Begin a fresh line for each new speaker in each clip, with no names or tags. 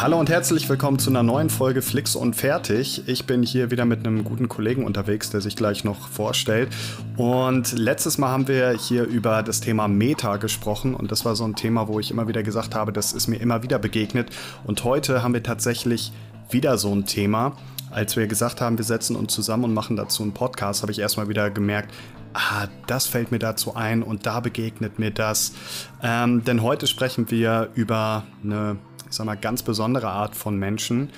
Hallo und herzlich willkommen zu einer neuen Folge Flix und Fertig. Ich bin hier wieder mit einem guten Kollegen unterwegs, der sich gleich noch vorstellt. Und letztes Mal haben wir hier über das Thema Meta gesprochen und das war so ein Thema, wo ich immer wieder gesagt habe, das ist mir immer wieder begegnet. Und heute haben wir tatsächlich wieder so ein Thema. Als wir gesagt haben, wir setzen uns zusammen und machen dazu einen Podcast, habe ich erstmal wieder gemerkt, ah, das fällt mir dazu ein und da begegnet mir das. Ähm, denn heute sprechen wir über eine, ich sag mal, ganz besondere Art von Menschen.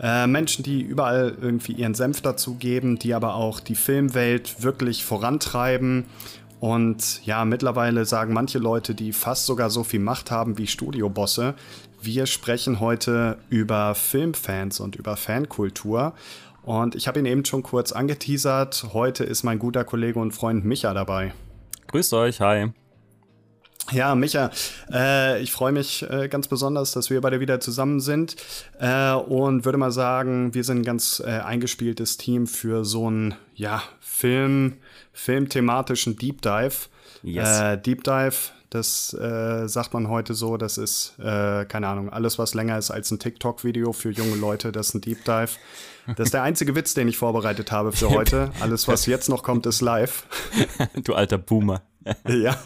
Äh, Menschen, die überall irgendwie ihren Senf dazugeben, die aber auch die Filmwelt wirklich vorantreiben. Und ja, mittlerweile sagen manche Leute, die fast sogar so viel Macht haben wie Studiobosse. Wir sprechen heute über Filmfans und über Fankultur. Und ich habe ihn eben schon kurz angeteasert. Heute ist mein guter Kollege und Freund Micha dabei.
Grüßt euch, hi.
Ja, Micha, äh, ich freue mich äh, ganz besonders, dass wir beide wieder zusammen sind äh, und würde mal sagen, wir sind ein ganz äh, eingespieltes Team für so einen ja, Film, filmthematischen Deep Dive. Yes. Äh, Deep Dive, das äh, sagt man heute so, das ist, keine Ahnung, alles, was länger ist als ein TikTok-Video für junge Leute, das ist ein Deep Dive. Das ist der einzige Witz, den ich vorbereitet habe für heute. Alles, was jetzt noch kommt, ist live.
Du alter Boomer.
ja.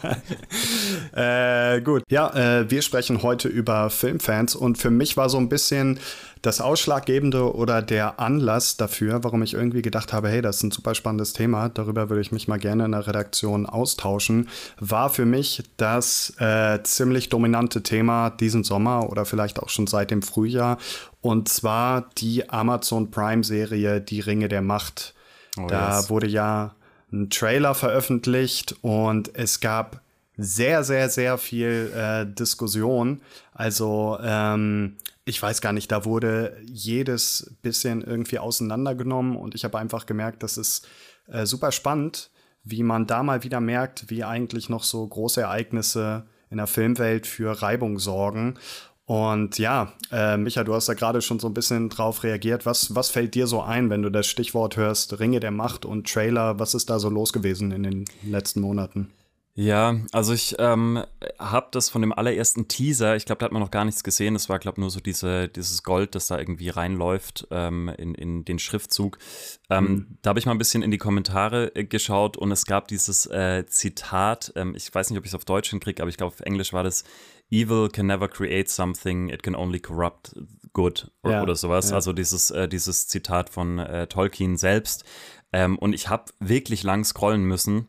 Äh, gut. Ja, äh, wir sprechen heute über Filmfans und für mich war so ein bisschen das Ausschlaggebende oder der Anlass dafür, warum ich irgendwie gedacht habe, hey, das ist ein super spannendes Thema, darüber würde ich mich mal gerne in der Redaktion austauschen, war für mich das äh, ziemlich dominante Thema diesen Sommer oder vielleicht auch schon seit dem Frühjahr und zwar die Amazon Prime-Serie Die Ringe der Macht. Oh, da yes. wurde ja ein Trailer veröffentlicht und es gab sehr, sehr, sehr viel äh, Diskussion. Also ähm, ich weiß gar nicht, da wurde jedes bisschen irgendwie auseinandergenommen und ich habe einfach gemerkt, das ist äh, super spannend, wie man da mal wieder merkt, wie eigentlich noch so große Ereignisse in der Filmwelt für Reibung sorgen. Und ja, äh, Micha, du hast da gerade schon so ein bisschen drauf reagiert. Was, was fällt dir so ein, wenn du das Stichwort hörst, Ringe der Macht und Trailer? Was ist da so los gewesen in den letzten Monaten?
Ja, also ich ähm, habe das von dem allerersten Teaser, ich glaube, da hat man noch gar nichts gesehen. Es war, glaube nur so diese, dieses Gold, das da irgendwie reinläuft ähm, in, in den Schriftzug. Ähm, mhm. Da habe ich mal ein bisschen in die Kommentare äh, geschaut und es gab dieses äh, Zitat, ähm, ich weiß nicht, ob ich es auf Deutsch hinkriege, aber ich glaube, auf Englisch war das Evil can never create something, it can only corrupt good ja, oder sowas. Ja. Also dieses, äh, dieses Zitat von äh, Tolkien selbst. Ähm, und ich habe wirklich lang scrollen müssen,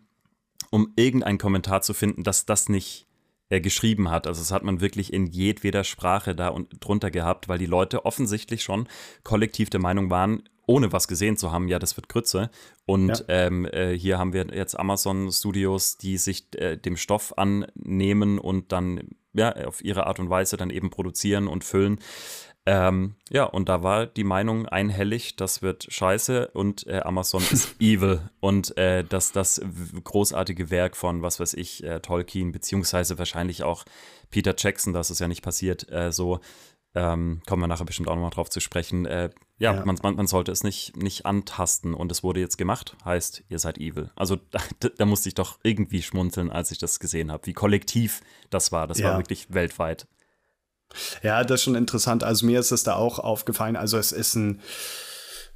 um irgendeinen Kommentar zu finden, dass das nicht äh, geschrieben hat. Also das hat man wirklich in jedweder Sprache da und drunter gehabt, weil die Leute offensichtlich schon kollektiv der Meinung waren, ohne was gesehen zu haben, ja, das wird Grütze. Und ja. ähm, äh, hier haben wir jetzt Amazon Studios, die sich äh, dem Stoff annehmen und dann ja, auf ihre Art und Weise dann eben produzieren und füllen. Ähm, ja, und da war die Meinung einhellig, das wird scheiße und äh, Amazon ist evil. Und äh, dass das großartige Werk von, was weiß ich, äh, Tolkien, beziehungsweise wahrscheinlich auch Peter Jackson, das ist ja nicht passiert, äh, so ähm, kommen wir nachher bestimmt auch nochmal drauf zu sprechen. Äh, ja, ja. Man, man, man, sollte es nicht, nicht antasten und es wurde jetzt gemacht, heißt, ihr seid evil. Also da, da musste ich doch irgendwie schmunzeln, als ich das gesehen habe, wie kollektiv das war. Das ja. war wirklich weltweit.
Ja, das ist schon interessant. Also mir ist es da auch aufgefallen. Also es ist ein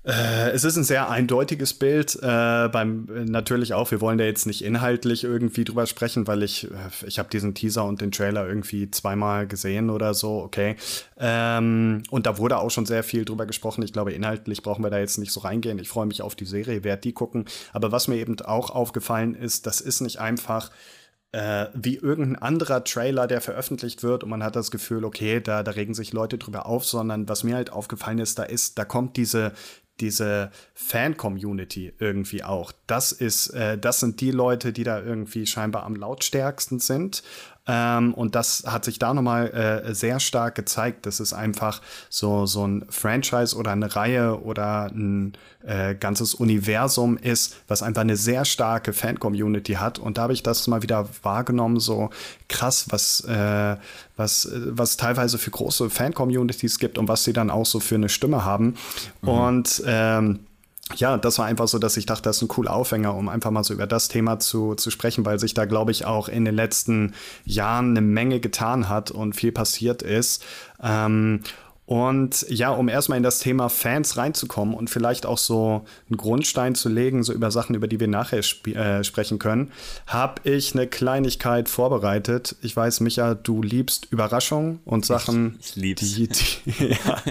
äh, es ist ein sehr eindeutiges Bild. Äh, beim natürlich auch. Wir wollen da jetzt nicht inhaltlich irgendwie drüber sprechen, weil ich äh, ich habe diesen Teaser und den Trailer irgendwie zweimal gesehen oder so. Okay. Ähm, und da wurde auch schon sehr viel drüber gesprochen. Ich glaube, inhaltlich brauchen wir da jetzt nicht so reingehen. Ich freue mich auf die Serie, werde die gucken. Aber was mir eben auch aufgefallen ist, das ist nicht einfach äh, wie irgendein anderer Trailer, der veröffentlicht wird und man hat das Gefühl, okay, da, da regen sich Leute drüber auf, sondern was mir halt aufgefallen ist, da ist, da kommt diese, diese Fan-Community irgendwie auch. Das ist, äh, das sind die Leute, die da irgendwie scheinbar am lautstärksten sind. Ähm, und das hat sich da nochmal äh, sehr stark gezeigt. Das ist einfach so, so ein Franchise oder eine Reihe oder ein äh, ganzes Universum ist, was einfach eine sehr starke Fan-Community hat. Und da habe ich das mal wieder wahrgenommen, so krass, was, äh, was, was teilweise für große Fan-Communities gibt und was sie dann auch so für eine Stimme haben. Mhm. Und ähm, ja, das war einfach so, dass ich dachte, das ist ein cooler Aufhänger, um einfach mal so über das Thema zu, zu sprechen, weil sich da, glaube ich, auch in den letzten Jahren eine Menge getan hat und viel passiert ist. Ähm, Und ja, um erstmal in das Thema Fans reinzukommen und vielleicht auch so einen Grundstein zu legen, so über Sachen, über die wir nachher äh, sprechen können, habe ich eine Kleinigkeit vorbereitet. Ich weiß, Micha, du liebst Überraschungen und Sachen.
Ich, ich lieb's.
Die, die, ja.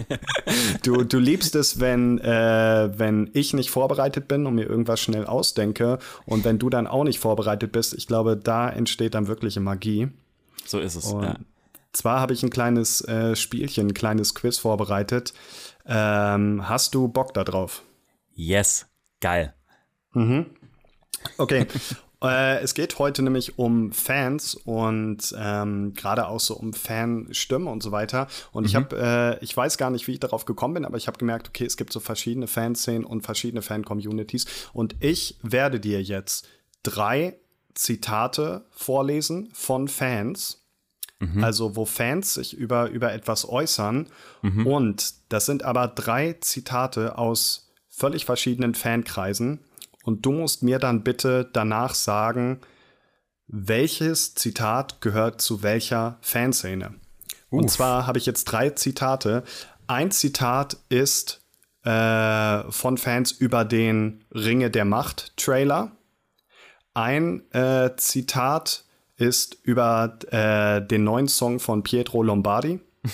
du, du liebst es, wenn, äh, wenn ich nicht vorbereitet bin und mir irgendwas schnell ausdenke. Und wenn du dann auch nicht vorbereitet bist, ich glaube, da entsteht dann wirkliche Magie.
So ist es.
Und ja. Zwar habe ich ein kleines äh, Spielchen, ein kleines Quiz vorbereitet. Ähm, hast du Bock da drauf?
Yes, geil.
Mhm. Okay. äh, es geht heute nämlich um Fans und ähm, gerade auch so um Fanstimmen und so weiter. Und mhm. ich habe, äh, ich weiß gar nicht, wie ich darauf gekommen bin, aber ich habe gemerkt, okay, es gibt so verschiedene Fanszenen und verschiedene Fan-Communities. Und ich werde dir jetzt drei Zitate vorlesen von Fans Mhm. Also wo Fans sich über, über etwas äußern. Mhm. Und das sind aber drei Zitate aus völlig verschiedenen Fankreisen. Und du musst mir dann bitte danach sagen, welches Zitat gehört zu welcher Fanszene. Uff. Und zwar habe ich jetzt drei Zitate. Ein Zitat ist äh, von Fans über den Ringe der Macht Trailer. Ein äh, Zitat ist über äh, den neuen Song von Pietro Lombardi.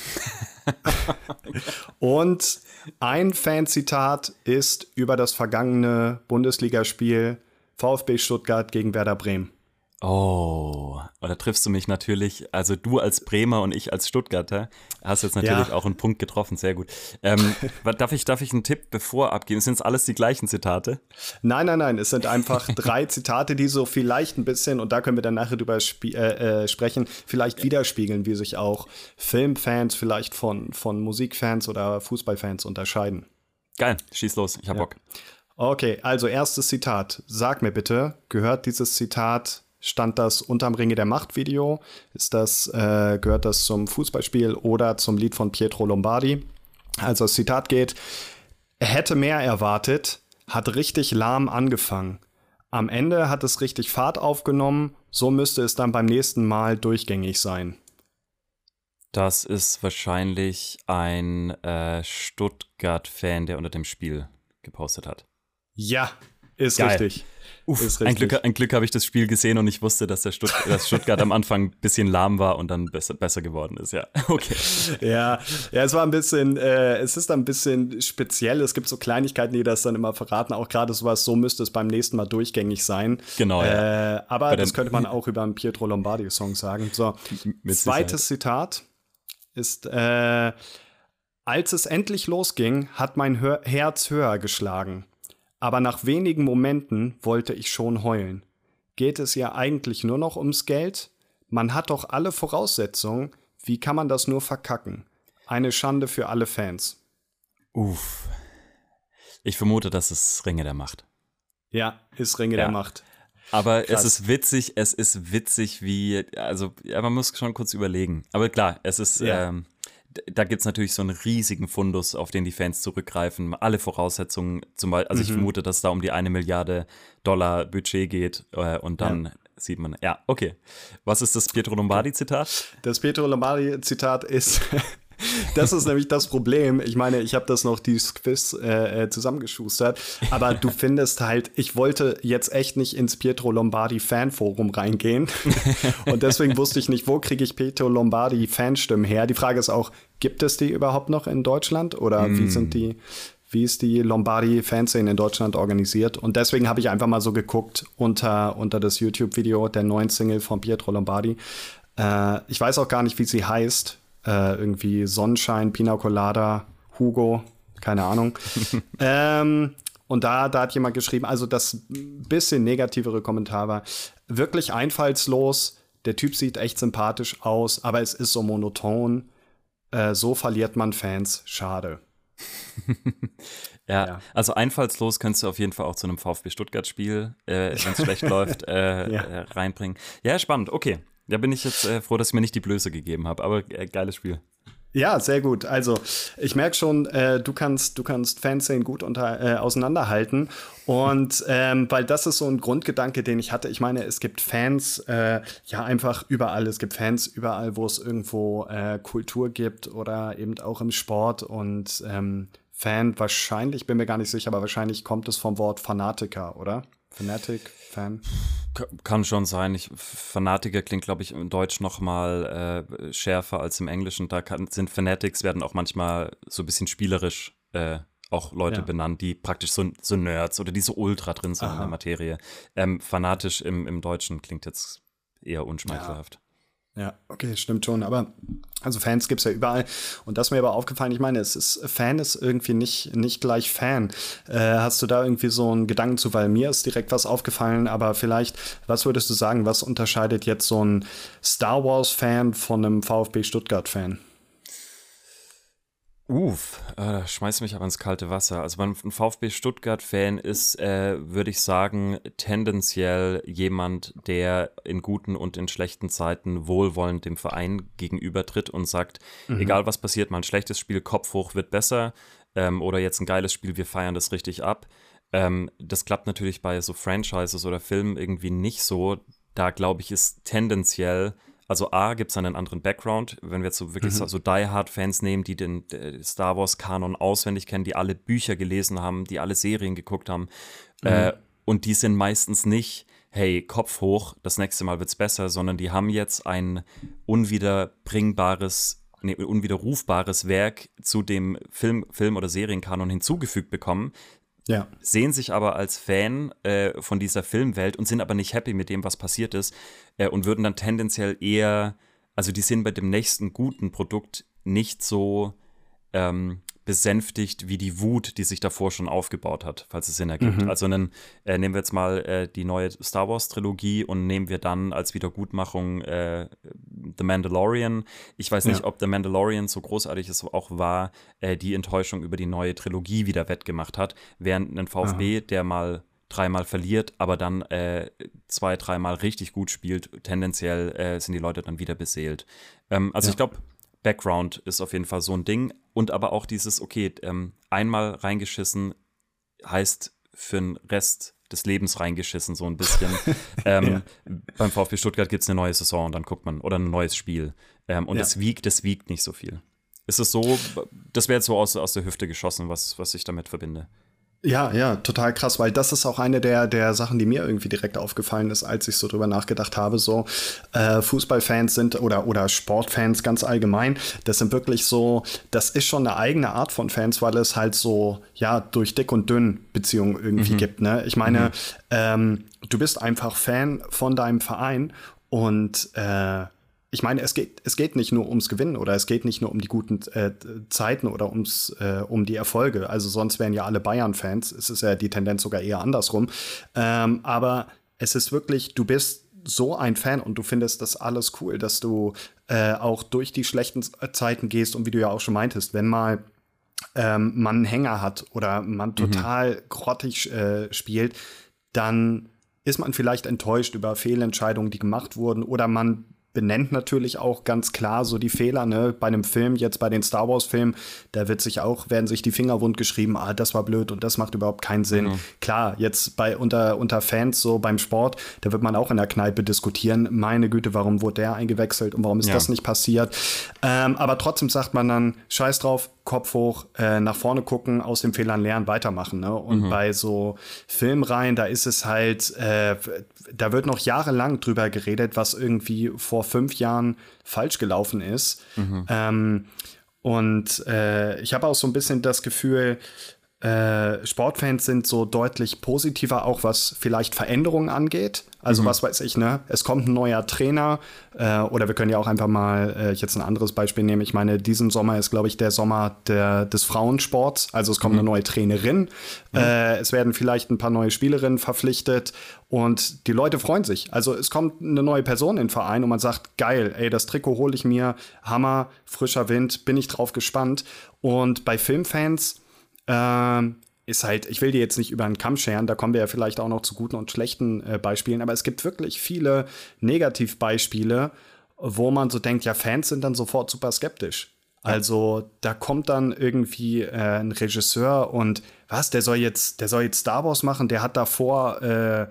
Und ein Fanzitat ist über das vergangene Bundesligaspiel VfB Stuttgart gegen Werder Bremen.
Oh, da triffst du mich natürlich, also du als Bremer und ich als Stuttgarter, hast jetzt natürlich ja. auch einen Punkt getroffen, sehr gut. Ähm, darf, ich, darf ich einen Tipp bevor abgeben? Sind es alles die gleichen Zitate?
Nein, nein, nein, es sind einfach drei Zitate, die so vielleicht ein bisschen, und da können wir dann nachher drüber äh, äh, sprechen, vielleicht widerspiegeln, wie sich auch Filmfans vielleicht von, von Musikfans oder Fußballfans unterscheiden.
Geil, schieß los, ich hab ja. Bock.
Okay, also erstes Zitat. Sag mir bitte, gehört dieses Zitat stand das unterm Ringe der Macht Video? Ist das, äh, gehört das zum Fußballspiel oder zum Lied von Pietro Lombardi? Also das Zitat geht, er hätte mehr erwartet, hat richtig lahm angefangen. Am Ende hat es richtig Fahrt aufgenommen, so müsste es dann beim nächsten Mal durchgängig sein.
Das ist wahrscheinlich ein äh, Stuttgart-Fan, der unter dem Spiel gepostet hat.
Ja, ist Geil. richtig.
Uff, ein Glück, ein Glück habe ich das Spiel gesehen und ich wusste, dass der Stutt dass Stuttgart am Anfang ein bisschen lahm war und dann besser, besser geworden ist. Ja, okay.
Ja, ja, es war ein bisschen, äh, es ist ein bisschen speziell. Es gibt so Kleinigkeiten, die das dann immer verraten. Auch gerade sowas, so müsste es beim nächsten Mal durchgängig sein.
Genau.
Äh, aber das könnte man auch über einen Pietro Lombardi-Song sagen. So, zweites Zitat ist, äh, als es endlich losging, hat mein Hör Herz höher geschlagen aber nach wenigen Momenten wollte ich schon heulen. Geht es ja eigentlich nur noch ums Geld? Man hat doch alle Voraussetzungen. Wie kann man das nur verkacken? Eine Schande für alle Fans.
Uff. Ich vermute, das ist Ringe der Macht.
Ja, ist Ringe ja. der Macht.
Aber Krass. es ist witzig, es ist witzig, wie, also, ja, man muss schon kurz überlegen. Aber klar, es ist, ja. ähm, da gibt es natürlich so einen riesigen Fundus, auf den die Fans zurückgreifen. Alle Voraussetzungen, zum Beispiel, also mhm. ich vermute, dass es da um die eine Milliarde Dollar Budget geht äh, und dann ja. sieht man, ja, okay. Was ist das Pietro Lombardi-Zitat?
Das Pietro Lombardi-Zitat ist, das ist nämlich das Problem. Ich meine, ich habe das noch dieses Quiz äh, äh, zusammengeschustert, aber du findest halt, ich wollte jetzt echt nicht ins Pietro Lombardi Fanforum reingehen und deswegen wusste ich nicht, wo kriege ich Pietro Lombardi Fanstimmen her. Die Frage ist auch, gibt es die überhaupt noch in Deutschland oder mm. wie hm. sind die wie ist die Lombardi-Fanszene in Deutschland organisiert. Und deswegen habe ich einfach mal so geguckt unter, unter das YouTube-Video der neuen Single von Pietro Lombardi. Äh, ich weiß auch gar nicht, wie sie heißt äh, irgendwie Sonnenschein, Pina Colada, Hugo, keine Ahnung. ähm, und da, da hat jemand geschrieben, also das bisschen negativere Kommentar war, wirklich einfallslos, der Typ sieht echt sympathisch aus, aber es ist so monoton. Äh, so verliert man Fans, schade.
ja, ja, also einfallslos kannst du auf jeden Fall auch zu einem VfB Stuttgart-Spiel, äh, wenn es schlecht läuft, äh, ja. Äh, reinbringen. Ja, spannend, okay. Da bin ich jetzt äh, froh, dass ich mir nicht die Blöße gegeben habe, aber äh, geiles Spiel.
Ja, sehr gut. Also ich merke schon, äh, du kannst, du kannst Fanszenen gut unter, äh, auseinanderhalten. Und ähm, weil das ist so ein Grundgedanke, den ich hatte. Ich meine, es gibt Fans, äh, ja, einfach überall. Es gibt Fans überall, wo es irgendwo äh, Kultur gibt oder eben auch im Sport. Und ähm, Fan wahrscheinlich, bin mir gar nicht sicher, aber wahrscheinlich kommt es vom Wort Fanatiker, oder? Fanatic, Fan?
Kann schon sein. Ich, Fanatiker klingt, glaube ich, im Deutsch noch mal äh, schärfer als im Englischen. Da kann, sind Fanatics, werden auch manchmal so ein bisschen spielerisch äh, auch Leute ja. benannt, die praktisch so, so, Nerds oder die so ultra drin sind Aha. in der Materie. Ähm, fanatisch im, im Deutschen klingt jetzt eher unschmeichelhaft.
Ja. Ja, okay, stimmt schon. Aber also Fans gibt es ja überall. Und das mir aber aufgefallen, ich meine, es ist, Fan ist irgendwie nicht, nicht gleich Fan. Äh, hast du da irgendwie so einen Gedanken zu, weil mir ist direkt was aufgefallen, aber vielleicht, was würdest du sagen, was unterscheidet jetzt so ein Star Wars-Fan von einem VfB Stuttgart-Fan?
Uff, äh, schmeißt mich aber ins kalte Wasser. Also wenn ein VfB Stuttgart-Fan ist, äh, würde ich sagen, tendenziell jemand, der in guten und in schlechten Zeiten wohlwollend dem Verein gegenübertritt und sagt, mhm. egal was passiert, mal ein schlechtes Spiel, Kopf hoch wird besser ähm, oder jetzt ein geiles Spiel, wir feiern das richtig ab. Ähm, das klappt natürlich bei so Franchises oder Filmen irgendwie nicht so. Da glaube ich, ist tendenziell also A, gibt es einen anderen Background, wenn wir jetzt so wirklich mhm. so Die Hard-Fans nehmen, die den Star Wars-Kanon auswendig kennen, die alle Bücher gelesen haben, die alle Serien geguckt haben. Mhm. Äh, und die sind meistens nicht, hey, Kopf hoch, das nächste Mal wird's besser, sondern die haben jetzt ein unwiederbringbares nee, unwiderrufbares Werk zu dem Film, Film oder Serienkanon hinzugefügt bekommen, ja. sehen sich aber als Fan äh, von dieser Filmwelt und sind aber nicht happy mit dem, was passiert ist äh, und würden dann tendenziell eher, also die sind bei dem nächsten guten Produkt nicht so ähm, besänftigt wie die Wut, die sich davor schon aufgebaut hat, falls es Sinn ergibt. Mhm. Also dann äh, nehmen wir jetzt mal äh, die neue Star Wars Trilogie und nehmen wir dann als Wiedergutmachung äh, The Mandalorian. Ich weiß nicht, ja. ob The Mandalorian so großartig es auch war, äh, die Enttäuschung über die neue Trilogie wieder wettgemacht hat, während ein VfB, Aha. der mal dreimal verliert, aber dann äh, zwei, dreimal richtig gut spielt, tendenziell äh, sind die Leute dann wieder beseelt. Ähm, also ja. ich glaube, Background ist auf jeden Fall so ein Ding. Und aber auch dieses, okay, ähm, einmal reingeschissen heißt für den Rest des Lebens reingeschissen, so ein bisschen. ähm, ja. Beim VfB Stuttgart gibt es eine neue Saison und dann guckt man, oder ein neues Spiel. Ähm, und ja. das wiegt, das wiegt nicht so viel. Ist es so, das wäre jetzt so aus, aus der Hüfte geschossen, was, was ich damit verbinde.
Ja, ja, total krass, weil das ist auch eine der, der Sachen, die mir irgendwie direkt aufgefallen ist, als ich so drüber nachgedacht habe. So, äh, Fußballfans sind oder, oder Sportfans ganz allgemein, das sind wirklich so, das ist schon eine eigene Art von Fans, weil es halt so, ja, durch dick und dünn Beziehungen irgendwie mhm. gibt. Ne? Ich meine, mhm. ähm, du bist einfach Fan von deinem Verein und äh, ich meine, es geht, es geht nicht nur ums Gewinnen oder es geht nicht nur um die guten äh, Zeiten oder ums, äh, um die Erfolge. Also sonst wären ja alle Bayern-Fans. Es ist ja die Tendenz sogar eher andersrum. Ähm, aber es ist wirklich, du bist so ein Fan und du findest das alles cool, dass du äh, auch durch die schlechten Zeiten gehst und wie du ja auch schon meintest, wenn mal ähm, man einen Hänger hat oder man mhm. total mhm. grottig äh, spielt, dann ist man vielleicht enttäuscht über Fehlentscheidungen, die gemacht wurden oder man benennt natürlich auch ganz klar so die Fehler, ne? Bei einem Film, jetzt bei den Star Wars-Filmen, da wird sich auch, werden sich die Finger wund geschrieben, ah, das war blöd und das macht überhaupt keinen Sinn. Mhm. Klar, jetzt bei unter, unter Fans, so beim Sport, da wird man auch in der Kneipe diskutieren, meine Güte, warum wurde der eingewechselt und warum ist ja. das nicht passiert? Ähm, aber trotzdem sagt man dann, scheiß drauf, Kopf hoch, äh, nach vorne gucken, aus den Fehlern lernen, weitermachen. Ne? Und mhm. bei so Filmreihen, da ist es halt, äh, da wird noch jahrelang drüber geredet, was irgendwie vor fünf Jahren falsch gelaufen ist. Mhm. Ähm, und äh, ich habe auch so ein bisschen das Gefühl, äh, Sportfans sind so deutlich positiver, auch was vielleicht Veränderungen angeht. Also mhm. was weiß ich, ne? Es kommt ein neuer Trainer äh, oder wir können ja auch einfach mal äh, jetzt ein anderes Beispiel nehmen. Ich meine, diesen Sommer ist, glaube ich, der Sommer der, des Frauensports. Also es kommt mhm. eine neue Trainerin. Mhm. Äh, es werden vielleicht ein paar neue Spielerinnen verpflichtet und die Leute freuen sich. Also es kommt eine neue Person in den Verein und man sagt, geil, ey, das Trikot hole ich mir, Hammer, frischer Wind, bin ich drauf gespannt. Und bei Filmfans ähm, ist halt, ich will dir jetzt nicht über einen Kamm scheren, da kommen wir ja vielleicht auch noch zu guten und schlechten äh, Beispielen, aber es gibt wirklich viele Negativbeispiele, wo man so denkt, ja, Fans sind dann sofort super skeptisch. Also da kommt dann irgendwie äh, ein Regisseur und was, der soll jetzt, der soll jetzt Star Wars machen, der hat davor äh,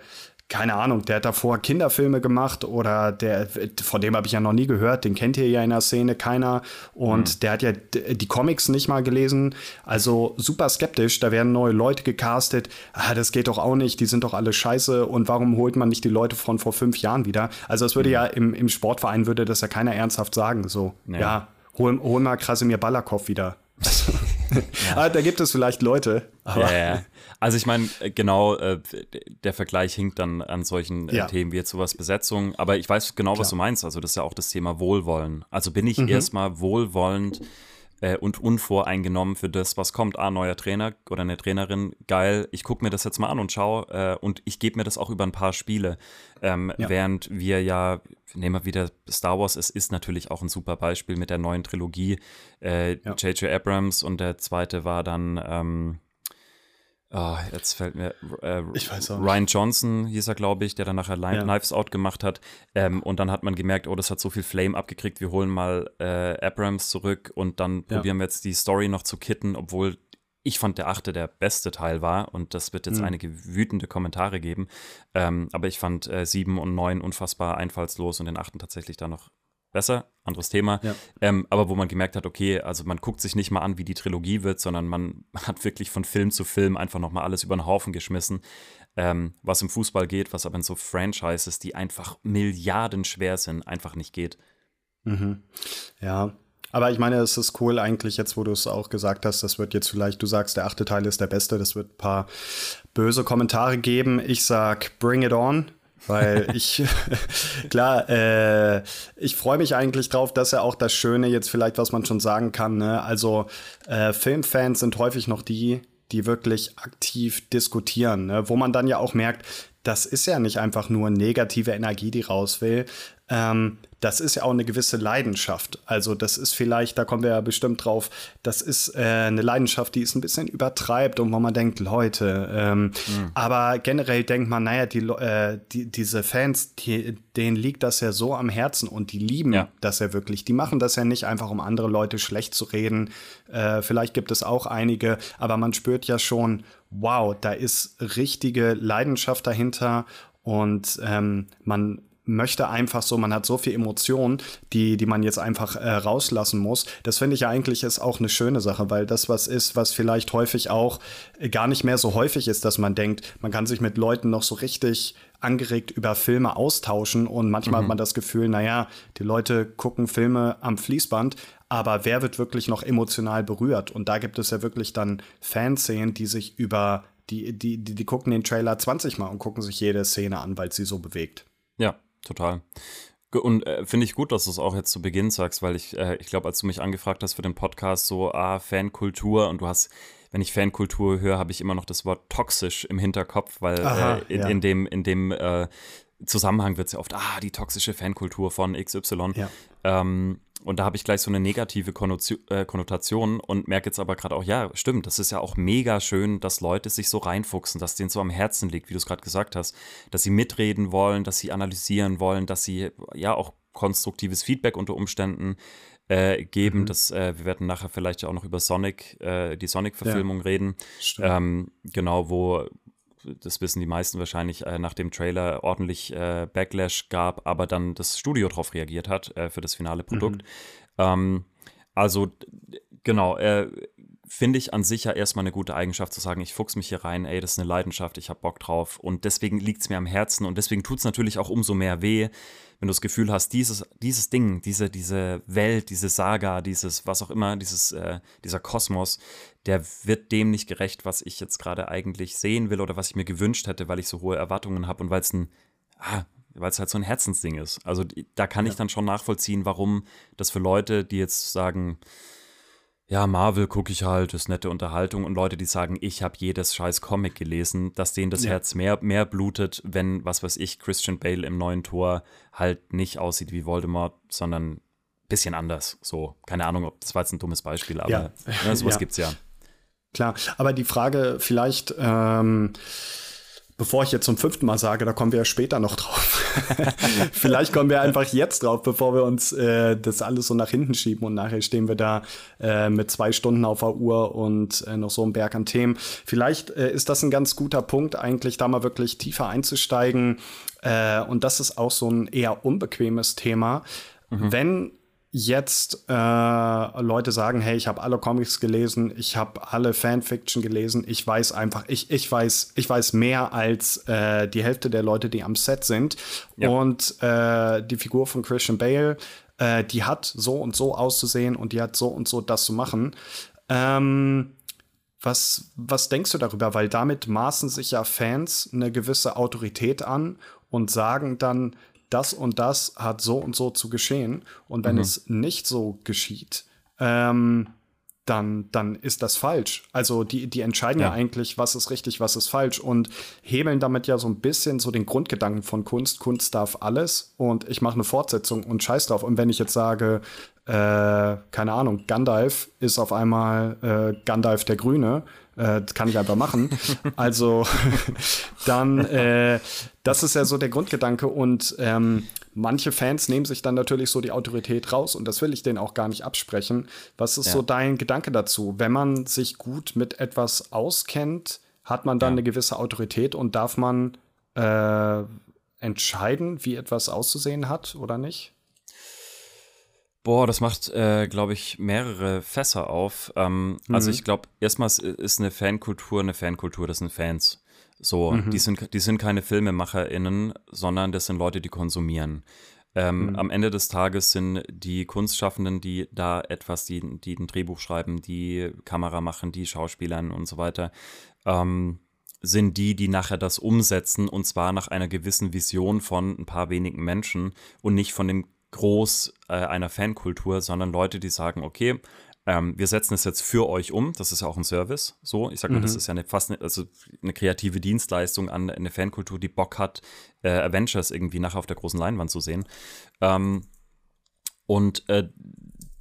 keine Ahnung, der hat davor Kinderfilme gemacht oder der, von dem habe ich ja noch nie gehört, den kennt ihr ja in der Szene keiner und mhm. der hat ja die Comics nicht mal gelesen, also super skeptisch, da werden neue Leute gecastet, ah, das geht doch auch nicht, die sind doch alle scheiße und warum holt man nicht die Leute von vor fünf Jahren wieder? Also das würde mhm. ja im, im Sportverein würde das ja keiner ernsthaft sagen, so, nee. ja, hol, hol mal Krasimir Balakov wieder. ja. ah, da gibt es vielleicht Leute.
Aber ja, ja. Also ich meine, äh, genau, äh, der Vergleich hinkt dann an solchen äh, ja. Themen wie jetzt sowas Besetzung, aber ich weiß genau, Klar. was du meinst. Also das ist ja auch das Thema Wohlwollen. Also bin ich mhm. erstmal wohlwollend äh, und unvoreingenommen für das, was kommt. Ah, neuer Trainer oder eine Trainerin, geil, ich gucke mir das jetzt mal an und schaue äh, und ich gebe mir das auch über ein paar Spiele. Ähm, ja. Während wir ja, nehmen wir wieder Star Wars, es ist natürlich auch ein super Beispiel mit der neuen Trilogie. J.J. Äh, ja. Abrams und der zweite war dann ähm, Oh, jetzt fällt mir äh, Ryan Johnson hieß er, glaube ich, der dann nachher ja. Knives Out gemacht hat. Ähm, und dann hat man gemerkt, oh, das hat so viel Flame abgekriegt, wir holen mal äh, Abrams zurück und dann ja. probieren wir jetzt die Story noch zu kitten, obwohl ich fand der achte der beste Teil war und das wird jetzt mhm. einige wütende Kommentare geben. Ähm, aber ich fand äh, sieben und neun unfassbar einfallslos und den achten tatsächlich da noch besser, anderes Thema. Ja. Ähm, aber wo man gemerkt hat, okay, also man guckt sich nicht mal an, wie die Trilogie wird, sondern man hat wirklich von Film zu Film einfach nochmal alles über den Haufen geschmissen, ähm, was im Fußball geht, was aber in so Franchises, die einfach Milliarden schwer sind, einfach nicht geht.
Mhm. Ja, aber ich meine, es ist cool eigentlich jetzt, wo du es auch gesagt hast, das wird jetzt vielleicht, du sagst, der achte Teil ist der beste, das wird ein paar böse Kommentare geben. Ich sag, bring it on. Weil ich, klar, äh, ich freue mich eigentlich drauf, dass er auch das Schöne jetzt vielleicht, was man schon sagen kann, ne? also äh, Filmfans sind häufig noch die, die wirklich aktiv diskutieren, ne? wo man dann ja auch merkt, das ist ja nicht einfach nur negative Energie, die raus will, ähm, das ist ja auch eine gewisse Leidenschaft. Also das ist vielleicht, da kommen wir ja bestimmt drauf, das ist äh, eine Leidenschaft, die es ein bisschen übertreibt und wo man denkt, Leute, ähm, mhm. aber generell denkt man, naja, die, äh, die, diese Fans, die, denen liegt das ja so am Herzen und die lieben ja. das ja wirklich. Die machen das ja nicht einfach, um andere Leute schlecht zu reden. Äh, vielleicht gibt es auch einige, aber man spürt ja schon, wow, da ist richtige Leidenschaft dahinter und ähm, man möchte einfach so, man hat so viel Emotionen, die, die man jetzt einfach äh, rauslassen muss. Das finde ich ja eigentlich ist auch eine schöne Sache, weil das was ist, was vielleicht häufig auch äh, gar nicht mehr so häufig ist, dass man denkt, man kann sich mit Leuten noch so richtig angeregt über Filme austauschen und manchmal mhm. hat man das Gefühl, naja, die Leute gucken Filme am Fließband, aber wer wird wirklich noch emotional berührt? Und da gibt es ja wirklich dann Fanszenen, die sich über die, die, die, die gucken den Trailer 20 Mal und gucken sich jede Szene an, weil sie so bewegt.
Ja, total. Und äh, finde ich gut, dass du es auch jetzt zu Beginn sagst, weil ich, äh, ich glaube, als du mich angefragt hast für den Podcast, so, ah, Fankultur und du hast, wenn ich Fankultur höre, habe ich immer noch das Wort toxisch im Hinterkopf, weil Aha, äh, in, ja. in, dem, in dem äh, Zusammenhang wird es ja oft, ah, die toxische Fankultur von XY. Ja. Ähm, und da habe ich gleich so eine negative äh, Konnotation und merke jetzt aber gerade auch, ja, stimmt, das ist ja auch mega schön, dass Leute sich so reinfuchsen, dass denen so am Herzen liegt, wie du es gerade gesagt hast, dass sie mitreden wollen, dass sie analysieren wollen, dass sie ja auch konstruktives Feedback unter Umständen äh, geben. Mhm. Das, äh, wir werden nachher vielleicht auch noch über Sonic, äh, die Sonic-Verfilmung ja, reden. Ähm, genau, wo das wissen die meisten wahrscheinlich, äh, nach dem Trailer ordentlich äh, Backlash gab, aber dann das Studio darauf reagiert hat äh, für das finale Produkt. Mhm. Ähm, also genau, äh, finde ich an sich ja erstmal eine gute Eigenschaft zu sagen, ich fuchs mich hier rein, ey, das ist eine Leidenschaft, ich habe Bock drauf und deswegen liegt es mir am Herzen und deswegen tut es natürlich auch umso mehr weh, wenn du das Gefühl hast, dieses, dieses Ding, diese, diese Welt, diese Saga, dieses, was auch immer, dieses, äh, dieser Kosmos, der wird dem nicht gerecht, was ich jetzt gerade eigentlich sehen will oder was ich mir gewünscht hätte, weil ich so hohe Erwartungen habe und weil es ein, ah, weil es halt so ein Herzensding ist. Also da kann ja. ich dann schon nachvollziehen, warum das für Leute, die jetzt sagen, ja, Marvel gucke ich halt, ist nette Unterhaltung und Leute, die sagen, ich habe jedes scheiß Comic gelesen, dass denen das ja. Herz mehr, mehr blutet, wenn, was weiß ich, Christian Bale im neuen Tor halt nicht aussieht wie Voldemort, sondern ein bisschen anders. So, keine Ahnung, ob das war jetzt ein dummes Beispiel, aber ja. ne, sowas ja. gibt's ja.
Klar, aber die Frage vielleicht, ähm, bevor ich jetzt zum fünften Mal sage, da kommen wir ja später noch drauf. Vielleicht kommen wir einfach jetzt drauf, bevor wir uns äh, das alles so nach hinten schieben und nachher stehen wir da äh, mit zwei Stunden auf der Uhr und äh, noch so ein Berg an Themen. Vielleicht äh, ist das ein ganz guter Punkt, eigentlich da mal wirklich tiefer einzusteigen. Äh, und das ist auch so ein eher unbequemes Thema. Mhm. Wenn jetzt äh, Leute sagen, hey, ich habe alle Comics gelesen, ich habe alle Fanfiction gelesen, ich weiß einfach, ich, ich weiß, ich weiß mehr als äh, die Hälfte der Leute, die am Set sind. Ja. Und äh, die Figur von Christian Bale, äh, die hat so und so auszusehen und die hat so und so das zu machen. Ähm, was, was denkst du darüber? Weil damit maßen sich ja Fans eine gewisse Autorität an und sagen dann, das und das hat so und so zu geschehen. Und wenn mhm. es nicht so geschieht, ähm, dann, dann ist das falsch. Also die, die entscheiden ja. ja. eigentlich, was ist richtig, was ist falsch und hebeln damit ja so ein bisschen so den Grundgedanken von Kunst. Kunst darf alles und ich mache eine Fortsetzung und scheiß drauf. Und wenn ich jetzt sage, äh, keine Ahnung, Gandalf ist auf einmal äh, Gandalf der Grüne, äh, das kann ich einfach machen. also dann, äh, das ist ja so der Grundgedanke und ähm, manche Fans nehmen sich dann natürlich so die Autorität raus und das will ich denen auch gar nicht absprechen. Was ist ja. so dein Gedanke dazu? Wenn man sich gut mit etwas auskennt, hat man dann ja. eine gewisse Autorität und darf man äh, entscheiden, wie etwas auszusehen hat oder nicht?
Boah, das macht, äh, glaube ich, mehrere Fässer auf. Ähm, also mhm. Also ich glaube, erstmal ist eine Fankultur eine Fankultur, das sind Fans. So, mhm. die, sind, die sind keine FilmemacherInnen, sondern das sind Leute, die konsumieren. Ähm, mhm. Am Ende des Tages sind die Kunstschaffenden, die da etwas, die, die ein Drehbuch schreiben, die Kamera machen, die Schauspielern und so weiter, ähm, sind die, die nachher das umsetzen und zwar nach einer gewissen Vision von ein paar wenigen Menschen und nicht von dem Groß äh, einer Fankultur, sondern Leute, die sagen, okay, ähm, wir setzen es jetzt für euch um. Das ist ja auch ein Service. So, ich sag mal, mhm. das ist ja eine, fast eine, also eine kreative Dienstleistung an eine Fankultur, die Bock hat, äh, Avengers irgendwie nachher auf der großen Leinwand zu sehen. Ähm, und äh,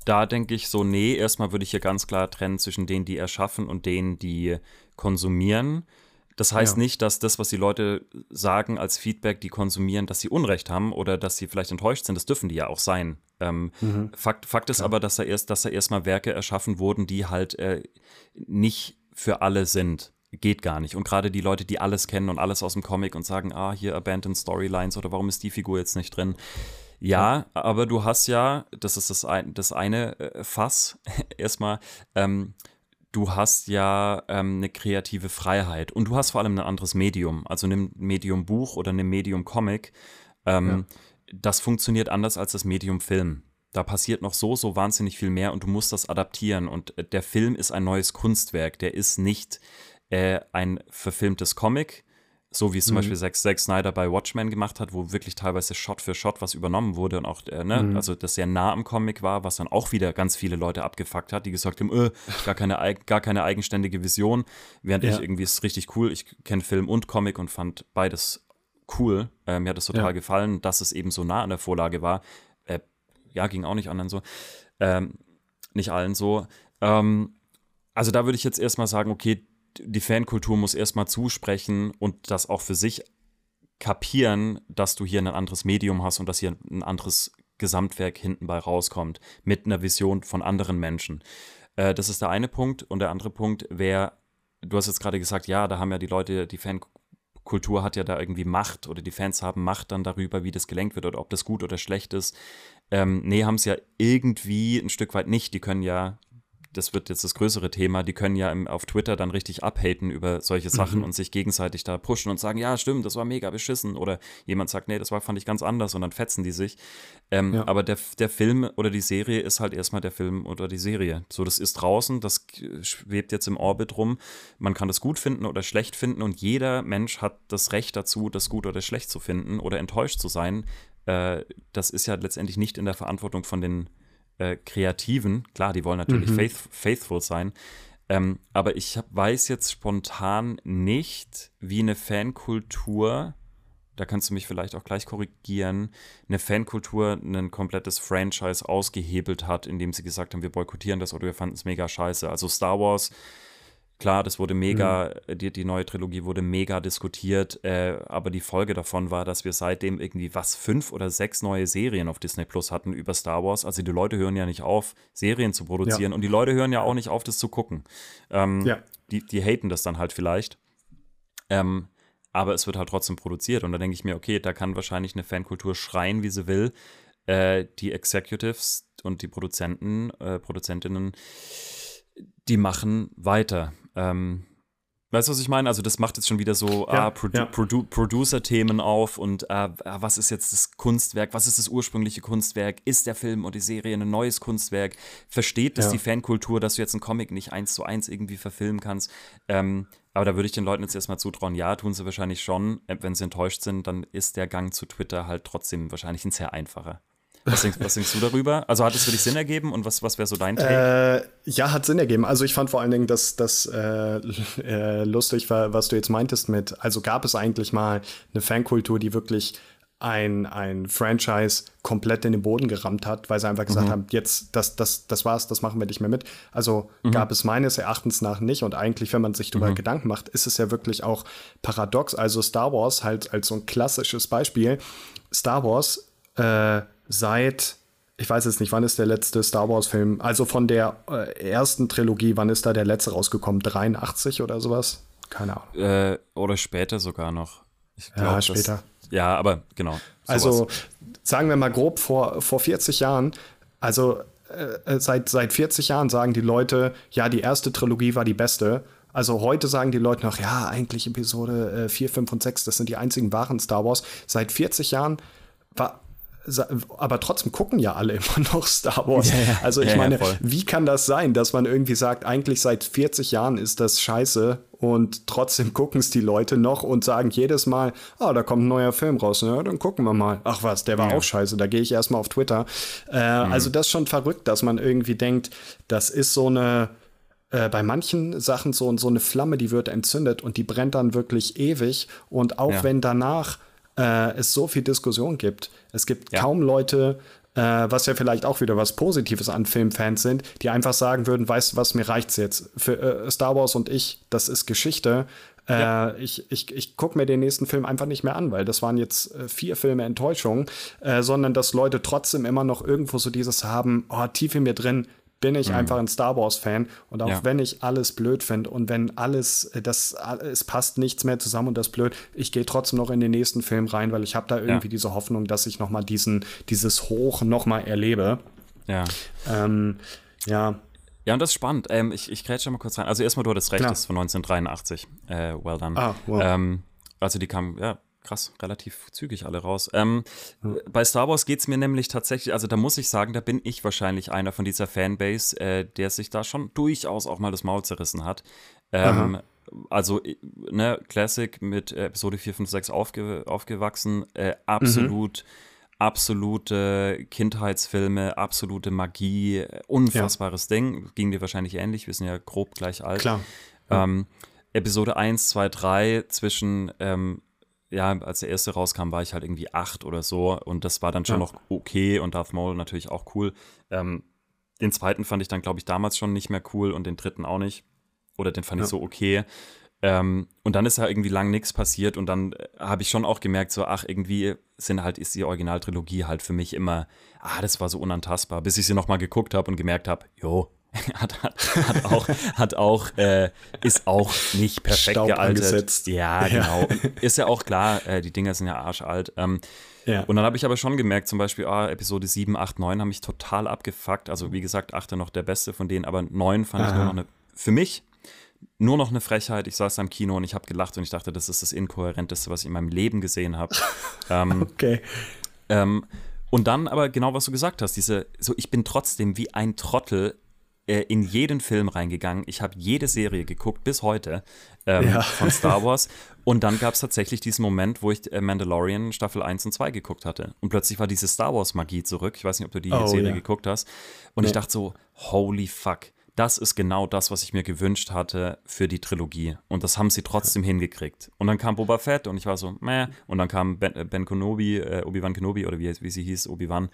da denke ich so, nee, erstmal würde ich hier ganz klar trennen zwischen denen, die erschaffen und denen, die konsumieren. Das heißt ja. nicht, dass das, was die Leute sagen als Feedback, die konsumieren, dass sie Unrecht haben oder dass sie vielleicht enttäuscht sind. Das dürfen die ja auch sein. Ähm, mhm. Fakt, Fakt ist Klar. aber, dass da erst, dass da erstmal Werke erschaffen wurden, die halt äh, nicht für alle sind. Geht gar nicht. Und gerade die Leute, die alles kennen und alles aus dem Comic und sagen, ah, hier Abandoned Storylines oder warum ist die Figur jetzt nicht drin? Ja, ja. aber du hast ja, das ist das, ein, das eine äh, Fass, erstmal, ähm, du hast ja ähm, eine kreative Freiheit und du hast vor allem ein anderes Medium, also ein Medium Buch oder ein Medium Comic. Ähm, ja. Das funktioniert anders als das Medium Film. Da passiert noch so, so wahnsinnig viel mehr und du musst das adaptieren. Und äh, der Film ist ein neues Kunstwerk. Der ist nicht äh, ein verfilmtes Comic, so wie es zum mhm. Beispiel Zack, Zack Snyder bei Watchmen gemacht hat, wo wirklich teilweise Shot für Shot was übernommen wurde und auch, äh, ne, mhm. also das sehr nah am Comic war, was dann auch wieder ganz viele Leute abgefuckt hat, die gesagt haben, öh, gar, keine, gar keine eigenständige Vision, während ja. ich irgendwie ist richtig cool, ich kenne Film und Comic und fand beides cool, äh, mir hat es total ja. gefallen, dass es eben so nah an der Vorlage war, äh, ja, ging auch nicht anderen so, ähm, nicht allen so, ähm, also da würde ich jetzt erstmal sagen, okay, die Fankultur muss erstmal zusprechen und das auch für sich kapieren, dass du hier ein anderes Medium hast und dass hier ein anderes Gesamtwerk hinten bei rauskommt, mit einer Vision von anderen Menschen. Äh, das ist der eine Punkt. Und der andere Punkt wäre, du hast jetzt gerade gesagt, ja, da haben ja die Leute, die Fankultur hat ja da irgendwie Macht oder die Fans haben Macht dann darüber, wie das gelenkt wird oder ob das gut oder schlecht ist. Ähm, nee, haben es ja irgendwie ein Stück weit nicht. Die können ja das wird jetzt das größere Thema, die können ja im, auf Twitter dann richtig abhaten über solche Sachen mhm. und sich gegenseitig da pushen und sagen, ja, stimmt, das war mega beschissen. Oder jemand sagt, nee, das war, fand ich ganz anders und dann fetzen die sich. Ähm, ja. Aber der, der Film oder die Serie ist halt erstmal der Film oder die Serie. So, das ist draußen, das schwebt jetzt im Orbit rum. Man kann das gut finden oder schlecht finden und jeder Mensch hat das Recht dazu, das gut oder schlecht zu finden oder enttäuscht zu sein. Äh, das ist ja letztendlich nicht in der Verantwortung von den äh, Kreativen, klar, die wollen natürlich mhm. faith, faithful sein, ähm, aber ich hab, weiß jetzt spontan nicht, wie eine Fankultur, da kannst du mich vielleicht auch gleich korrigieren, eine Fankultur ein komplettes Franchise ausgehebelt hat, indem sie gesagt haben, wir boykottieren das oder wir fanden es mega scheiße. Also Star Wars Klar, das wurde mega, mhm. die, die neue Trilogie wurde mega diskutiert, äh, aber die Folge davon war, dass wir seitdem irgendwie was fünf oder sechs neue Serien auf Disney Plus hatten über Star Wars. Also die Leute hören ja nicht auf, Serien zu produzieren ja. und die Leute hören ja auch nicht auf, das zu gucken. Ähm, ja. die, die haten das dann halt vielleicht. Ähm, aber es wird halt trotzdem produziert und da denke ich mir, okay, da kann wahrscheinlich eine Fankultur schreien, wie sie will. Äh, die Executives und die Produzenten, äh, Produzentinnen, die machen weiter. Ähm, weißt du, was ich meine? Also, das macht jetzt schon wieder so ja, ah, Produ ja. Produ Producer-Themen auf und ah, ah, was ist jetzt das Kunstwerk? Was ist das ursprüngliche Kunstwerk? Ist der Film und die Serie ein neues Kunstwerk? Versteht das ja. die Fankultur, dass du jetzt einen Comic nicht eins zu eins irgendwie verfilmen kannst? Ähm, aber da würde ich den Leuten jetzt erstmal zutrauen, ja, tun sie wahrscheinlich schon. Wenn sie enttäuscht sind, dann ist der Gang zu Twitter halt trotzdem wahrscheinlich ein sehr einfacher. Was denkst, was denkst, du darüber? Also hat es für dich Sinn ergeben und was, was wäre so dein
Take? Äh, ja, hat Sinn ergeben. Also ich fand vor allen Dingen, dass das äh, äh, lustig war, was du jetzt meintest mit, also gab es eigentlich mal eine Fankultur, die wirklich ein, ein Franchise komplett in den Boden gerammt hat, weil sie einfach gesagt mhm. haben, jetzt, das, das, das war's, das machen wir nicht mehr mit. Also mhm. gab es meines Erachtens nach nicht. Und eigentlich, wenn man sich darüber mhm. Gedanken macht, ist es ja wirklich auch paradox. Also Star Wars halt als so ein klassisches Beispiel. Star Wars äh, seit, ich weiß jetzt nicht, wann ist der letzte Star Wars-Film, also von der äh, ersten Trilogie, wann ist da der letzte rausgekommen? 83 oder sowas? Keine Ahnung.
Äh, oder später sogar noch.
Ich glaub, ja, später.
Das, ja, aber genau. Sowas.
Also sagen wir mal grob vor, vor 40 Jahren, also äh, seit, seit 40 Jahren sagen die Leute, ja, die erste Trilogie war die beste. Also heute sagen die Leute noch, ja, eigentlich Episode äh, 4, 5 und 6, das sind die einzigen wahren Star Wars. Seit 40 Jahren war aber trotzdem gucken ja alle immer noch Star Wars. Ja, ja. Also ich ja, meine, wie kann das sein, dass man irgendwie sagt, eigentlich seit 40 Jahren ist das scheiße und trotzdem gucken es die Leute noch und sagen jedes Mal, ah, da kommt ein neuer Film raus, ja, dann gucken wir mal. Ach was, der war auch scheiße, da gehe ich erstmal auf Twitter. Äh, mhm. Also das ist schon verrückt, dass man irgendwie denkt, das ist so eine äh, bei manchen Sachen so, so eine Flamme, die wird entzündet und die brennt dann wirklich ewig und auch wenn danach äh, es so viel Diskussion gibt. Es gibt ja. kaum Leute, äh, was ja vielleicht auch wieder was Positives an Filmfans sind, die einfach sagen würden, weißt du was, mir reicht's jetzt. Für äh, Star Wars und ich, das ist Geschichte. Äh, ja. ich ich, ich gucke mir den nächsten Film einfach nicht mehr an, weil das waren jetzt äh, vier Filme Enttäuschung, äh, sondern dass Leute trotzdem immer noch irgendwo so dieses haben, oh, tief in mir drin, bin ich mhm. einfach ein Star Wars-Fan. Und auch ja. wenn ich alles blöd finde und wenn alles, äh, das, es passt nichts mehr zusammen und das blöd, ich gehe trotzdem noch in den nächsten Film rein, weil ich habe da irgendwie ja. diese Hoffnung, dass ich noch mal diesen, dieses Hoch noch mal erlebe.
Ja.
Ähm, ja.
Ja, und das ist spannend. Ähm, ich ich grätsche mal kurz rein. Also erstmal, du hattest recht, Klar. das ist von 1983. Äh, well done. Ah, wow. Ähm, also die kam, ja, krass, relativ zügig alle raus. Ähm, mhm. Bei Star Wars geht es mir nämlich tatsächlich, also da muss ich sagen, da bin ich wahrscheinlich einer von dieser Fanbase, äh, der sich da schon durchaus auch mal das Maul zerrissen hat. Ähm, also, ne, Classic mit Episode 4, 5, 6 aufge aufgewachsen, äh, absolut. Mhm. Absolute Kindheitsfilme, absolute Magie, unfassbares ja. Ding. Ging dir wahrscheinlich ähnlich, wir sind ja grob gleich alt.
Klar.
Ähm, Episode 1, 2, 3 zwischen ähm, ja, als der erste rauskam, war ich halt irgendwie acht oder so und das war dann schon ja. noch okay und Darth Maul natürlich auch cool. Ähm, den zweiten fand ich dann, glaube ich, damals schon nicht mehr cool und den dritten auch nicht. Oder den fand ja. ich so okay. Ähm, und dann ist ja irgendwie lang nichts passiert und dann äh, habe ich schon auch gemerkt, so, ach, irgendwie sind halt, ist die Originaltrilogie halt für mich immer, ah, das war so unantastbar, bis ich sie nochmal geguckt habe und gemerkt habe, jo, hat, hat, hat auch, hat auch äh, ist auch nicht perfekt Staub gealtert. Angesetzt. Ja, genau. Ja. Ist ja auch klar, äh, die Dinger sind ja arschalt. Ähm, ja. Und dann habe ich aber schon gemerkt, zum Beispiel, ah, Episode 7, 8, 9 haben mich total abgefuckt. Also, wie gesagt, 8 noch der beste von denen, aber 9 fand Aha. ich nur noch eine, für mich nur noch eine Frechheit. Ich saß da im Kino und ich habe gelacht und ich dachte, das ist das Inkohärenteste, was ich in meinem Leben gesehen habe.
ähm, okay.
Ähm, und dann aber genau, was du gesagt hast, diese, so ich bin trotzdem wie ein Trottel äh, in jeden Film reingegangen. Ich habe jede Serie geguckt, bis heute, ähm, ja. von Star Wars. Und dann gab es tatsächlich diesen Moment, wo ich äh, Mandalorian Staffel 1 und 2 geguckt hatte. Und plötzlich war diese Star Wars-Magie zurück. Ich weiß nicht, ob du die oh, Serie ja. geguckt hast. Und ja. ich dachte so, holy fuck. Das ist genau das, was ich mir gewünscht hatte für die Trilogie. Und das haben sie trotzdem hingekriegt. Und dann kam Boba Fett und ich war so, meh. Und dann kam Ben, äh, ben Kenobi, äh, Obi-Wan Kenobi oder wie, wie sie hieß, Obi-Wan.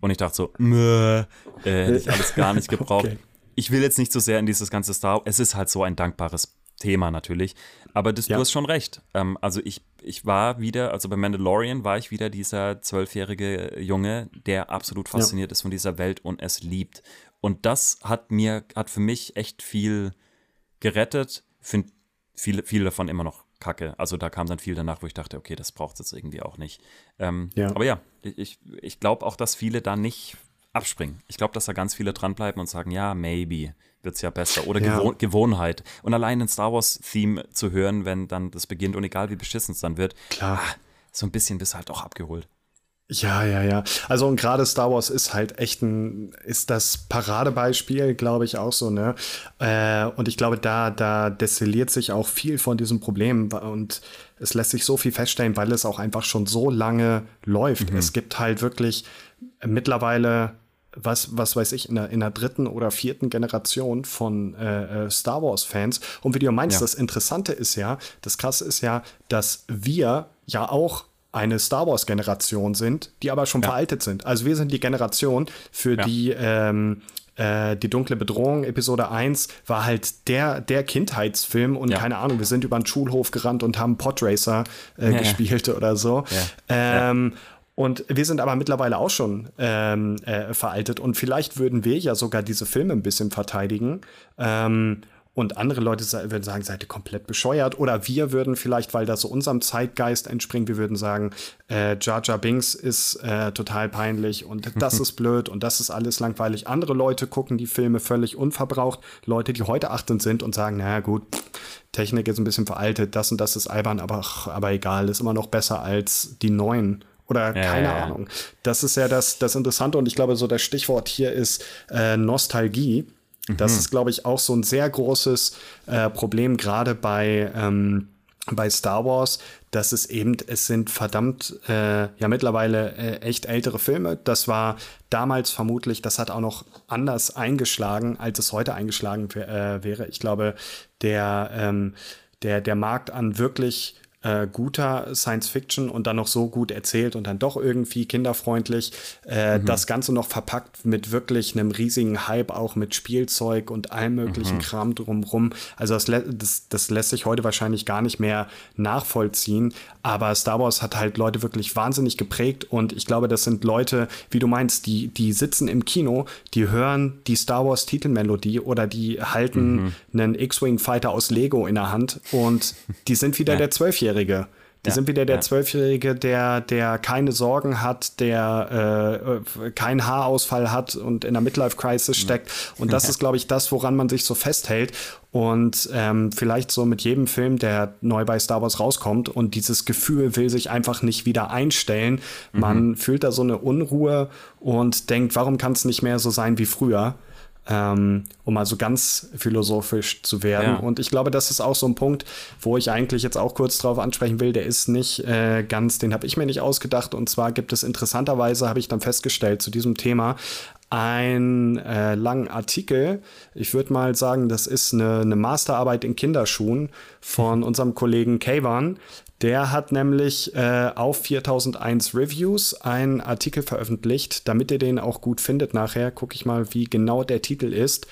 Und ich dachte so, meh, äh, hätte ich alles gar nicht gebraucht. okay ich will jetzt nicht so sehr in dieses ganze Star, es ist halt so ein dankbares Thema natürlich, aber das, ja. du hast schon recht. Ähm, also ich, ich war wieder, also bei Mandalorian war ich wieder dieser zwölfjährige Junge, der absolut fasziniert ja. ist von dieser Welt und es liebt. Und das hat mir, hat für mich echt viel gerettet. Finde viele, viele davon immer noch kacke. Also da kam dann viel danach, wo ich dachte, okay, das braucht es jetzt irgendwie auch nicht. Ähm, ja. Aber ja, ich, ich glaube auch, dass viele da nicht abspringen. Ich glaube, dass da ganz viele dranbleiben und sagen, ja, maybe wird es ja besser. Oder ja. Gewohn Gewohnheit. Und allein ein Star Wars-Theme zu hören, wenn dann das beginnt und egal wie beschissen es dann wird,
klar, ah,
so ein bisschen bist du halt auch abgeholt.
Ja, ja, ja. Also und gerade Star Wars ist halt echt ein, ist das Paradebeispiel, glaube ich, auch so, ne? Äh, und ich glaube, da, da destilliert sich auch viel von diesem Problem und es lässt sich so viel feststellen, weil es auch einfach schon so lange läuft. Mhm. Es gibt halt wirklich mittlerweile was, was weiß ich, in der, in der dritten oder vierten Generation von äh, äh, Star Wars-Fans. Und wie du meinst, ja. das Interessante ist ja, das Krasse ist ja, dass wir ja auch eine Star Wars-Generation sind, die aber schon ja. veraltet sind. Also wir sind die Generation, für ja. die ähm, äh, die dunkle Bedrohung, Episode 1, war halt der, der Kindheitsfilm und keine Ahnung, wir sind über den Schulhof gerannt und haben Podracer äh, gespielt oder so. Ähm, und wir sind aber mittlerweile auch schon ähm, äh, veraltet und vielleicht würden wir ja sogar diese Filme ein bisschen verteidigen. Ähm, und andere Leute würden sagen, seid ihr komplett bescheuert. Oder wir würden vielleicht, weil das so unserem Zeitgeist entspringt, wir würden sagen, äh, Jar Jar Binks ist äh, total peinlich und das ist blöd und das ist alles langweilig. Andere Leute gucken die Filme völlig unverbraucht. Leute, die heute achtend sind und sagen, naja gut, Technik ist ein bisschen veraltet, das und das ist albern, aber, aber egal, ist immer noch besser als die neuen oder ja, keine ja, Ahnung. Das ist ja das, das Interessante und ich glaube, so das Stichwort hier ist äh, Nostalgie. Das mhm. ist, glaube ich, auch so ein sehr großes äh, Problem, gerade bei, ähm, bei Star Wars, dass es eben, es sind verdammt, äh, ja mittlerweile äh, echt ältere Filme. Das war damals vermutlich, das hat auch noch anders eingeschlagen, als es heute eingeschlagen äh, wäre. Ich glaube, der, ähm, der, der Markt an wirklich äh, guter Science Fiction und dann noch so gut erzählt und dann doch irgendwie kinderfreundlich. Äh, mhm. Das Ganze noch verpackt mit wirklich einem riesigen Hype, auch mit Spielzeug und allem möglichen mhm. Kram drumrum. Also das, das, das lässt sich heute wahrscheinlich gar nicht mehr nachvollziehen. Aber Star Wars hat halt Leute wirklich wahnsinnig geprägt und ich glaube, das sind Leute, wie du meinst, die, die sitzen im Kino, die hören die Star Wars Titelmelodie oder die halten mhm. einen X-Wing Fighter aus Lego in der Hand und die sind wieder ja. der Zwölfjährige. Die ja, sind wieder der Zwölfjährige, der, der keine Sorgen hat, der äh, keinen Haarausfall hat und in der Midlife-Crisis steckt. Und das ist, glaube ich, das, woran man sich so festhält. Und ähm, vielleicht so mit jedem Film, der neu bei Star Wars rauskommt und dieses Gefühl will sich einfach nicht wieder einstellen. Mhm. Man fühlt da so eine Unruhe und denkt, warum kann es nicht mehr so sein wie früher? Ähm, um mal so ganz philosophisch zu werden. Ja. Und ich glaube, das ist auch so ein Punkt, wo ich eigentlich jetzt auch kurz drauf ansprechen will. Der ist nicht äh, ganz, den habe ich mir nicht ausgedacht. Und zwar gibt es interessanterweise, habe ich dann festgestellt, zu diesem Thema einen äh, langen Artikel. Ich würde mal sagen, das ist eine, eine Masterarbeit in Kinderschuhen von unserem Kollegen Kayvan. Der hat nämlich äh, auf 4001 Reviews einen Artikel veröffentlicht, damit ihr den auch gut findet nachher. Gucke ich mal, wie genau der Titel ist.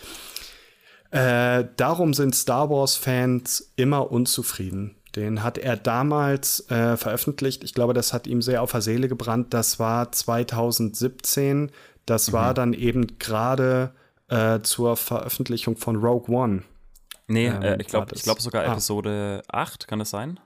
Äh, darum sind Star Wars-Fans immer unzufrieden. Den hat er damals äh, veröffentlicht. Ich glaube, das hat ihm sehr auf der Seele gebrannt. Das war 2017. Das mhm. war dann eben gerade äh, zur Veröffentlichung von Rogue One.
Nee, ähm, äh, ich glaube glaub sogar ah. Episode 8, kann das sein?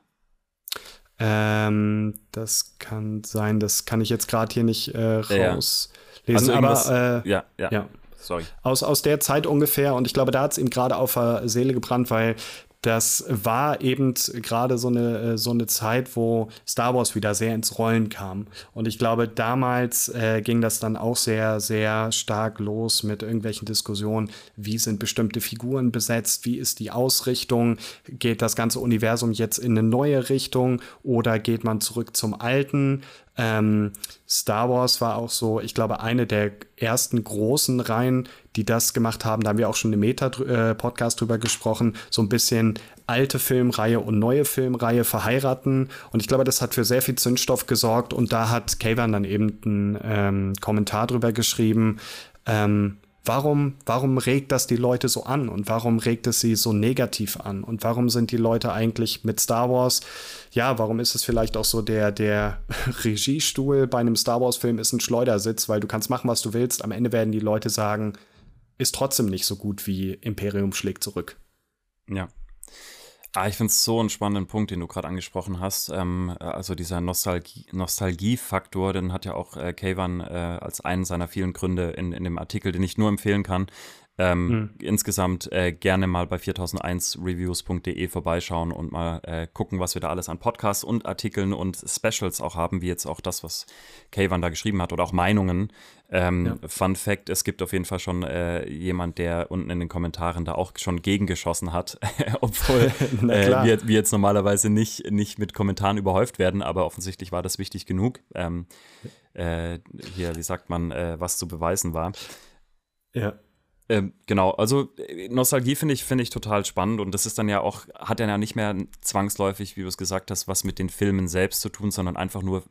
Ähm, das kann sein, das kann ich jetzt gerade hier nicht äh, rauslesen. Ja. Also aber
äh, ja, ja, ja. Sorry.
Aus, aus der Zeit ungefähr, und ich glaube, da hat es ihm gerade auf der Seele gebrannt, weil das war eben gerade so eine, äh, so eine Zeit, wo Star Wars wieder sehr ins Rollen kam. Und ich glaube, damals äh, ging das dann auch sehr, sehr stark los mit irgendwelchen Diskussionen, wie sind bestimmte Figuren besetzt, wie ist die Ausrichtung, geht das ganze Universum jetzt in eine neue Richtung oder geht man zurück zum Alten? Ähm, Star Wars war auch so, ich glaube, eine der ersten großen Reihen, die das gemacht haben. Da haben wir auch schon im Meta-Podcast drüber gesprochen. So ein bisschen alte Filmreihe und neue Filmreihe verheiraten. Und ich glaube, das hat für sehr viel Zündstoff gesorgt. Und da hat Kavan dann eben einen ähm, Kommentar drüber geschrieben. Ähm, Warum, warum regt das die Leute so an und warum regt es sie so negativ an? Und warum sind die Leute eigentlich mit Star Wars? Ja, warum ist es vielleicht auch so, der, der Regiestuhl bei einem Star Wars-Film ist ein Schleudersitz, weil du kannst machen, was du willst. Am Ende werden die Leute sagen, ist trotzdem nicht so gut wie Imperium schlägt zurück.
Ja. Ah, ich finde es so einen spannenden Punkt, den du gerade angesprochen hast. Ähm, also dieser Nostalgie, Nostalgiefaktor, den hat ja auch äh, Kavan äh, als einen seiner vielen Gründe in, in dem Artikel, den ich nur empfehlen kann. Ähm, hm. Insgesamt äh, gerne mal bei 4001reviews.de vorbeischauen und mal äh, gucken, was wir da alles an Podcasts und Artikeln und Specials auch haben, wie jetzt auch das, was Kayvan da geschrieben hat oder auch Meinungen. Ähm, ja. Fun Fact: Es gibt auf jeden Fall schon äh, jemand, der unten in den Kommentaren da auch schon gegengeschossen hat, obwohl äh, wir, wir, jetzt normalerweise nicht, nicht mit Kommentaren überhäuft werden, aber offensichtlich war das wichtig genug. Ähm, äh, hier, wie sagt man, äh, was zu beweisen war.
Ja.
Ähm, genau, also äh, Nostalgie finde ich, finde ich total spannend und das ist dann ja auch, hat ja nicht mehr zwangsläufig, wie du es gesagt hast, was mit den Filmen selbst zu tun, sondern einfach nur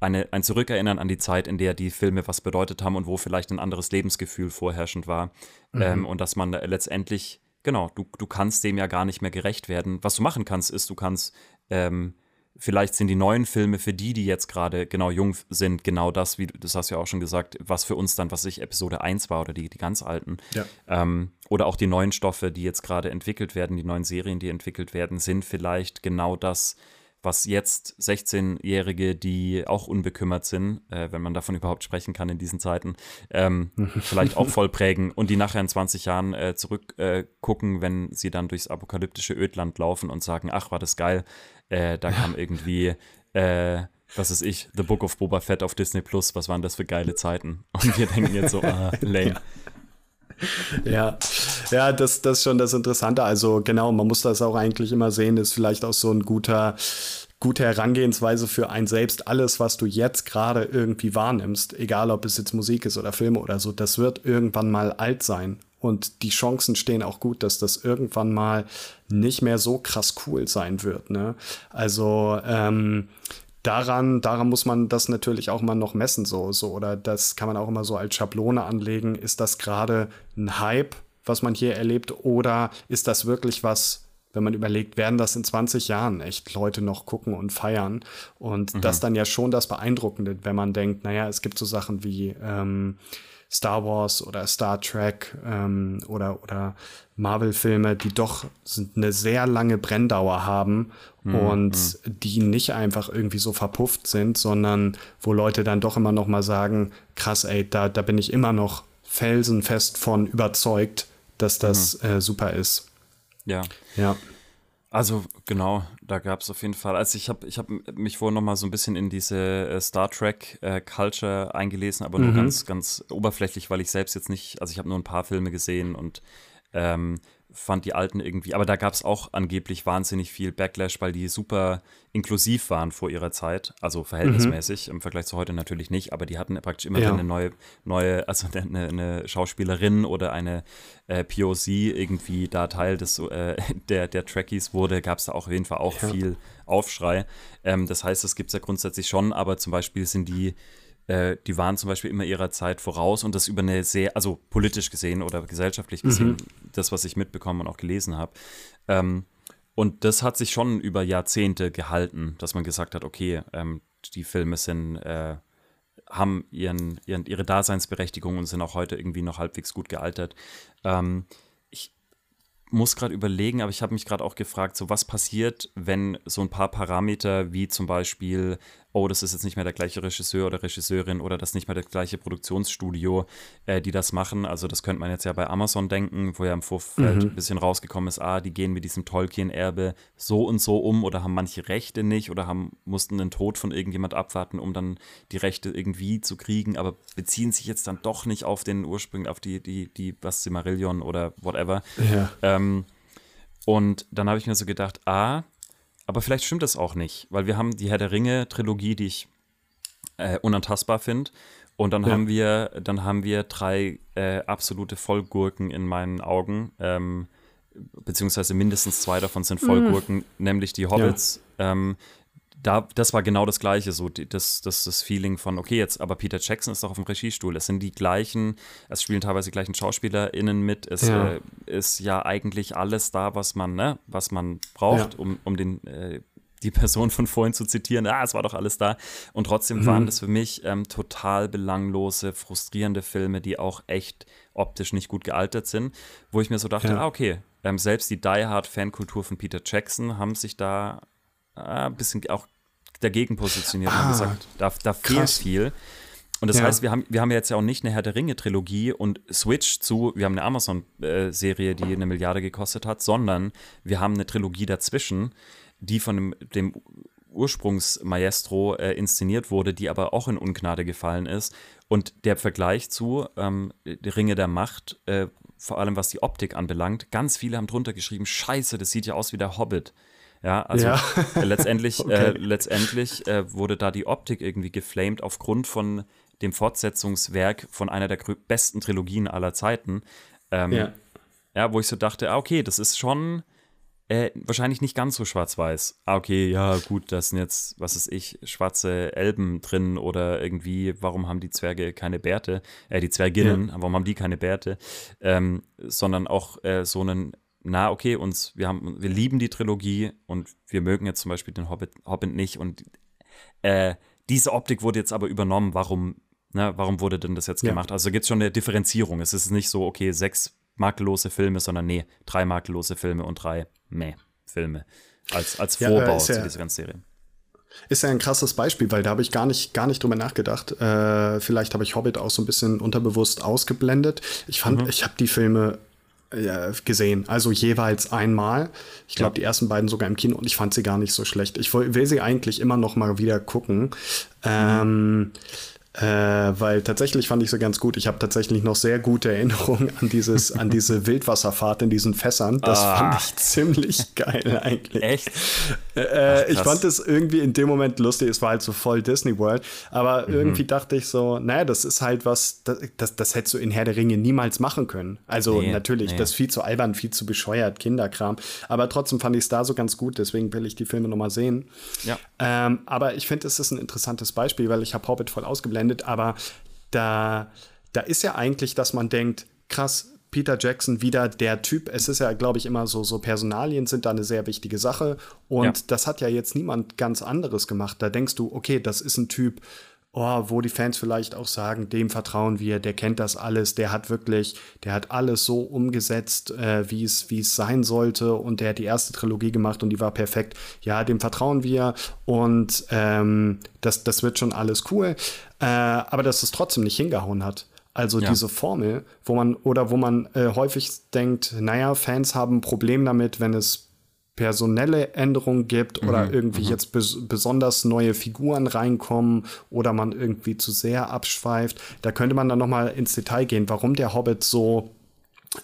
eine, ein Zurückerinnern an die Zeit, in der die Filme was bedeutet haben und wo vielleicht ein anderes Lebensgefühl vorherrschend war. Mhm. Ähm, und dass man letztendlich, genau, du, du kannst dem ja gar nicht mehr gerecht werden. Was du machen kannst, ist, du kannst ähm, vielleicht sind die neuen Filme für die, die jetzt gerade genau jung sind, genau das, wie das hast du ja auch schon gesagt, was für uns dann, was ich Episode 1 war oder die, die ganz alten.
Ja.
Ähm, oder auch die neuen Stoffe, die jetzt gerade entwickelt werden, die neuen Serien, die entwickelt werden, sind vielleicht genau das, was jetzt 16-Jährige, die auch unbekümmert sind, äh, wenn man davon überhaupt sprechen kann in diesen Zeiten, ähm, vielleicht auch voll prägen und die nachher in 20 Jahren äh, zurückgucken, äh, wenn sie dann durchs apokalyptische Ödland laufen und sagen, ach, war das geil, äh, da kam irgendwie, äh, was ist ich, The Book of Boba Fett auf Disney Plus, was waren das für geile Zeiten? Und wir denken jetzt so, ah, lame.
Ja, ja, das, das ist schon das Interessante. Also genau, man muss das auch eigentlich immer sehen, ist vielleicht auch so ein guter, gute Herangehensweise für ein selbst. Alles, was du jetzt gerade irgendwie wahrnimmst, egal ob es jetzt Musik ist oder Filme oder so, das wird irgendwann mal alt sein. Und die Chancen stehen auch gut, dass das irgendwann mal nicht mehr so krass cool sein wird. Ne? Also ähm, daran, daran muss man das natürlich auch mal noch messen, so, so, oder das kann man auch immer so als Schablone anlegen. Ist das gerade ein Hype, was man hier erlebt, oder ist das wirklich was, wenn man überlegt, werden das in 20 Jahren echt Leute noch gucken und feiern? Und mhm. das dann ja schon das Beeindruckende, wenn man denkt, naja, es gibt so Sachen wie ähm, Star Wars oder Star Trek ähm, oder, oder Marvel-Filme, die doch eine sehr lange Brenndauer haben mhm. und mhm. die nicht einfach irgendwie so verpufft sind, sondern wo Leute dann doch immer noch mal sagen, krass, ey, da, da bin ich immer noch felsenfest von überzeugt, dass das mhm. äh, super ist.
Ja.
Ja.
Also genau, da gab es auf jeden Fall. Also ich habe ich hab mich vorhin noch mal so ein bisschen in diese äh, Star Trek äh, Culture eingelesen, aber nur mhm. ganz ganz oberflächlich, weil ich selbst jetzt nicht, also ich habe nur ein paar Filme gesehen und ähm, fand die alten irgendwie, aber da gab es auch angeblich wahnsinnig viel Backlash, weil die super inklusiv waren vor ihrer Zeit, also verhältnismäßig, mhm. im Vergleich zu heute natürlich nicht, aber die hatten praktisch immer ja. eine neue, neue, also eine, eine Schauspielerin oder eine äh, POC irgendwie da Teil des, äh, der, der Trekkies wurde, gab es da auch auf jeden Fall auch ja. viel Aufschrei. Ähm, das heißt, das gibt es ja grundsätzlich schon, aber zum Beispiel sind die äh, die waren zum Beispiel immer ihrer Zeit voraus und das über eine sehr, also politisch gesehen oder gesellschaftlich gesehen, mhm. das, was ich mitbekommen und auch gelesen habe. Ähm, und das hat sich schon über Jahrzehnte gehalten, dass man gesagt hat, okay, ähm, die Filme sind, äh, haben ihren, ihren, ihre Daseinsberechtigung und sind auch heute irgendwie noch halbwegs gut gealtert. Ähm, muss gerade überlegen, aber ich habe mich gerade auch gefragt, so was passiert, wenn so ein paar Parameter wie zum Beispiel, oh, das ist jetzt nicht mehr der gleiche Regisseur oder Regisseurin oder das nicht mehr das gleiche Produktionsstudio, äh, die das machen. Also das könnte man jetzt ja bei Amazon denken, wo ja im Vorfeld mhm. ein bisschen rausgekommen ist, ah, die gehen mit diesem Tolkien-Erbe so und so um oder haben manche Rechte nicht oder haben, mussten den Tod von irgendjemand abwarten, um dann die Rechte irgendwie zu kriegen, aber beziehen sich jetzt dann doch nicht auf den Ursprung, auf die, die, die, was Silmarillion oder whatever.
Ja.
Ähm, und dann habe ich mir so gedacht, ah, aber vielleicht stimmt das auch nicht, weil wir haben die Herr der Ringe-Trilogie, die ich äh, unantastbar finde. Und dann ja. haben wir, dann haben wir drei äh, absolute Vollgurken in meinen Augen. Ähm, beziehungsweise mindestens zwei davon sind Vollgurken, mhm. nämlich die Hobbits, ja. ähm, da, das war genau das Gleiche, so das, das, das Feeling von, okay, jetzt, aber Peter Jackson ist doch auf dem Regiestuhl. Es sind die gleichen, es spielen teilweise die gleichen SchauspielerInnen mit. Es ja. Äh, ist ja eigentlich alles da, was man, ne, was man braucht, ja. um, um den, äh, die Person von vorhin zu zitieren. Ah, es war doch alles da. Und trotzdem mhm. waren das für mich ähm, total belanglose, frustrierende Filme, die auch echt optisch nicht gut gealtert sind, wo ich mir so dachte, ja. ah, okay, ähm, selbst die Die Hard Fankultur von Peter Jackson haben sich da äh, ein bisschen auch dagegen positioniert ah, und gesagt, da, da fehlt viel. Und das ja. heißt, wir haben, wir haben jetzt ja auch nicht eine Herr der Ringe-Trilogie und Switch zu, wir haben eine Amazon-Serie, die eine Milliarde gekostet hat, sondern wir haben eine Trilogie dazwischen, die von dem, dem Ursprungsmaestro äh, inszeniert wurde, die aber auch in Ungnade gefallen ist. Und der Vergleich zu ähm, die Ringe der Macht, äh, vor allem was die Optik anbelangt, ganz viele haben drunter geschrieben, scheiße, das sieht ja aus wie der Hobbit. Ja, also ja. Äh, letztendlich, okay. äh, letztendlich äh, wurde da die Optik irgendwie geflamed aufgrund von dem Fortsetzungswerk von einer der besten Trilogien aller Zeiten. Ähm, ja. ja. wo ich so dachte, ah, okay, das ist schon äh, wahrscheinlich nicht ganz so schwarz-weiß. Ah, okay, ja, gut, da sind jetzt, was ist ich, schwarze Elben drin oder irgendwie, warum haben die Zwerge keine Bärte? Äh, die Zwerginnen, ja. warum haben die keine Bärte? Ähm, sondern auch äh, so einen na, okay, uns, wir haben, wir lieben die Trilogie und wir mögen jetzt zum Beispiel den Hobbit, Hobbit nicht und äh, diese Optik wurde jetzt aber übernommen. Warum, ne, warum wurde denn das jetzt ja. gemacht? Also gibt es schon eine Differenzierung. Es ist nicht so, okay, sechs makellose Filme, sondern nee, drei makellose Filme und drei meh Filme. Als, als Vorbau ja, äh, zu dieser ganzen Serie.
Ist ja ein krasses Beispiel, weil da habe ich gar nicht, gar nicht drüber nachgedacht. Äh, vielleicht habe ich Hobbit auch so ein bisschen unterbewusst ausgeblendet. Ich fand, mhm. ich habe die Filme gesehen. Also jeweils einmal. Ich glaube, ja. die ersten beiden sogar im Kino und ich fand sie gar nicht so schlecht. Ich will sie eigentlich immer noch mal wieder gucken. Ähm, äh, weil tatsächlich fand ich sie ganz gut. Ich habe tatsächlich noch sehr gute Erinnerungen an dieses, an diese Wildwasserfahrt in diesen Fässern. Das ah. fand ich ziemlich geil eigentlich.
Echt?
Äh, Ach, ich fand es irgendwie in dem Moment lustig. Es war halt so voll Disney World. Aber mhm. irgendwie dachte ich so, naja, das ist halt was, das, das, das hättest du in Herr der Ringe niemals machen können. Also nee, natürlich, nee. das ist viel zu albern, viel zu bescheuert, Kinderkram. Aber trotzdem fand ich es da so ganz gut. Deswegen will ich die Filme nochmal sehen.
Ja.
Ähm, aber ich finde, es ist ein interessantes Beispiel, weil ich habe Hobbit voll ausgeblendet aber da, da ist ja eigentlich, dass man denkt, krass, Peter Jackson wieder der Typ. Es ist ja, glaube ich, immer so, so Personalien sind da eine sehr wichtige Sache. Und ja. das hat ja jetzt niemand ganz anderes gemacht. Da denkst du, okay, das ist ein Typ, oh, wo die Fans vielleicht auch sagen, dem vertrauen wir, der kennt das alles, der hat wirklich, der hat alles so umgesetzt, äh, wie es wie es sein sollte und der hat die erste Trilogie gemacht und die war perfekt. Ja, dem vertrauen wir und ähm, das, das wird schon alles cool, äh, aber dass es trotzdem nicht hingehauen hat. Also ja. diese Formel, wo man oder wo man äh, häufig denkt, naja, Fans haben ein Problem damit, wenn es personelle Änderungen gibt oder mhm, irgendwie mhm. jetzt bes besonders neue Figuren reinkommen oder man irgendwie zu sehr abschweift. Da könnte man dann noch mal ins Detail gehen, warum der Hobbit so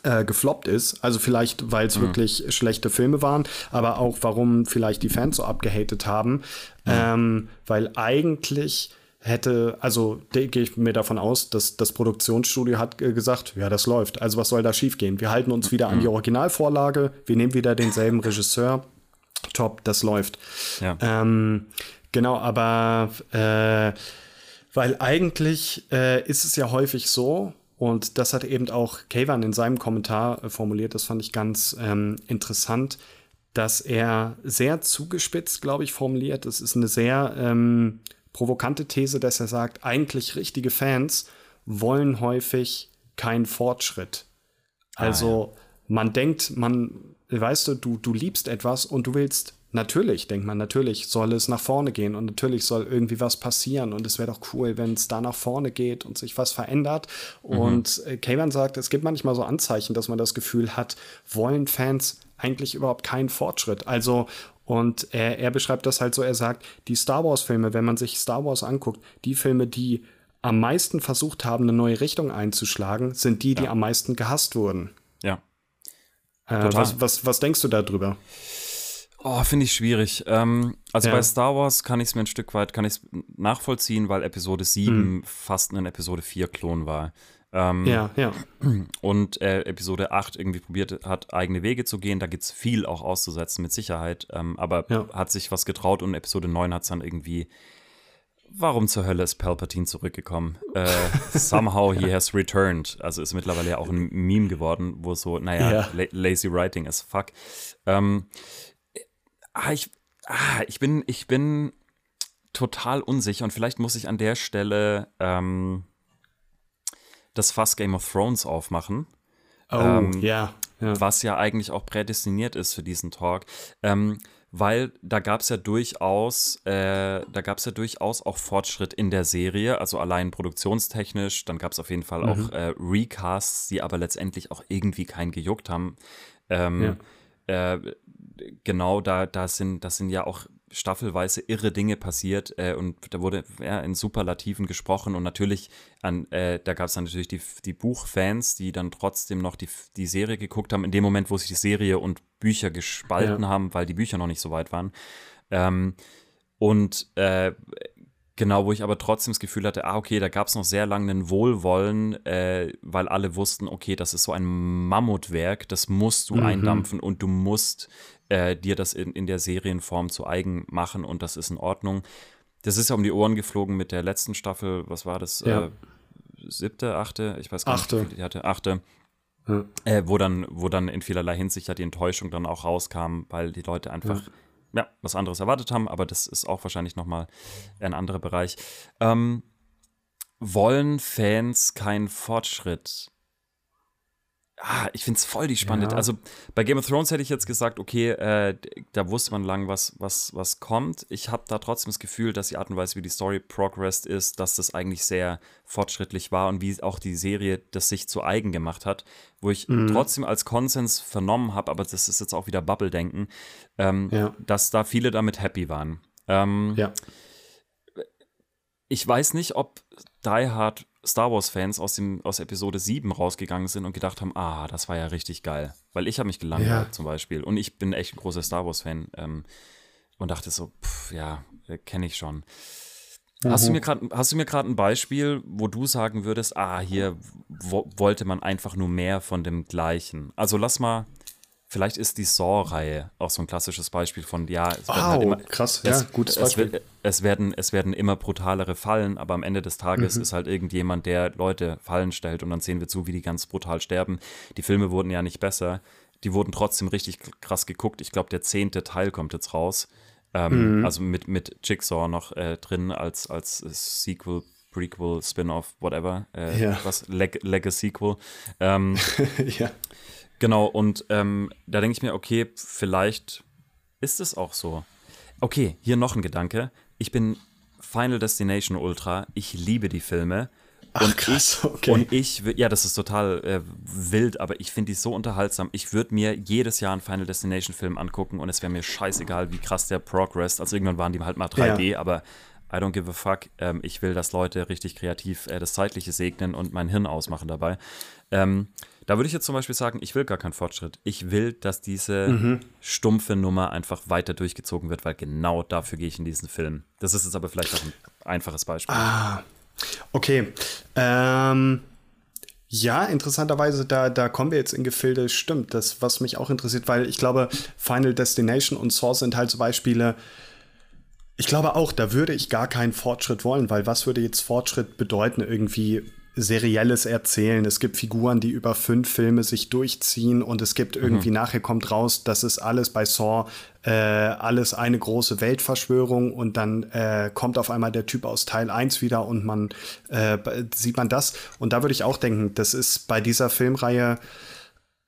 äh, gefloppt ist. Also vielleicht, weil es mhm. wirklich schlechte Filme waren, aber auch warum vielleicht die Fans so abgehatet haben. Mhm. Ähm, weil eigentlich hätte, also gehe ich mir davon aus, dass das Produktionsstudio hat gesagt, ja, das läuft. Also was soll da schiefgehen? Wir halten uns wieder an die mhm. Originalvorlage, wir nehmen wieder denselben Regisseur. Top, das läuft.
Ja.
Ähm, genau, aber äh, weil eigentlich äh, ist es ja häufig so, und das hat eben auch Kavan in seinem Kommentar äh, formuliert, das fand ich ganz ähm, interessant, dass er sehr zugespitzt, glaube ich, formuliert. Das ist eine sehr ähm, provokante These, dass er sagt, eigentlich richtige Fans wollen häufig keinen Fortschritt. Also ah, ja. man denkt, man, weißt du, du, du liebst etwas und du willst, natürlich, denkt man, natürlich soll es nach vorne gehen und natürlich soll irgendwie was passieren und es wäre doch cool, wenn es da nach vorne geht und sich was verändert. Mhm. Und äh, Kavan sagt, es gibt manchmal so Anzeichen, dass man das Gefühl hat, wollen Fans eigentlich überhaupt keinen Fortschritt. Also und er, er beschreibt das halt so, er sagt, die Star Wars-Filme, wenn man sich Star Wars anguckt, die Filme, die am meisten versucht haben, eine neue Richtung einzuschlagen, sind die, die ja. am meisten gehasst wurden.
Ja.
Äh, was, was, was denkst du darüber?
Oh, finde ich schwierig. Ähm, also ja. bei Star Wars kann ich es mir ein Stück weit kann nachvollziehen, weil Episode 7 hm. fast ein Episode 4 Klon war. Ähm,
ja, ja.
Und äh, Episode 8 irgendwie probiert hat, eigene Wege zu gehen. Da gibt es viel auch auszusetzen, mit Sicherheit. Ähm, aber
Ja.
hat sich was getraut und Episode 9 hat es dann irgendwie. Warum zur Hölle ist Palpatine zurückgekommen? Äh, somehow he has returned. Also ist mittlerweile ja auch ein Meme geworden, wo so, naja,
Ja.
la lazy writing as fuck. Ähm, ah, ich, ah, ich bin, ich bin total unsicher und vielleicht muss ich an der Stelle ähm, das Fass Game of Thrones aufmachen,
Oh,
Ähm,
ja. ja.
was ja eigentlich auch prädestiniert ist für diesen Talk. Ähm, weil da gab es ja durchaus, äh, da gab es ja durchaus auch Fortschritt in der Serie, also allein produktionstechnisch. Dann gab es auf jeden Fall
Mhm.
auch äh, Recasts, die aber letztendlich auch irgendwie keinen gejuckt haben. Ähm, äh, genau, da, da sind, das sind ja auch staffelweise irre Dinge passiert äh, und da wurde ja, in Superlativen gesprochen und natürlich an, äh, da gab es dann natürlich die, die Buchfans, die dann trotzdem noch die, die Serie geguckt haben, in dem Moment, wo sich die Serie und Bücher gespalten
Ja.
haben, weil die Bücher noch nicht so weit waren. Ähm, und äh, Genau, wo ich aber trotzdem das Gefühl hatte, ah, okay, da gab es noch sehr lange ein Wohlwollen, äh, weil alle wussten, okay, das ist so ein Mammutwerk, das musst du
Mhm.
eindampfen und du musst äh, dir das in, in der Serienform zu eigen machen und das ist in Ordnung. Das ist ja um die Ohren geflogen mit der letzten Staffel, was war das?
Ja.
Äh, siebte, achte? Ich weiß gar
Achte.
nicht, wie viele die hatte. Achte.
Ja.
Äh, wo, dann, wo dann in vielerlei Hinsicht ja die Enttäuschung dann auch rauskam, weil die Leute einfach ja, was anderes erwartet haben, aber das ist auch wahrscheinlich nochmal ein anderer Bereich. Ähm, wollen Fans keinen Fortschritt? Ah, ich finde es voll die spannend.
Ja.
Also bei Game of Thrones hätte ich jetzt gesagt, okay, äh, da wusste man lang, was, was, was kommt. Ich habe da trotzdem das Gefühl, dass die Art und Weise, wie die Story progressed ist, dass das eigentlich sehr fortschrittlich war und wie auch die Serie das sich zu eigen gemacht hat, wo ich trotzdem als Konsens vernommen habe, aber das ist jetzt auch wieder Bubble-Denken, ähm,
Ja.
dass da viele damit happy waren. Ähm,
Ja.
ich weiß nicht, ob Die Hard Star Wars-Fans aus, dem- aus Episode 7 rausgegangen sind und gedacht haben, ah, das war ja richtig geil. Weil ich habe mich gelangweilt
Ja.
zum Beispiel. Und ich bin echt ein großer Star Wars-Fan ähm, und dachte so, pff, ja, kenne ich schon. Hast du mir gerade hast du mir gerade ein Beispiel, wo du sagen würdest, ah, hier wo, wollte man einfach nur mehr von dem Gleichen. Also lass mal, vielleicht ist die Saw-Reihe auch so ein klassisches Beispiel von, ja, es werden halt immer,
krass, ja,
es,
gutes
es,
Beispiel.
wird- es, werden, es werden immer brutalere Fallen, aber am Ende des Tages
Mhm.
ist halt irgendjemand, der Leute Fallen stellt und dann sehen wir zu, wie die ganz brutal sterben. Die Filme wurden ja nicht besser. Die wurden trotzdem richtig krass geguckt. Ich glaube, der zehnte Teil kommt jetzt raus. Ähm,
Mhm.
Also mit, mit Jigsaw noch äh, drin als, als Sequel, Prequel, Spin-off, whatever. Äh,
Ja.
Was? Leg Legacy-Sequel. Ähm,
ja.
Genau, und ähm, da denke ich mir, okay, vielleicht ist es auch so. Okay, hier noch ein Gedanke. Ich bin Final Destination Ultra. Ich liebe die Filme.
Ach, krass,
ich,
okay.
Und ich, ja, das ist total äh, wild, aber ich finde die so unterhaltsam. Ich würde mir jedes Jahr einen Final Destination Film angucken und es wäre mir scheißegal, wie krass der progressed. Also irgendwann waren die halt mal 3D, aber I don't give a fuck. Ähm, ich will, dass Leute richtig kreativ äh, das Zeitliche segnen und mein Hirn ausmachen dabei. Ähm, da würde ich jetzt zum Beispiel sagen, ich will gar keinen Fortschritt. Ich will, dass diese
Mhm.
stumpfe Nummer einfach weiter durchgezogen wird, weil genau dafür gehe ich in diesen Film. Das ist jetzt aber vielleicht auch ein einfaches Beispiel.
Ah, okay. Ähm, ja, interessanterweise, da, da kommen wir jetzt in Gefilde, stimmt, das, was mich auch interessiert, weil ich glaube, Final Destination und Saw sind halt so Beispiele, ich glaube auch, da würde ich gar keinen Fortschritt wollen, weil was würde jetzt Fortschritt bedeuten? Irgendwie serielles Erzählen. Es gibt Figuren, die über fünf Filme sich durchziehen und es gibt irgendwie nachher kommt raus, das ist alles bei Saw äh, alles eine große Weltverschwörung und dann äh, kommt auf einmal der Typ aus Teil 1 wieder und man äh, sieht man das. Und da würde ich auch denken, das ist bei dieser Filmreihe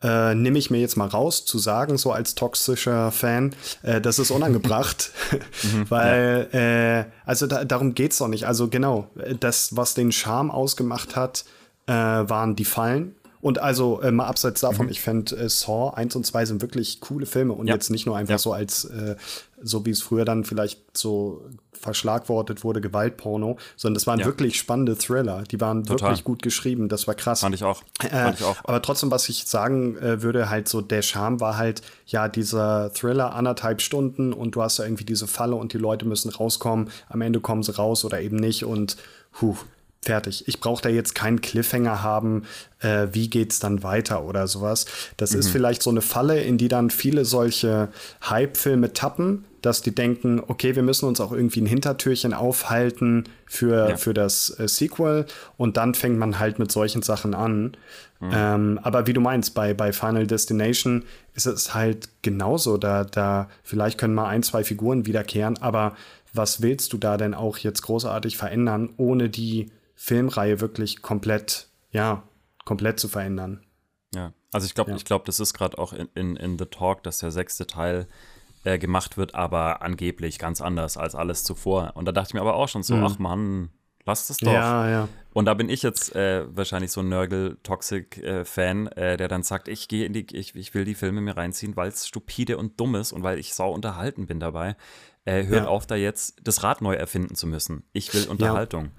äh, nehme ich mir jetzt mal raus, zu sagen, so als toxischer Fan, äh, das ist unangebracht, weil, äh, also da, darum geht's doch nicht. Also genau, das, was den Charme ausgemacht hat, äh, waren die Fallen. Und also äh, mal abseits davon, ich fände äh, Saw 1 und 2 sind wirklich coole Filme und
Ja.
jetzt nicht nur einfach
Ja.
so als, äh, so wie es früher dann vielleicht so verschlagwortet wurde, Gewaltporno, sondern das waren
Ja.
wirklich spannende Thriller. Die waren
Total.
wirklich gut geschrieben, das war krass.
Fand ich auch.
Äh,
Fand ich auch.
aber trotzdem, was ich sagen äh, würde, halt so der Charme war halt, ja, dieser Thriller anderthalb Stunden und du hast da irgendwie diese Falle und die Leute müssen rauskommen. Am Ende kommen sie raus oder eben nicht und puh, fertig. Ich brauche da jetzt keinen Cliffhanger haben, äh, wie geht's dann weiter oder sowas. Das mhm. ist vielleicht so eine Falle, in die dann viele solche Hype-Filme tappen, dass die denken, okay, wir müssen uns auch irgendwie ein Hintertürchen aufhalten für, ja. für das äh, Sequel und dann fängt man halt mit solchen Sachen an. Mhm. Ähm, aber wie du meinst, bei, bei Final Destination ist es halt genauso. Da, da vielleicht können mal ein, zwei Figuren wiederkehren, aber was willst du da denn auch jetzt großartig verändern, ohne die Filmreihe wirklich komplett, ja, komplett zu verändern.
Ja, also ich glaube, ja. ich glaube, das ist gerade auch in, in, in The Talk, dass der sechste Teil äh, gemacht wird, aber angeblich ganz anders als alles zuvor. Und da dachte ich mir aber auch schon so, mhm. ach Mann, lass das doch.
Ja, ja.
Und da bin ich jetzt äh, wahrscheinlich so ein Nörgel-Toxic-Fan, äh, der dann sagt, ich gehe in die, ich, ich will die Filme mir reinziehen, weil es stupide und dumm ist und weil ich sau unterhalten bin dabei. Äh, hört ja. auf, da jetzt das Rad neu erfinden zu müssen. Ich will Unterhaltung.
Ja.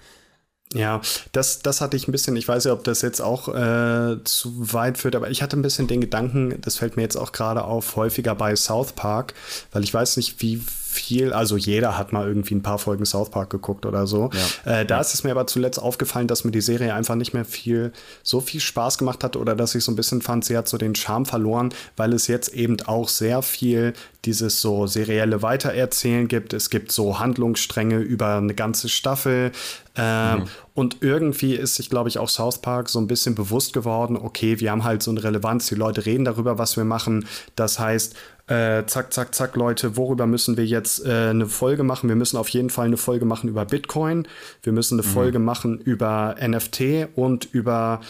Ja, das, das hatte ich ein bisschen, ich weiß ja, ob das jetzt auch äh, zu weit führt, aber ich hatte ein bisschen den Gedanken, das fällt mir jetzt auch gerade auf, häufiger bei South Park, weil ich weiß nicht, wie viel, also jeder hat mal irgendwie ein paar Folgen South Park geguckt oder so. Ja. Äh, da ja. ist es mir aber zuletzt aufgefallen, dass mir die Serie einfach nicht mehr viel, so viel Spaß gemacht hat oder dass ich so ein bisschen fand, sie hat so den Charme verloren, weil es jetzt eben auch sehr viel dieses so serielle Weitererzählen gibt. Es gibt so Handlungsstränge über eine ganze Staffel. Ähm, mhm. Und irgendwie ist sich, glaube ich, auch South Park so ein bisschen bewusst geworden, okay, wir haben halt so eine Relevanz, die Leute reden darüber, was wir machen. Das heißt, äh, zack, zack, zack, Leute, worüber müssen wir jetzt äh, eine Folge machen? Wir müssen auf jeden Fall eine Folge machen über Bitcoin. Wir müssen eine mhm. Folge machen über NFT und über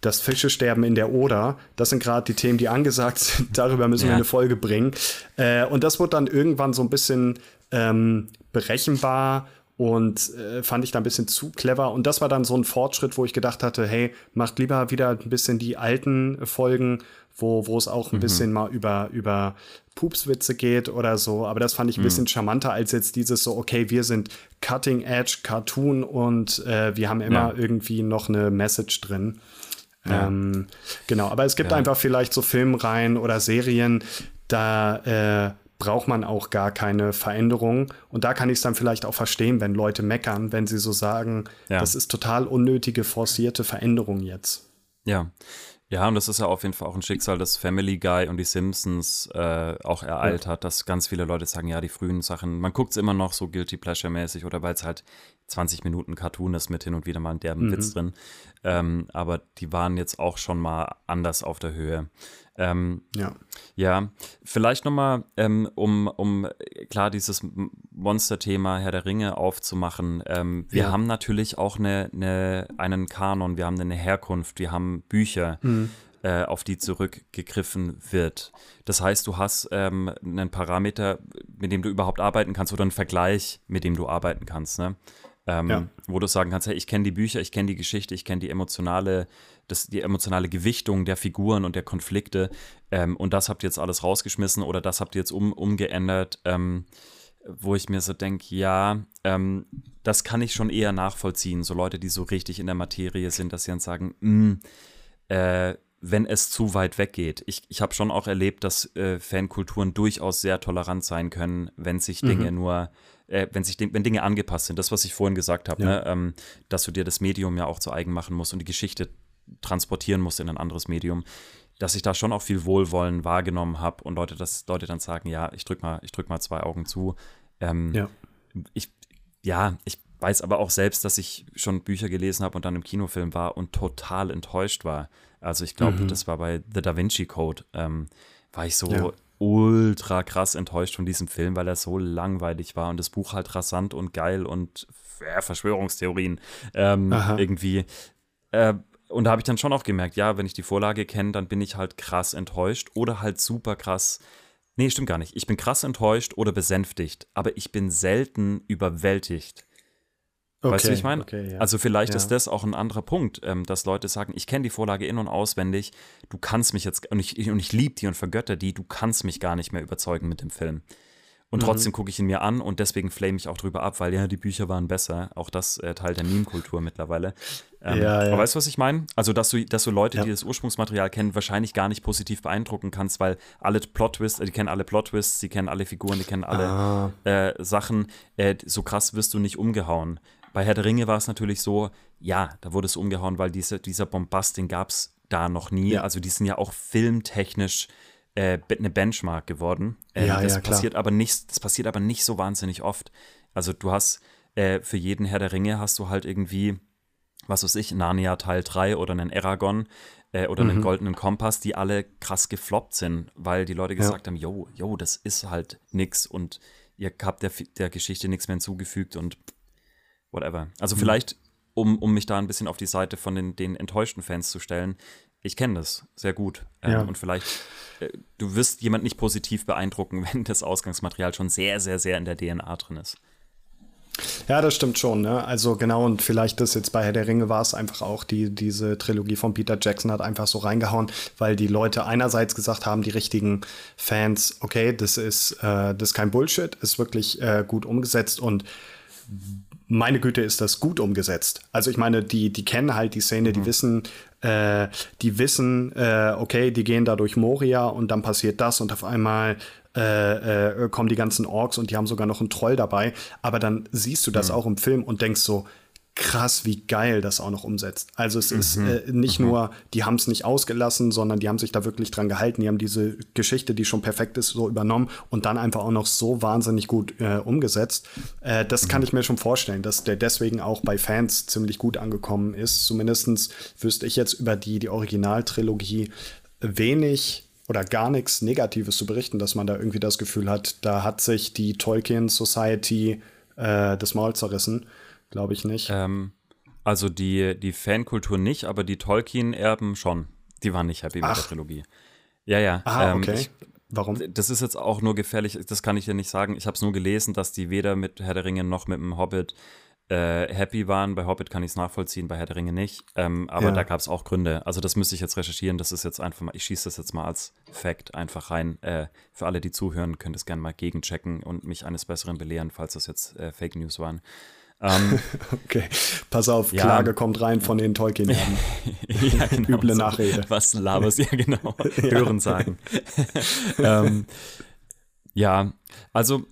das Fischesterben in der Oder. Das sind gerade die Themen, die angesagt sind. Darüber müssen ja. wir eine Folge bringen. Äh, und das wurde dann irgendwann so ein bisschen ähm, berechenbar und äh, fand ich da ein bisschen zu clever. Und das war dann so ein Fortschritt, wo ich gedacht hatte, hey, macht lieber wieder ein bisschen die alten Folgen, wo, wo es auch ein mhm. bisschen mal über, über Pupswitze geht oder so. Aber das fand ich ein mhm. bisschen charmanter als jetzt dieses so, okay, wir sind Cutting Edge Cartoon und äh, wir haben immer ja. irgendwie noch eine Message drin. Ja. Ähm, genau, aber es gibt ja. einfach vielleicht so Filmreihen oder Serien, da äh, braucht man auch gar keine Veränderung. Und da kann ich es dann vielleicht auch verstehen, wenn Leute meckern, wenn sie so sagen, ja. das ist total unnötige, forcierte Veränderung jetzt.
Ja. Ja, und das ist ja auf jeden Fall auch ein Schicksal, das Family Guy und die Simpsons äh, auch ereilt hat, dass ganz viele Leute sagen, ja, die frühen Sachen, man guckt es immer noch so Guilty Pleasure-mäßig oder weil es halt 20 Minuten Cartoon ist mit hin und wieder mal einen derben mhm. Witz drin. Ähm, aber die waren jetzt auch schon mal anders auf der Höhe. Ähm, ja. Ja, vielleicht nochmal, ähm, um, um klar dieses Monster-Thema Herr der Ringe aufzumachen. Ähm, wir ja. haben natürlich auch eine, eine, einen Kanon, wir haben eine Herkunft, wir haben Bücher. Mhm. Äh, auf die zurückgegriffen wird. Das heißt, du hast ähm, einen Parameter, mit dem du überhaupt arbeiten kannst oder einen Vergleich, mit dem du arbeiten kannst. Ne? Ähm, ja. Wo du sagen kannst, hey, ich kenne die Bücher, ich kenne die Geschichte, ich kenne die emotionale das, die emotionale Gewichtung der Figuren und der Konflikte ähm, und das habt ihr jetzt alles rausgeschmissen oder das habt ihr jetzt um, umgeändert, ähm, wo ich mir so denke, ja, ähm, das kann ich schon eher nachvollziehen. So Leute, die so richtig in der Materie sind, dass sie dann sagen, mh, mm, äh, wenn es zu weit weggeht. Ich, ich habe schon auch erlebt, dass äh, Fankulturen durchaus sehr tolerant sein können, wenn sich Dinge mhm. nur, äh, wenn sich wenn Dinge angepasst sind. Das, was ich vorhin gesagt habe, ja. ne? ähm, dass du dir das Medium ja auch zu eigen machen musst und die Geschichte transportieren muss in ein anderes Medium, dass ich da schon auch viel Wohlwollen wahrgenommen habe und Leute, dass Leute dann sagen, ja, ich drück mal, ich drück mal zwei Augen zu. Ähm, ja. Ich, ja, ich weiß aber auch selbst, dass ich schon Bücher gelesen habe und dann im Kinofilm war und total enttäuscht war. Also ich glaube, mhm. das war bei The Da Vinci Code, ähm, war ich so ja. ultra krass enttäuscht von diesem Film, weil er so langweilig war und das Buch halt rasant und geil und äh, Verschwörungstheorien ähm, irgendwie. Äh, und da habe ich dann schon auch gemerkt, ja, wenn ich die Vorlage kenne, dann bin ich halt krass enttäuscht oder halt super krass. Nee, stimmt gar nicht. Ich bin krass enttäuscht oder besänftigt, aber ich bin selten überwältigt. Okay, weißt du, wie ich meine? Okay, ja. Also vielleicht ja. ist das auch ein anderer Punkt, ähm, dass Leute sagen, ich kenne die Vorlage in- und auswendig, du kannst mich jetzt, und ich, und ich liebe die und vergötter die, du kannst mich gar nicht mehr überzeugen mit dem Film. Und mhm. trotzdem gucke ich ihn mir an und deswegen flame ich auch drüber ab, weil ja, die Bücher waren besser. Auch das äh, Teil der Meme-Kultur mittlerweile. Ähm, ja, ja. Aber weißt du, was ich meine? Also, dass du, dass du Leute, ja. die das Ursprungsmaterial kennen, wahrscheinlich gar nicht positiv beeindrucken kannst, weil alle Plot-Twists, äh, die kennen alle Plot-Twists, die kennen alle Figuren, die kennen alle ah. äh, Sachen. Äh, so krass wirst du nicht umgehauen. bei Herr der Ringe war es natürlich so, ja, da wurde es umgehauen, weil diese, dieser Bombast, den gab es da noch nie. Also die sind ja auch filmtechnisch äh, eine Benchmark geworden. Äh, ja, das ja, passiert aber nicht, das passiert aber nicht so wahnsinnig oft. Also du hast äh, für jeden Herr der Ringe hast du halt irgendwie, was weiß ich, Narnia Teil 3 oder einen Aragon äh, oder mhm. einen goldenen Kompass, die alle krass gefloppt sind, weil die Leute gesagt haben, yo, yo, das ist halt nix und ihr habt der, der Geschichte nichts mehr hinzugefügt und whatever. Also mhm. vielleicht, um, um mich da ein bisschen auf die Seite von den, den enttäuschten Fans zu stellen, ich kenne das sehr gut. Ähm, ja. Und vielleicht, äh, du wirst jemand nicht positiv beeindrucken, wenn das Ausgangsmaterial schon sehr, sehr, sehr in der DNA drin ist.
Ja, das stimmt schon. Ne? Also genau, und vielleicht das jetzt bei Herr der Ringe war es einfach auch, die, diese Trilogie von Peter Jackson hat einfach so reingehauen, weil die Leute einerseits gesagt haben, die richtigen Fans, okay, das ist, äh, das ist kein Bullshit, ist wirklich äh, gut umgesetzt und meine Güte, ist das gut umgesetzt. Also ich meine, die, die kennen halt die Szene, mhm. die wissen, äh, die wissen, äh, okay, die gehen da durch Moria und dann passiert das und auf einmal äh, äh, kommen die ganzen Orks und die haben sogar noch einen Troll dabei. Aber dann siehst du das mhm. auch im Film und denkst so, krass, wie geil das auch noch umsetzt. Also es mhm. ist äh, nicht mhm. nur, die haben es nicht ausgelassen, sondern die haben sich da wirklich dran gehalten. Die haben diese Geschichte, die schon perfekt ist, so übernommen und dann einfach auch noch so wahnsinnig gut äh, umgesetzt. Äh, das mhm. kann ich mir schon vorstellen, dass der deswegen auch bei Fans ziemlich gut angekommen ist. Zumindestens wüsste ich jetzt über die, die Originaltrilogie wenig oder gar nichts Negatives zu berichten, dass man da irgendwie das Gefühl hat, da hat sich die Tolkien Society äh, das Maul zerrissen. Glaube ich nicht.
Ähm, also die, die Fankultur nicht, aber die Tolkien-Erben schon. Die waren nicht happy Ach. mit der Trilogie. Ja, ja.
Ah, ähm, okay. Ich, Warum?
Das ist jetzt auch nur gefährlich, das kann ich dir nicht sagen. Ich habe es nur gelesen, dass die weder mit Herr der Ringe noch mit dem Hobbit äh, happy waren. Bei Hobbit kann ich es nachvollziehen, bei Herr der Ringe nicht. Ähm, aber ja. da gab es auch Gründe. Also das müsste ich jetzt recherchieren. Das ist jetzt einfach mal, ich schieße das jetzt mal als Fact einfach rein. Äh, für alle, die zuhören, könnt es gerne mal gegenchecken und mich eines Besseren belehren, falls das jetzt äh, Fake News waren.
Ähm, okay, pass auf, ja, Klage kommt rein von den tolkien. Ja, genau, Üble Nachrede.
Was laberst, ja genau, hören sagen. ähm, ja, also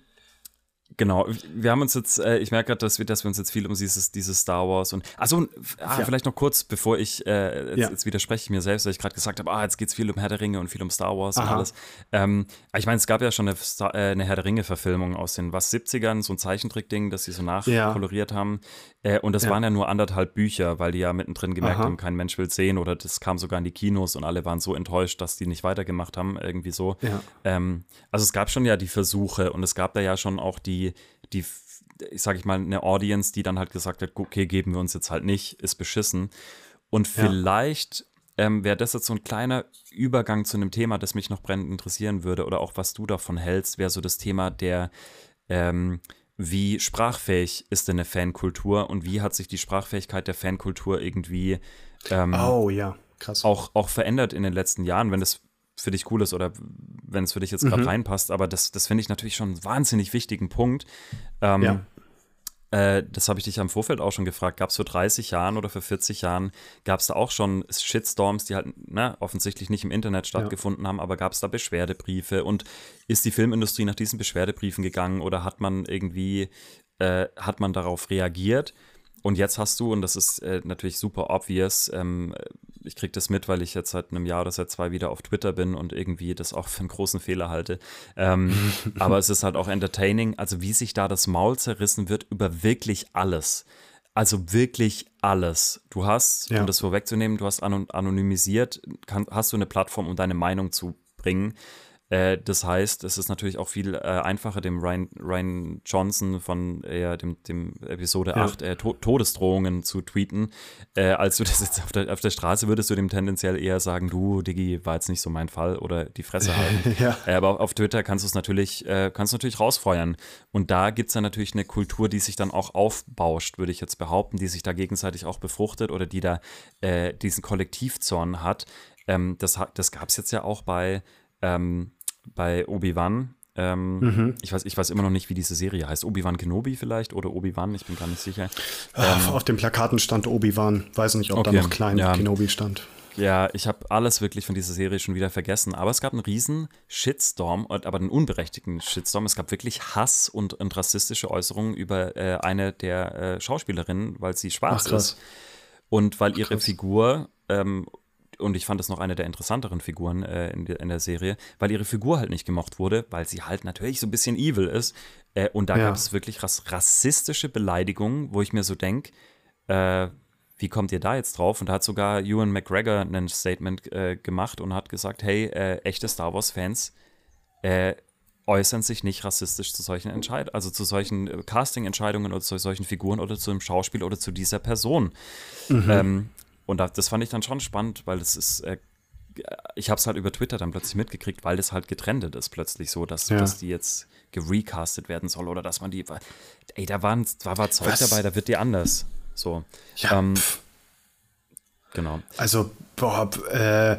Genau, wir haben uns jetzt, äh, ich merke gerade, dass wir, dass wir uns jetzt viel um dieses, dieses Star Wars und, also ah, ja. vielleicht noch kurz, bevor ich, äh, jetzt, ja. jetzt widerspreche ich mir selbst, weil ich gerade gesagt habe, ah, jetzt geht es viel um Herr der Ringe und viel um Star Wars Aha. und alles. Ähm, ich meine, es gab ja schon eine, Star, äh, eine Herr der Ringe-Verfilmung aus den, was, 70ern, so ein Zeichentrick-Ding, das sie so nachkoloriert ja. haben. Äh, und das waren ja nur anderthalb Bücher, weil die ja mittendrin gemerkt Aha. haben, kein Mensch will sehen oder das kam sogar in die Kinos und alle waren so enttäuscht, dass die nicht weitergemacht haben, irgendwie so. Ähm, also es gab schon ja die Versuche und es gab da ja schon auch die die, ich sage ich mal, eine Audience, die dann halt gesagt hat, okay, geben wir uns jetzt halt nicht, ist beschissen. Und vielleicht ja. ähm, wäre das jetzt so ein kleiner Übergang zu einem Thema, das mich noch brennend interessieren würde oder auch was du davon hältst, wäre so das Thema der, ähm, wie sprachfähig ist denn eine Fankultur und wie hat sich die Sprachfähigkeit der Fankultur irgendwie
ähm, oh, ja. Krass.
Auch, auch verändert in den letzten Jahren, wenn es für dich cool ist oder wenn es für dich jetzt gerade mhm. reinpasst. Aber das, das finde ich natürlich schon einen wahnsinnig wichtigen Punkt. Ähm, ja. Äh, das habe ich dich am Vorfeld auch schon gefragt. Gab es vor 30 Jahren oder vor 40 Jahren, gab es da auch schon Shitstorms, die halt ne, offensichtlich nicht im Internet stattgefunden ja. haben, aber gab es da Beschwerdebriefe? Und ist die Filmindustrie nach diesen Beschwerdebriefen gegangen oder hat man irgendwie, äh, hat man darauf reagiert? Und jetzt hast du, und das ist äh, natürlich super obvious, ähm, ich kriege das mit, weil ich jetzt seit einem Jahr oder seit zwei wieder auf Twitter bin und irgendwie das auch für einen großen Fehler halte. Ähm, aber es ist halt auch entertaining, also wie sich da das Maul zerrissen wird über wirklich alles. Also wirklich alles. Du hast, ja. um das vorwegzunehmen, du hast anonymisiert, kann, hast du eine Plattform, um deine Meinung zu bringen. Äh, das heißt, es ist natürlich auch viel äh, einfacher, dem Ryan, Ryan Johnson von äh, dem, dem Episode ja. 8 äh, to Todesdrohungen zu tweeten, äh, als du das jetzt auf der, auf der Straße würdest du dem tendenziell eher sagen, du, Diggi, war jetzt nicht so mein Fall oder die Fresse halten. ja. Aber auf Twitter kannst du es natürlich, kannst natürlich rausfeuern. Und da gibt es dann natürlich eine Kultur, die sich dann auch aufbauscht, würde ich jetzt behaupten, die sich da gegenseitig auch befruchtet oder die da diesen Kollektivzorn hat. Ähm, das das gab es jetzt ja auch bei ähm, bei Obi-Wan. Ähm, mhm. ich, weiß, ich weiß immer noch nicht, wie diese Serie heißt. Obi-Wan Kenobi vielleicht oder Obi-Wan, ich bin gar nicht sicher.
Ähm, auf den Plakaten stand Obi-Wan. Weiß nicht, ob okay. da noch klein ja. Kenobi stand.
ja, ich habe alles wirklich von dieser Serie schon wieder vergessen. Aber es gab einen riesen Shitstorm, aber einen unberechtigten Shitstorm. Es gab wirklich Hass und, und rassistische Äußerungen über äh, eine der äh, Schauspielerinnen, weil sie schwarz Ach, ist. Und weil ihre krass. Figur, ähm, und ich fand das noch eine der interessanteren Figuren äh, in, in, der Serie, weil ihre Figur halt nicht gemocht wurde, weil sie halt natürlich so ein bisschen evil ist. Äh, und da ja. gab es wirklich rassistische Beleidigungen, wo ich mir so denke, äh, wie kommt ihr da jetzt drauf? Und da hat sogar Ewan McGregor ein Statement äh, gemacht und hat gesagt, hey, äh, echte Star Wars-Fans äh, äußern sich nicht rassistisch zu solchen Entscheidungen, also zu solchen Casting-Entscheidungen oder zu solchen Figuren oder zu einem Schauspiel oder zu dieser Person. Mhm. Ähm, und das fand ich dann schon spannend, weil es ist äh, ich habe es halt über Twitter dann plötzlich mitgekriegt, weil das halt getrennt ist plötzlich so, dass, ja. dass die jetzt gerecastet werden soll oder dass man die, ey, da, waren, da war Zeug Was? dabei, da wird die anders. So. Ja. Ähm, genau.
Also, boah, äh,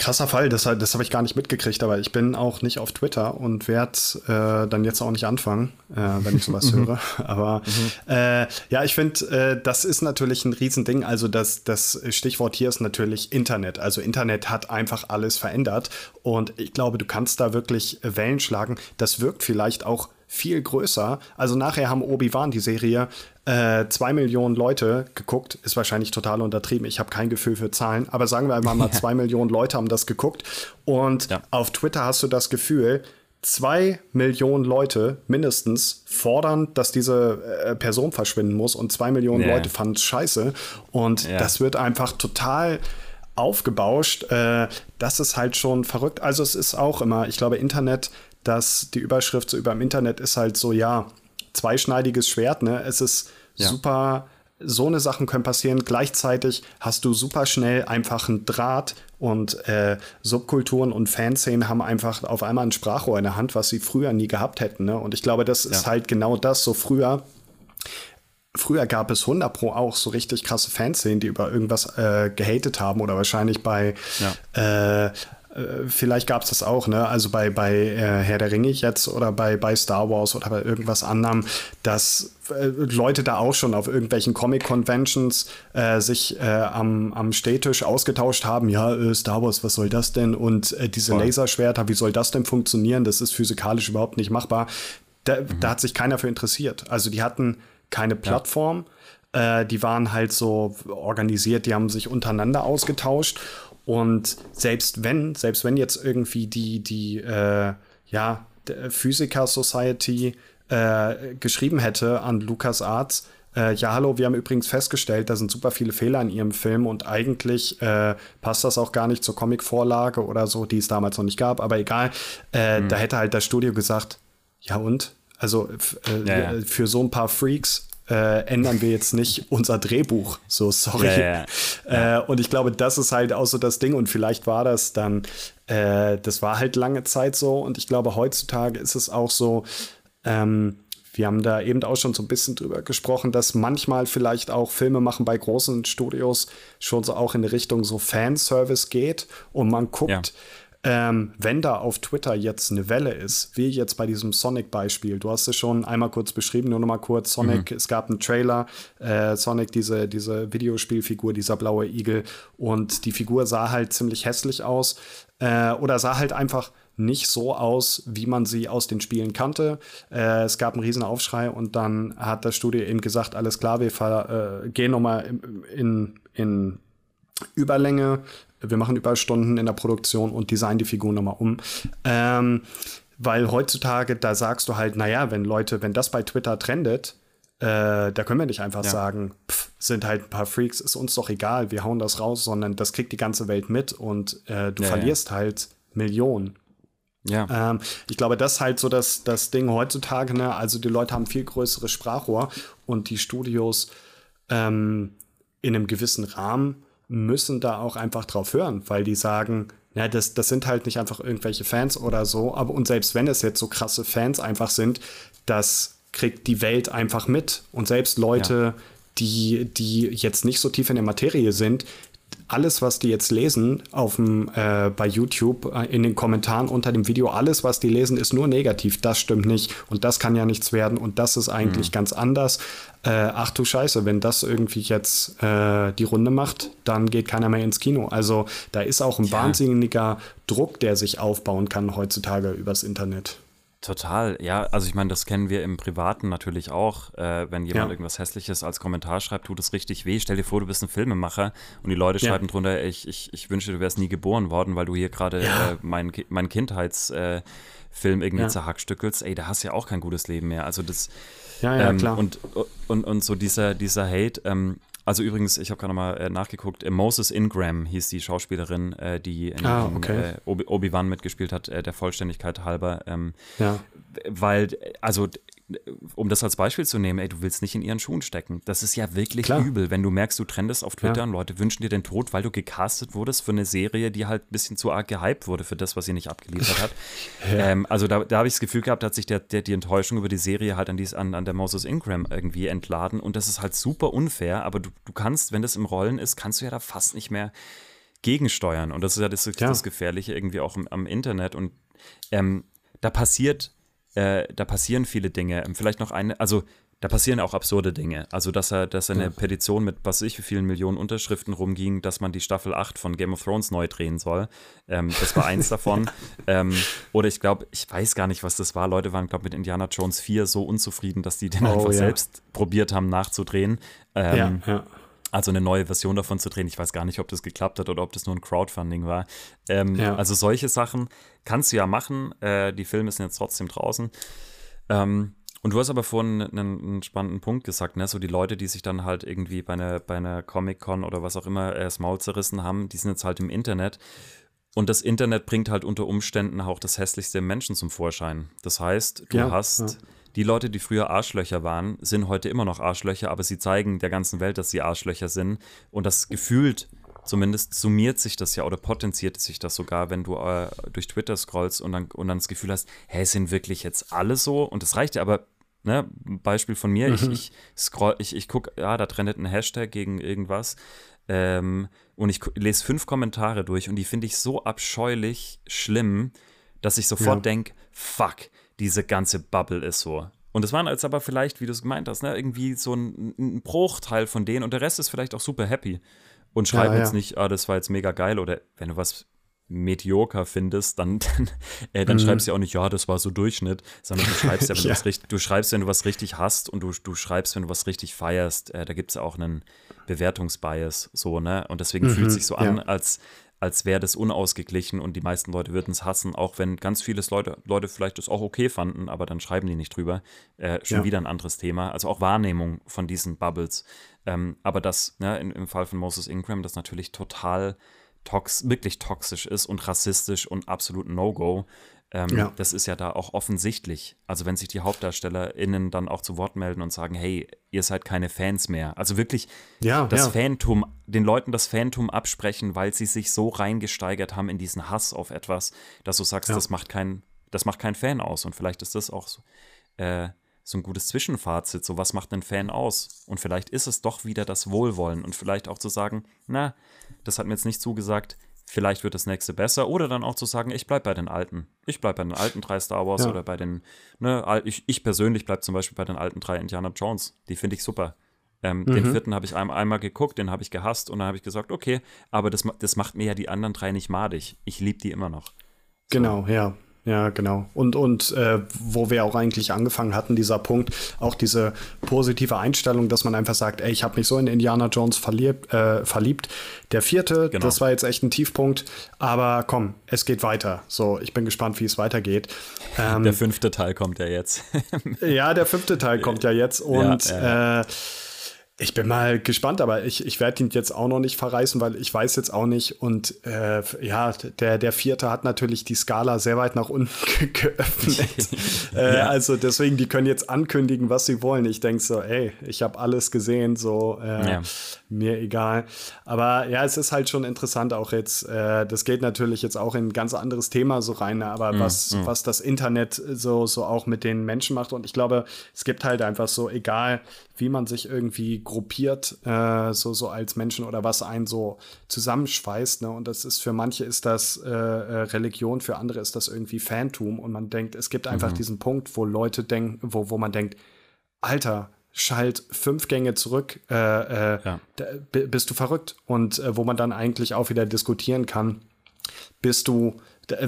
krasser Fall, das, das habe ich gar nicht mitgekriegt, aber ich bin auch nicht auf Twitter und werde äh, dann jetzt auch nicht anfangen, äh, wenn ich sowas höre. Aber mhm. äh, ja, ich finde, äh, das ist natürlich ein Riesending. Also das, das Stichwort hier ist natürlich Internet. Also Internet hat einfach alles verändert und ich glaube, du kannst da wirklich Wellen schlagen. Das wirkt vielleicht auch viel größer. Also nachher haben Obi-Wan die Serie äh, zwei Millionen Leute geguckt. Ist wahrscheinlich total untertrieben. Ich habe kein Gefühl für Zahlen. Aber sagen wir einfach mal, ja. zwei Millionen Leute haben das geguckt. Und ja. auf Twitter hast du das Gefühl, zwei Millionen Leute mindestens fordern, dass diese äh, Person verschwinden muss und zwei Millionen yeah. Leute fanden es scheiße. Und yeah. das wird einfach total aufgebauscht. Äh, das ist halt schon verrückt. Also es ist auch immer, ich glaube, Internet dass die Überschrift so über dem Internet ist halt so, ja, zweischneidiges Schwert, ne? Es ist ja. super, so eine Sachen können passieren. Gleichzeitig hast du super schnell einfach einen Draht und äh, Subkulturen und Fanszenen haben einfach auf einmal ein Sprachrohr in der Hand, was sie früher nie gehabt hätten. Ne? Und ich glaube, das ja. ist halt genau das. So früher Früher gab es 100 Pro auch so richtig krasse Fanszenen, die über irgendwas äh, gehatet haben oder wahrscheinlich bei ja. äh, vielleicht gab es das auch, ne? Also bei, bei äh, Herr der Ringe jetzt oder bei, bei Star Wars oder bei irgendwas anderem, dass äh, Leute da auch schon auf irgendwelchen Comic-Conventions äh, sich äh, am, am Stehtisch ausgetauscht haben, ja, äh, Star Wars, was soll das denn? Und diese Voll. Laserschwerter, wie soll das denn funktionieren? Das ist physikalisch überhaupt nicht machbar. Da, mhm. da hat sich keiner für interessiert. Also die hatten keine Plattform. Ja. die waren halt so organisiert, die haben sich untereinander ausgetauscht. Und selbst wenn, selbst wenn jetzt irgendwie die, die, äh, ja, Physiker Society äh, geschrieben hätte an Lukas Arts, äh, ja, hallo, wir haben übrigens festgestellt, da sind super viele Fehler in ihrem Film und eigentlich äh, passt das auch gar nicht zur Comic-Vorlage oder so, die es damals noch nicht gab, aber egal, äh, mhm. da hätte halt das Studio gesagt, ja und? Also äh, ja, ja. für so ein paar Freaks äh, ändern wir jetzt nicht unser Drehbuch. So, sorry. Ja, ja. Äh, und ich glaube, das ist halt auch so das Ding. Und vielleicht war das dann, äh, das war halt lange Zeit so. Und ich glaube, heutzutage ist es auch so, ähm, wir haben da eben auch schon so ein bisschen drüber gesprochen, dass manchmal vielleicht auch Filme machen bei großen Studios schon so auch in Richtung so Fanservice geht und man guckt, ja ähm, wenn da auf Twitter jetzt eine Welle ist, wie jetzt bei diesem Sonic-Beispiel, du hast es schon einmal kurz beschrieben, nur noch mal kurz, Sonic, mhm. es gab einen Trailer, äh, Sonic, diese, diese Videospielfigur, dieser blaue Igel und die Figur sah halt ziemlich hässlich aus äh, oder sah halt einfach nicht so aus, wie man sie aus den Spielen kannte. Äh, es gab einen riesen Aufschrei und dann hat das Studio eben gesagt, alles klar, wir äh, gehen noch mal in, in, in Überlänge, wir machen Überstunden in der Produktion und designen die Figur nochmal um. Ähm, weil heutzutage, da sagst du halt, naja, wenn Leute, wenn das bei Twitter trendet, äh, da können wir nicht einfach ja. sagen, pff, sind halt ein paar Freaks, ist uns doch egal, wir hauen das raus, sondern das kriegt die ganze Welt mit und äh, du ja, verlierst ja. halt Millionen. Ja. Ähm, ich glaube, das ist halt so das, das Ding heutzutage, ne? Also die Leute haben viel größeres Sprachrohr und die Studios ähm, in einem gewissen Rahmen müssen da auch einfach drauf hören, weil die sagen, ja, das, das sind halt nicht einfach irgendwelche Fans oder so, aber und selbst wenn es jetzt so krasse Fans einfach sind, das kriegt die Welt einfach mit. Und selbst Leute, ja. die, die jetzt nicht so tief in der Materie sind, alles, was die jetzt lesen auf dem, äh, bei YouTube äh, in den Kommentaren unter dem Video, alles, was die lesen, ist nur negativ. Das stimmt nicht und das kann ja nichts werden und das ist eigentlich mhm. ganz anders. Äh, ach du Scheiße, wenn das irgendwie jetzt äh, die Runde macht, dann geht keiner mehr ins Kino. Also da ist auch ein ja. wahnsinniger Druck, der sich aufbauen kann heutzutage übers Internet.
Total, ja. Also ich meine, das kennen wir im Privaten natürlich auch. Äh, wenn jemand ja. irgendwas Hässliches als Kommentar schreibt, tut es richtig weh. Stell dir vor, du bist ein Filmemacher und die Leute ja. schreiben drunter, ich, ich, ich wünsche, du wärst nie geboren worden, weil du hier gerade ja. äh, mein, mein Kindheitsfilm äh, irgendwie zerhackstückelst. Ey, da hast du ja auch kein gutes Leben mehr. Also das ja, ja, ähm, klar. Und, und, und so dieser, dieser Hate, ähm, also übrigens, ich habe gerade nochmal äh, nachgeguckt, äh, Moses Ingram hieß die Schauspielerin, äh, die in, ah, okay. äh, Obi-Wan mitgespielt hat, äh, der Vollständigkeit halber. Ähm, ja. Weil, also um das als Beispiel zu nehmen, ey, du willst nicht in ihren Schuhen stecken. Das ist ja wirklich Klar. übel, wenn du merkst, du trendest auf Twitter ja. und Leute wünschen dir den Tod, weil du gecastet wurdest für eine Serie, die halt ein bisschen zu arg gehypt wurde für das, was sie nicht abgeliefert hat. ja. ähm, also da, da habe ich das Gefühl gehabt, hat sich der, der, die Enttäuschung über die Serie halt an, dies, an, an der Moses Ingram irgendwie entladen und das ist halt super unfair, aber du, du kannst, wenn das im Rollen ist, kannst du ja da fast nicht mehr gegensteuern und das ist ja das, das Gefährliche irgendwie auch am, am Internet und ähm, da passiert äh, da passieren viele Dinge. Vielleicht noch eine, also da passieren auch absurde Dinge. Also, dass er, dass er eine Petition mit was weiß ich wie vielen Millionen Unterschriften rumging, dass man die Staffel 8 von Game of Thrones neu drehen soll. Ähm, das war eins davon. ähm, oder ich glaube, ich weiß gar nicht, was das war. Leute waren, glaube ich, mit Indiana Jones 4 so unzufrieden, dass die den oh, einfach ja. selbst probiert haben nachzudrehen. Ähm, ja, ja also eine neue Version davon zu drehen. Ich weiß gar nicht, ob das geklappt hat oder ob das nur ein Crowdfunding war. Ähm, ja. Also solche Sachen kannst du ja machen. Äh, die Filme sind jetzt trotzdem draußen. Ähm, und du hast aber vorhin einen, einen, spannenden Punkt gesagt, ne? So die Leute, die sich dann halt irgendwie bei einer, bei einer Comic-Con oder was auch immer äh, das Maul zerrissen haben, die sind jetzt halt im Internet. Und das Internet bringt halt unter Umständen auch das hässlichste im Menschen zum Vorschein. Das heißt, du ja, hast. Ja die Leute, die früher Arschlöcher waren, sind heute immer noch Arschlöcher, aber sie zeigen der ganzen Welt, dass sie Arschlöcher sind. Und das gefühlt, zumindest summiert sich das ja oder potenziert sich das sogar, wenn du äh, durch Twitter scrollst und dann, und dann das Gefühl hast, hä, sind wirklich jetzt alle so? Und das reicht ja aber. Ne, Beispiel von mir, mhm. ich, ich scroll, ich, ich gucke, ja, da trendet ein Hashtag gegen irgendwas. Ähm, und ich lese fünf Kommentare durch und die finde ich so abscheulich schlimm, dass ich sofort ja. denke, fuck, diese ganze Bubble ist so. Und es waren jetzt aber vielleicht, wie du es gemeint hast, ne, irgendwie so ein, ein, Bruchteil von denen und der Rest ist vielleicht auch super happy und schreiben ja, ja. jetzt nicht, ah, das war jetzt mega geil oder wenn du was medioker findest, dann, dann, äh, dann mhm. schreibst du ja auch nicht, ja, das war so Durchschnitt, sondern du schreibst ja, wenn ja. du, was du schreibst, wenn du was richtig hast und du, du schreibst, wenn du was richtig feierst. Äh, da gibt es ja auch einen Bewertungsbias, so, ne? Und deswegen mhm, fühlt es sich so an, als als wäre das unausgeglichen und die meisten Leute würden es hassen, auch wenn ganz viele Leute, Leute vielleicht das auch okay fanden, aber dann schreiben die nicht drüber. Äh, schon ja. wieder ein anderes Thema. Also auch Wahrnehmung von diesen Bubbles. Ähm, aber das, ne, in, im Fall von Moses Ingram, das natürlich total tox wirklich toxisch ist und rassistisch und absolut No-Go. Ähm, ja. Das ist ja da auch offensichtlich. Also wenn sich die HauptdarstellerInnen dann auch zu Wort melden und sagen, hey, ihr seid keine Fans mehr. Also wirklich ja, das ja. Phantom, den Leuten das Phantom absprechen, weil sie sich so reingesteigert haben in diesen Hass auf etwas, dass du sagst, das macht kein, das macht kein Fan aus. Und vielleicht ist das auch so, äh, so ein gutes Zwischenfazit. So, was macht einen Fan aus? Und vielleicht ist es doch wieder das Wohlwollen und vielleicht auch zu sagen, na, das hat mir jetzt nicht zugesagt vielleicht wird das nächste besser. Oder dann auch zu sagen, ich bleibe bei den alten. Ich bleibe bei den alten drei Star Wars ja. oder bei den, ne, ich, ich persönlich bleibe zum Beispiel bei den alten drei Indiana Jones. Die finde ich super. Ähm, mhm. Den vierten habe ich ein, einmal geguckt, den habe ich gehasst und dann habe ich gesagt, okay, aber das, das macht mir ja die anderen drei nicht madig. Ich liebe die immer noch. So.
Genau, ja. Ja, genau. Und, und äh, wo wir auch eigentlich angefangen hatten, dieser Punkt, auch diese positive Einstellung, dass man einfach sagt, ey, ich habe mich so in Indiana Jones verliebt. Äh, verliebt. Der vierte, genau. das war jetzt echt ein Tiefpunkt, aber komm, es geht weiter. So, ich bin gespannt, wie es weitergeht.
Ähm, der fünfte Teil kommt ja jetzt.
ja, der fünfte Teil kommt ja jetzt und ja. Äh, ich bin mal gespannt, aber ich, ich werde ihn jetzt auch noch nicht verreißen, weil ich weiß jetzt auch nicht. Und äh, ja, der, der vierte hat natürlich die Skala sehr weit nach unten geöffnet. äh, ja. Also deswegen, die können jetzt ankündigen, was sie wollen. Ich denke so, ey, ich habe alles gesehen, so äh, ja. mir egal. Aber ja, es ist halt schon interessant auch jetzt. Äh, das geht natürlich jetzt auch in ein ganz anderes Thema so rein, aber mm, was, mm. was das Internet so, so auch mit den Menschen macht. Und ich glaube, es gibt halt einfach so, egal wie man sich irgendwie gruppiert, äh, so, so als Menschen oder was einen so zusammenschweißt. Ne? Und das ist für manche ist das äh, äh Religion, für andere ist das irgendwie Phantom. Und man denkt, es gibt einfach mhm. diesen Punkt, wo Leute denken, wo, wo man denkt, Alter, schalt fünf Gänge zurück, äh, äh, ja. bist du verrückt. Und äh, wo man dann eigentlich auch wieder diskutieren kann, bist du,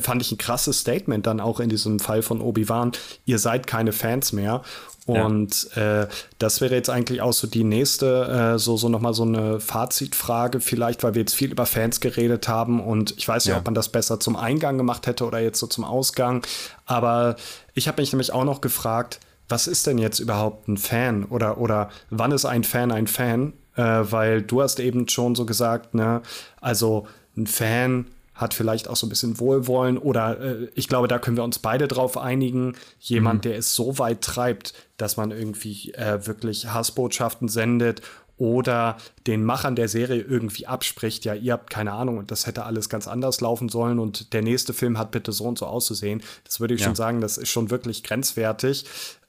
fand ich ein krasses Statement dann auch in diesem Fall von Obi-Wan, ihr seid keine Fans mehr. Und ja. äh, das wäre jetzt eigentlich auch so die nächste, äh, so, so nochmal so eine Fazitfrage, vielleicht, weil wir jetzt viel über Fans geredet haben und ich weiß nicht, ja. ob man das besser zum Eingang gemacht hätte oder jetzt so zum Ausgang. Aber ich habe mich nämlich auch noch gefragt, was ist denn jetzt überhaupt ein Fan oder, oder wann ist ein Fan ein Fan? Äh, weil du hast eben schon so gesagt, ne, also ein Fan hat vielleicht auch so ein bisschen Wohlwollen oder äh, ich glaube, da können wir uns beide drauf einigen. Jemand, mhm. der es so weit treibt, dass man irgendwie äh, wirklich Hassbotschaften sendet oder den Machern der Serie irgendwie abspricht, ja, ihr habt keine Ahnung und das hätte alles ganz anders laufen sollen und der nächste Film hat bitte so und so auszusehen. Das würde ich ja. schon sagen, das ist schon wirklich grenzwertig.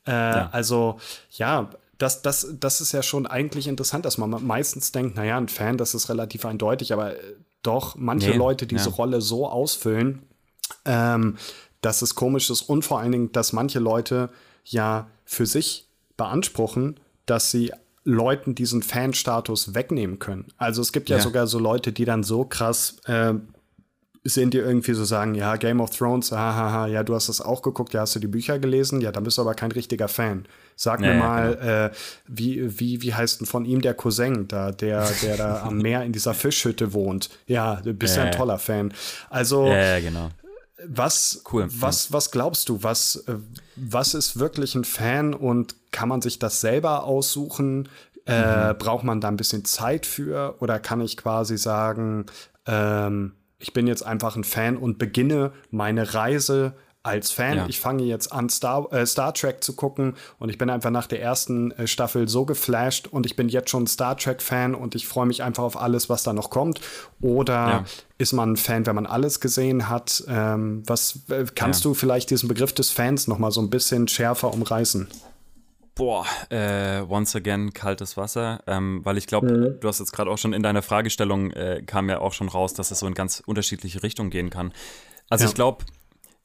Äh, ja. Also ja, das, das, das ist ja schon eigentlich interessant, dass man meistens denkt, naja, ein Fan, das ist relativ eindeutig, aber äh, doch manche nee, Leute diese ja. Rolle so ausfüllen, ähm, dass es komisch ist und vor allen Dingen, dass manche Leute ja für sich beanspruchen, dass sie Leuten diesen Fan-Status wegnehmen können. Also es gibt ja, ja, sogar so Leute, die dann so krass äh, sind, die irgendwie so sagen, ja, Game of Thrones, hahaha, ja, du hast das auch geguckt, ja, hast du die Bücher gelesen? Ja, dann bist du aber kein richtiger Fan. Sag ja, mir mal, genau. äh, wie, wie, wie heißt denn von ihm der Cousin, da, der, der da am Meer in dieser Fischhütte wohnt? Ja, du bist ja, ein toller Fan. Also,
ja, genau.
Was, cool. was, was glaubst du? Was, äh, was ist wirklich ein Fan und kann man sich das selber aussuchen? Äh, mhm. Braucht man da ein bisschen Zeit für? Oder kann ich quasi sagen, ähm, ich bin jetzt einfach ein Fan und beginne meine Reise als Fan. Ja. Ich fange jetzt an, Star, äh, Star Trek zu gucken und ich bin einfach nach der ersten äh, Staffel so geflasht und ich bin jetzt schon Star Trek-Fan und ich freue mich einfach auf alles, was da noch kommt. Oder ja. ist man ein Fan, wenn man alles gesehen hat? Ähm, was äh, kannst ja. du vielleicht diesen Begriff des Fans noch mal so ein bisschen schärfer umreißen?
Boah, äh, once again kaltes Wasser, ähm, weil ich glaube, mhm. du hast jetzt gerade auch schon in deiner Fragestellung äh, kam ja auch schon raus, dass es so in ganz unterschiedliche Richtungen gehen kann. Also ja. ich glaube,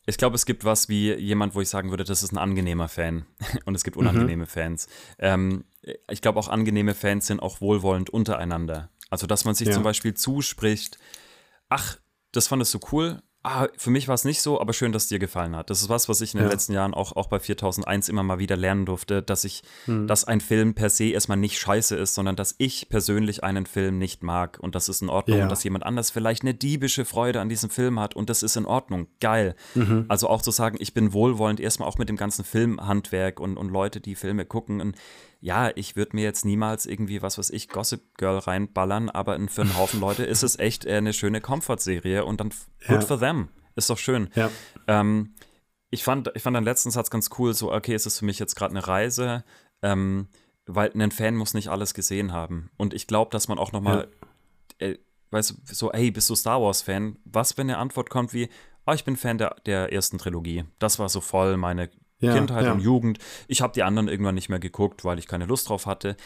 ich glaube, es gibt was wie jemand, wo ich sagen würde, das ist ein angenehmer Fan und es gibt mhm. unangenehme mhm. Fans. Ähm, ich glaube, auch angenehme Fans sind auch wohlwollend untereinander. Also, dass man sich ja. zum Beispiel zuspricht, ach, das fandest du cool, ah, für mich war es nicht so, aber schön, dass es dir gefallen hat. Das ist was, was ich in den letzten Jahren auch, auch bei 4001 immer mal wieder lernen durfte, dass ich, hm. dass ein Film per se erstmal nicht scheiße ist, sondern dass ich persönlich einen Film nicht mag und das ist in Ordnung ja. und dass jemand anders vielleicht eine diebische Freude an diesem Film hat und das ist in Ordnung. Geil. Mhm. Also auch zu sagen, ich bin wohlwollend erstmal auch mit dem ganzen Filmhandwerk und, und Leute, die Filme gucken und ja, ich würde mir jetzt niemals irgendwie, was weiß ich, Gossip Girl reinballern, aber für einen Haufen Leute ist es echt eine schöne Comfort-Serie und dann ja. good for them. Ist doch schön. Ja. Ähm, ich, fand, ich fand den letzten Satz ganz cool, so, okay, es ist für mich jetzt gerade eine Reise, ähm, weil ein Fan muss nicht alles gesehen haben. Und ich glaube, dass man auch noch mal, ja. äh, weißt du, so, hey, bist du Star Wars-Fan? Was, wenn eine Antwort kommt wie, oh, ich bin Fan der, der ersten Trilogie. Das war so voll meine ja, Kindheit ja. und Jugend. Ich habe die anderen irgendwann nicht mehr geguckt, weil ich keine Lust drauf hatte.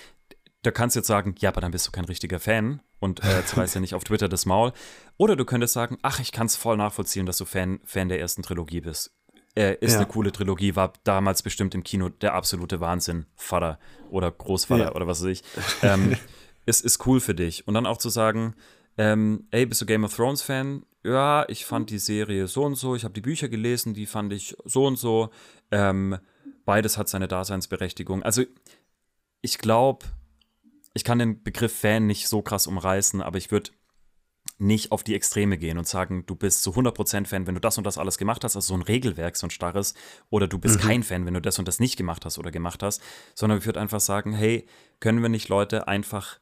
Da kannst du jetzt sagen, ja, aber dann bist du kein richtiger Fan und äh, zerreißt ja nicht auf Twitter das Maul. Oder du könntest sagen, ach, ich kann es voll nachvollziehen, dass du Fan, Fan der ersten Trilogie bist. Äh, ist ja. eine coole Trilogie, war damals bestimmt im Kino der absolute Wahnsinn. Vater oder Großvater oder was weiß ich. Ähm, es ist cool für dich. Und dann auch zu sagen, ähm, ey, bist du Game of Thrones Fan? Ja, ich fand die Serie so und so, ich habe die Bücher gelesen, die fand ich so und so. Ähm, beides hat seine Daseinsberechtigung. Also ich glaube, ich kann den Begriff Fan nicht so krass umreißen, aber ich würde nicht auf die Extreme gehen und sagen, du bist zu 100% Fan, wenn du das und das alles gemacht hast, also so ein Regelwerk, so ein starres, oder du bist mhm. kein Fan, wenn du das und das nicht gemacht hast oder gemacht hast, sondern ich würde einfach sagen, hey, können wir nicht Leute einfach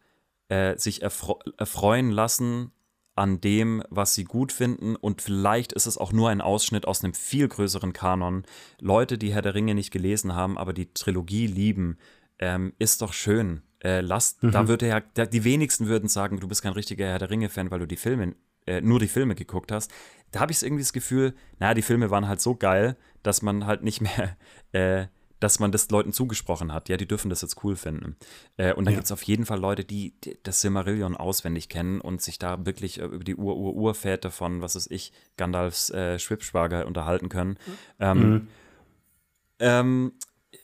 äh, sich erfre erfreuen lassen an dem, was sie gut finden und vielleicht ist es auch nur ein Ausschnitt aus einem viel größeren Kanon. Leute, die Herr der Ringe nicht gelesen haben, aber die Trilogie lieben, ähm, ist doch schön. Äh, lasst, mhm. da würde ja, die wenigsten würden sagen, du bist kein richtiger Herr der Ringe-Fan, weil du die Filme, äh, nur die Filme geguckt hast. Da habe ich irgendwie das Gefühl, naja, die Filme waren halt so geil, dass man halt nicht mehr äh, dass man das Leuten zugesprochen hat. Ja, die dürfen das jetzt cool finden. Äh, und dann ja. gibt es auf jeden Fall Leute, die, die, das Silmarillion auswendig kennen und sich da wirklich äh, über die Ur-Ur-Urväter von, was weiß ich, Gandalfs äh, Schwibschwager unterhalten können. Mhm. Ähm, mhm. ähm,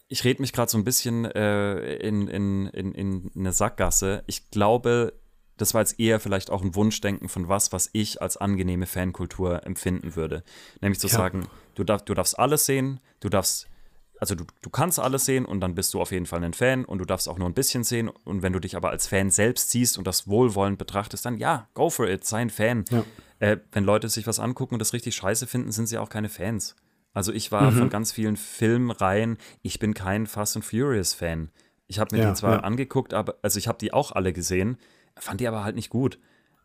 ich rede mich gerade so ein bisschen äh, in, in, in, in eine Sackgasse. Ich glaube, das war jetzt eher vielleicht auch ein Wunschdenken von was, was ich als angenehme Fankultur empfinden würde. Nämlich zu ja. sagen, du, darf, du darfst alles sehen, du darfst, also du, du kannst alles sehen und dann bist du auf jeden Fall ein Fan und du darfst auch nur ein bisschen sehen. Und wenn du dich aber als Fan selbst siehst und das wohlwollend betrachtest, dann ja, go for it, sei ein Fan. Ja. Äh, wenn Leute sich was angucken und das richtig scheiße finden, sind sie auch keine Fans. Also ich war mhm. von ganz vielen Filmreihen, ich bin kein Fast and Furious Fan. Ich habe mir ja, die zwar ja. angeguckt, aber also ich habe die auch alle gesehen, fand die aber halt nicht gut.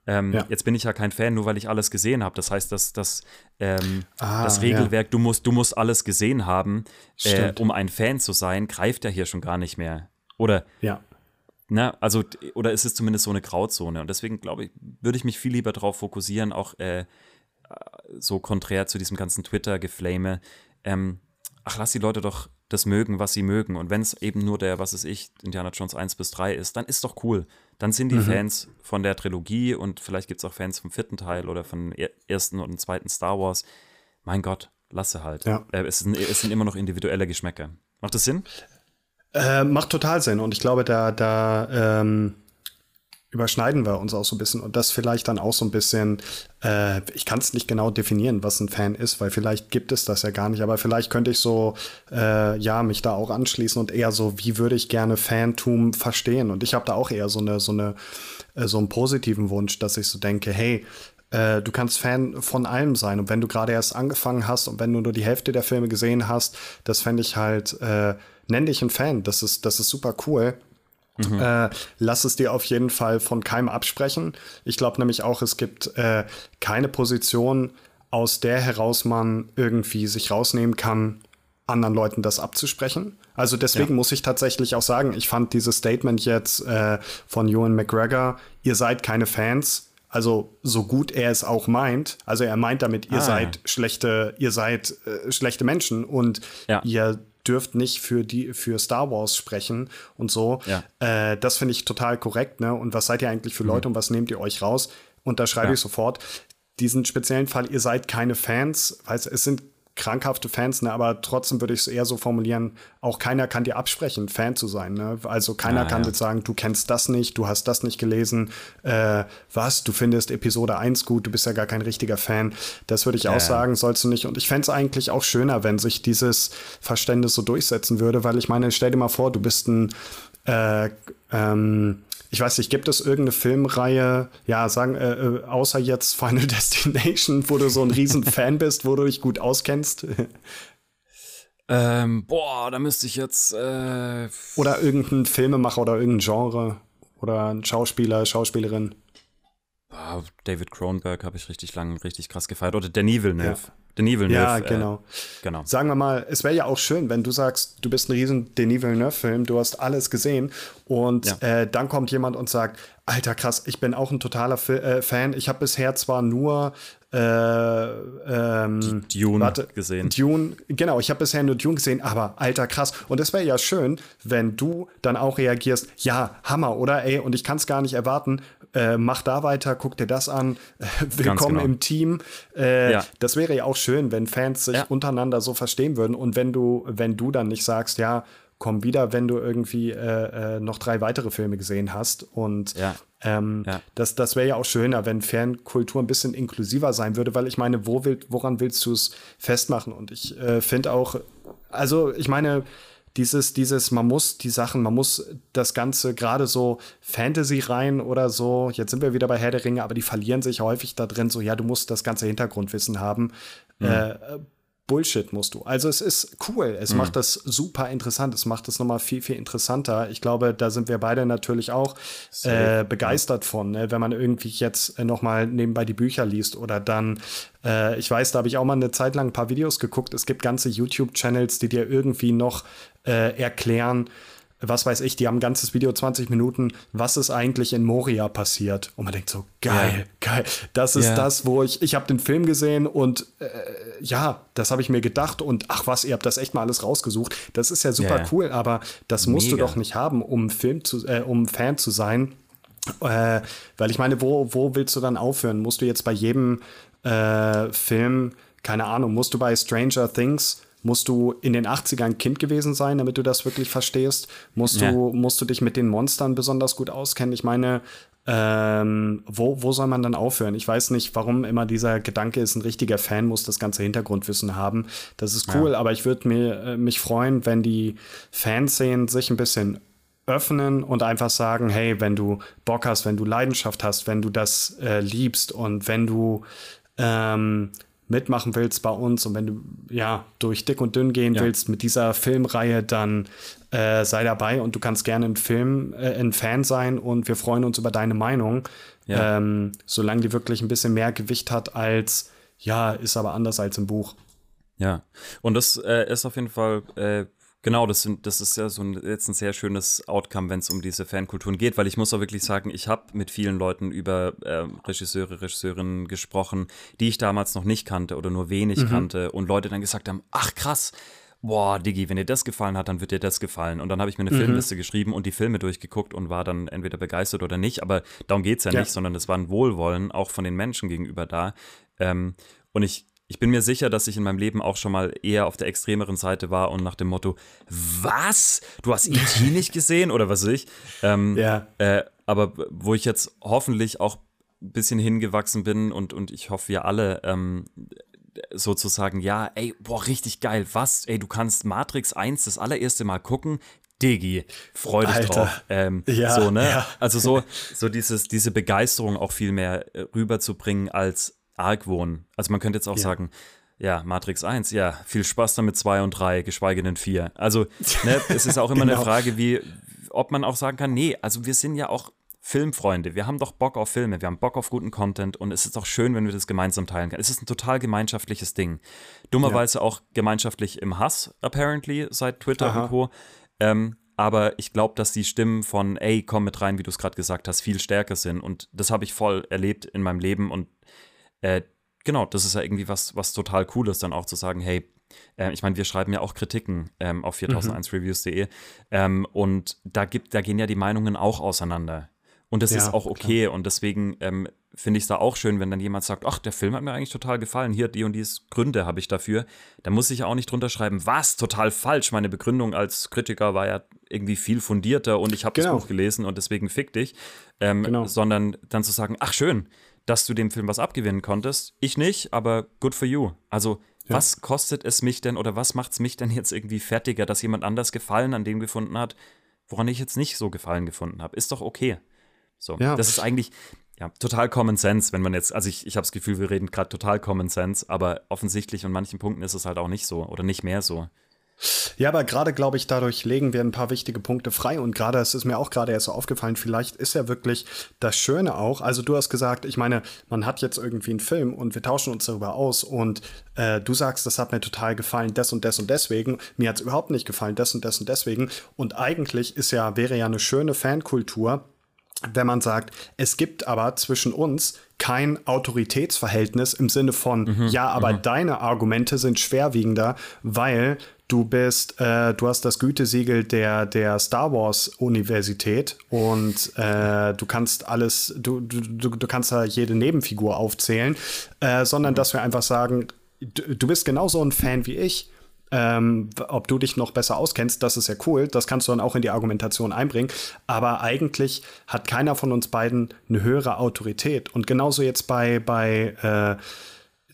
Ähm, ja. Jetzt bin ich ja kein Fan, nur weil ich alles gesehen habe. Das heißt, dass, dass ähm, ah, das Regelwerk, du, musst, du musst alles gesehen haben, äh, um ein Fan zu sein, greift ja hier schon gar nicht mehr. Oder
ja.
Na, ne, also, oder ist es zumindest so eine Grauzone? Und deswegen glaube ich, würde ich mich viel lieber darauf fokussieren, auch äh, so konträr zu diesem ganzen Twitter-Geflame, ähm, ach, lass die Leute doch das mögen, was sie mögen. Und wenn es eben nur der, was ist ich, Indiana Jones 1 bis 3 ist, dann ist doch cool. Dann sind die mhm. Fans von der Trilogie und vielleicht gibt es auch Fans vom vierten Teil oder von ersten und zweiten Star Wars. Mein Gott, lasse halt. Ja. Äh, es, sind, es sind immer noch individuelle Geschmäcker. Macht das Sinn?
Äh, macht total Sinn. Und ich glaube, da, da ähm, überschneiden wir uns auch so ein bisschen und das vielleicht dann auch so ein bisschen, äh, ich kann es nicht genau definieren, was ein Fan ist, weil vielleicht gibt es das ja gar nicht, aber vielleicht könnte ich so, äh, ja, mich da auch anschließen und eher so, wie würde ich gerne Fantum verstehen? Und ich habe da auch eher so eine, so eine, äh, so einen positiven Wunsch, dass ich so denke, hey, äh, du kannst Fan von allem sein und wenn du gerade erst angefangen hast und wenn du nur die Hälfte der Filme gesehen hast, das fände ich halt, äh, nenn dich ein Fan, das ist, das ist super cool Mhm. Äh, lass es dir auf jeden Fall von keinem absprechen. Ich glaube nämlich auch, es gibt äh, keine Position, aus der heraus man irgendwie sich rausnehmen kann, anderen Leuten das abzusprechen. Also deswegen ja. muss ich tatsächlich auch sagen, ich fand dieses Statement jetzt äh, von Ewan McGregor, ihr seid keine Fans, also so gut er es auch meint, also er meint damit, ihr ah, seid schlechte, ihr seid äh, schlechte Menschen und ja. ihr dürft nicht für die für Star Wars sprechen und so. Ja. Äh, das finde ich total korrekt. Ne? Und was seid ihr eigentlich für mhm. Leute und was nehmt ihr euch raus? Und da schreibe ja. ich sofort. Diesen speziellen Fall, ihr seid keine Fans, weil es sind krankhafte Fans, ne? aber trotzdem würde ich es eher so formulieren, auch keiner kann dir absprechen, Fan zu sein. Ne? Also keiner ah, kann ja. jetzt sagen, du kennst das nicht, du hast das nicht gelesen, äh, was, du findest Episode 1 gut, du bist ja gar kein richtiger Fan. Das würde ich ja, auch sagen, sollst du nicht. Und ich fände es eigentlich auch schöner, wenn sich dieses Verständnis so durchsetzen würde, weil ich meine, stell dir mal vor, du bist ein äh, ähm, ich weiß nicht, gibt es irgendeine Filmreihe, ja, sagen, äh, äh außer jetzt Final Destination, wo du so ein riesen Fan bist, wo du dich gut auskennst?
Ähm, boah, da müsste ich jetzt. Äh
oder irgendein Filmemacher oder irgendein Genre oder ein Schauspieler, Schauspielerin.
David Cronenberg habe ich richtig lang, richtig krass gefeiert. Oder Denis Villeneuve. Ja.
Denis Villeneuve. Ja, äh, genau. Äh, genau. Sagen wir mal, es wäre ja auch schön, wenn du sagst, du bist ein riesen Denis Villeneuve-Film, du hast alles gesehen und ja. äh, dann kommt jemand und sagt, Alter, krass, ich bin auch ein totaler F äh, Fan. Ich habe bisher zwar nur äh, ähm,
Dune warte, gesehen.
Dune, genau, ich habe bisher nur Dune gesehen, aber alter krass. Und es wäre ja schön, wenn du dann auch reagierst, ja, Hammer, oder? Ey, und ich kann es gar nicht erwarten. Äh, mach da weiter, guck dir das an. Willkommen genau. im Team. Äh, ja. Das wäre ja auch schön, wenn Fans sich ja. untereinander so verstehen würden. Und wenn du, wenn du dann nicht sagst, ja, komm wieder, wenn du irgendwie äh, äh, noch drei weitere Filme gesehen hast. Und ja. Ähm, ja. das, das wäre ja auch schöner, wenn Fankultur ein bisschen inklusiver sein würde, weil ich meine, wo will, woran willst du es festmachen? Und ich äh, finde auch, also ich meine, dieses, dieses, man muss die Sachen, man muss das Ganze gerade so Fantasy rein oder so, jetzt sind wir wieder bei Herr der Ringe, aber die verlieren sich häufig da drin, so, ja, du musst das ganze Hintergrundwissen haben. Mhm. Äh, Bullshit musst du. Also es ist cool, es mhm. macht das super interessant, es macht das nochmal viel, viel interessanter. Ich glaube, da sind wir beide natürlich auch äh, begeistert von, ne? wenn man irgendwie jetzt äh, nochmal nebenbei die Bücher liest oder dann, äh, ich weiß, da habe ich auch mal eine Zeit lang ein paar Videos geguckt. Es gibt ganze YouTube-Channels, die dir irgendwie noch äh, erklären, was weiß ich, die haben ein ganzes Video, 20 Minuten, was ist eigentlich in Moria passiert? Und man denkt so, geil, ja. geil. Das ist ja. das, wo ich, ich habe den Film gesehen und äh, ja, das habe ich mir gedacht und ach was, ihr habt das echt mal alles rausgesucht. Das ist ja super ja, cool, aber das musst Mega. du doch nicht haben, um Film zu, äh, um Fan zu sein. Äh, weil ich meine, wo, wo willst du dann aufhören? Musst du jetzt bei jedem äh, Film, keine Ahnung, musst du bei Stranger Things Musst du in den 80ern Kind gewesen sein, damit du das wirklich verstehst? Musst, ja. du, musst du dich mit den Monstern besonders gut auskennen? Ich meine, ähm, wo, wo soll man dann aufhören? Ich weiß nicht, warum immer dieser Gedanke ist, ein richtiger Fan muss das ganze Hintergrundwissen haben. Das ist cool, ja. aber ich würde mir, äh, mich freuen, wenn die Fanszenen sich ein bisschen öffnen und einfach sagen, hey, wenn du Bock hast, wenn du Leidenschaft hast, wenn du das äh, liebst und wenn du ähm, mitmachen willst bei uns und wenn du ja durch dick und dünn gehen ja. willst mit dieser Filmreihe, dann äh, sei dabei und du kannst gerne ein Film, äh, ein Fan sein und wir freuen uns über deine Meinung, ja. ähm, solange die wirklich ein bisschen mehr Gewicht hat als ja, ist aber anders als im Buch.
Ja, und das äh, ist auf jeden Fall äh, Genau, das, sind, das ist ja so ein, jetzt ein sehr schönes Outcome, wenn es um diese Fankulturen geht, weil ich muss auch wirklich sagen, ich habe mit vielen Leuten über äh, Regisseure, Regisseurinnen gesprochen, die ich damals noch nicht kannte oder nur wenig mhm. kannte und Leute dann gesagt haben, ach krass, boah, Diggi, wenn dir das gefallen hat, dann wird dir das gefallen. Und dann habe ich mir eine mhm. Filmliste geschrieben und die Filme durchgeguckt und war dann entweder begeistert oder nicht, aber darum geht es ja, ja, nicht, sondern es war ein Wohlwollen auch von den Menschen gegenüber da. Ähm, und ich ich bin mir sicher, dass ich in meinem Leben auch schon mal eher auf der extremeren Seite war und nach dem Motto, was? Du hast E.T. nicht gesehen oder was weiß ich? Ähm, ja. Äh, aber wo ich jetzt hoffentlich auch ein bisschen hingewachsen bin und, und ich hoffe, wir alle ähm, sozusagen, ja, ey, boah, richtig geil, was? Ey, du kannst Matrix 1 das allererste Mal gucken, Digi, freu dich Alter. drauf. Ähm, ja, so, ne? Ja. Also so, so dieses, diese Begeisterung auch viel mehr äh, rüberzubringen als Argwohn. Also man könnte jetzt auch ja. sagen, ja, Matrix 1, ja, viel Spaß damit 2 und 3, geschweige denn 4. Also, ne, es ist auch immer genau. eine Frage, wie, ob man auch sagen kann, nee, also wir sind ja auch Filmfreunde, wir haben doch Bock auf Filme, wir haben Bock auf guten Content und es ist auch schön, wenn wir das gemeinsam teilen können. Es ist ein total gemeinschaftliches Ding. Dummerweise ja. auch gemeinschaftlich im Hass, apparently, seit Twitter Aha. und Co. Ähm, aber ich glaube, dass die Stimmen von, ey, komm mit rein, wie du es gerade gesagt hast, viel stärker sind. Und das habe ich voll erlebt in meinem Leben und äh, genau, das ist ja irgendwie was, was total cool ist, dann auch zu sagen, hey, äh, ich meine, wir schreiben ja auch Kritiken ähm, auf 4001reviews.de mhm. ähm, und da gibt, da gehen ja die Meinungen auch auseinander. Und das ja, ist auch okay. Klar. Und deswegen ähm, finde ich es da auch schön, wenn dann jemand sagt, ach, der Film hat mir eigentlich total gefallen. Hier, die und die Gründe habe ich dafür. Da muss ich ja auch nicht drunter schreiben, was, total falsch. Meine Begründung als Kritiker war ja irgendwie viel fundierter und ich habe genau. das Buch gelesen und deswegen fick dich. Ähm, genau. Sondern dann zu sagen, ach schön, dass du dem Film was abgewinnen konntest. Ich nicht, aber good for you. Also, ja. was kostet es mich denn oder was macht es mich denn jetzt irgendwie fertiger, dass jemand anders Gefallen an dem gefunden hat, woran ich jetzt nicht so Gefallen gefunden habe? Ist doch okay. So, ja. das ist eigentlich ja, total Common Sense, wenn man jetzt, also ich, ich habe das Gefühl, wir reden gerade total Common Sense, aber offensichtlich an manchen Punkten ist es halt auch nicht so oder nicht mehr so.
Ja, aber gerade glaube ich, dadurch legen wir ein paar wichtige Punkte frei. Und gerade, es ist mir auch gerade erst so aufgefallen, vielleicht ist ja wirklich das Schöne auch, also du hast gesagt, ich meine, man hat jetzt irgendwie einen Film und wir tauschen uns darüber aus. Und äh, du sagst, das hat mir total gefallen, das und das und deswegen, mir hat es überhaupt nicht gefallen, das und das und deswegen. Und eigentlich ist ja, wäre ja eine schöne Fankultur, wenn man sagt, es gibt aber zwischen uns kein Autoritätsverhältnis im Sinne von, mhm, ja, aber mhm. deine Argumente sind schwerwiegender, weil du bist, äh, du hast das Gütesiegel der, der Star Wars Universität und äh, du kannst alles, du, du, du kannst da jede Nebenfigur aufzählen, äh, sondern dass wir einfach sagen, du, du bist genauso ein Fan wie ich. Ähm, ob du dich noch besser auskennst, das ist ja cool. Das kannst du dann auch in die Argumentation einbringen. Aber eigentlich hat keiner von uns beiden eine höhere Autorität. Und genauso jetzt bei, bei äh,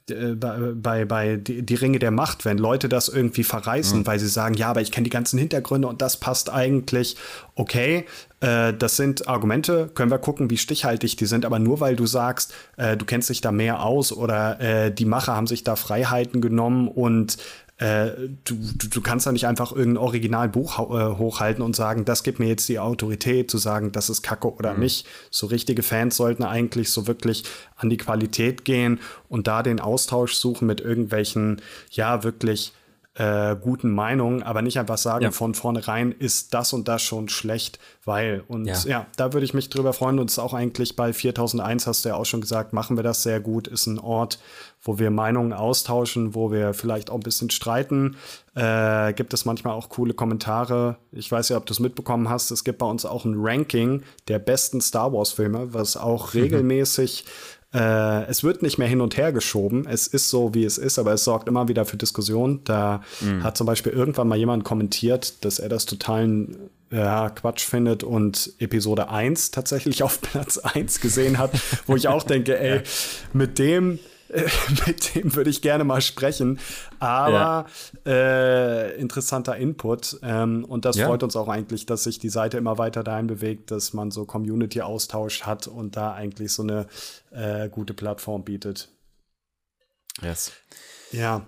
äh, bei, bei die, die, Ringe der Macht, wenn Leute das irgendwie verreißen, mhm. weil sie sagen, ja, aber ich kenne die ganzen Hintergründe und das passt eigentlich. Okay, äh, das sind Argumente, können wir gucken, wie stichhaltig die sind, aber nur weil du sagst, äh, du kennst dich da mehr aus oder äh, die Macher haben sich da Freiheiten genommen und äh, du, du, du, kannst da nicht einfach irgendein Originalbuch äh, hochhalten und sagen, das gibt mir jetzt die Autorität, zu sagen, das ist Kacke oder mhm. nicht. So richtige Fans sollten eigentlich so wirklich an die Qualität gehen und da den Austausch suchen mit irgendwelchen, ja, wirklich äh, guten Meinungen, aber nicht einfach sagen, ja. von vornherein ist das und das schon schlecht, weil. Und ja, ja da würde ich mich drüber freuen. Und es ist auch eigentlich bei 4001, hast du ja auch schon gesagt, machen wir das sehr gut. Ist ein Ort, wo wir Meinungen austauschen, wo wir vielleicht auch ein bisschen streiten. Äh, gibt es manchmal auch coole Kommentare. Ich weiß ja, ob du es mitbekommen hast. Es gibt bei uns auch ein Ranking der besten Star Wars-Filme, was auch mhm. regelmäßig äh, es wird nicht mehr hin und her geschoben. Es ist so, wie es ist, aber es sorgt immer wieder für Diskussionen. Da mhm. hat zum Beispiel irgendwann mal jemand kommentiert, dass er das totalen ja, Quatsch findet und Episode 1 tatsächlich auf Platz 1 gesehen hat, wo ich auch denke, ey, mit dem mit dem würde ich gerne mal sprechen. Aber ja. äh, interessanter Input. Ähm, und das ja. freut uns auch eigentlich, dass sich die Seite immer weiter dahin bewegt, dass man so Community-Austausch hat und da eigentlich so eine äh, gute Plattform bietet.
Yes.
Ja.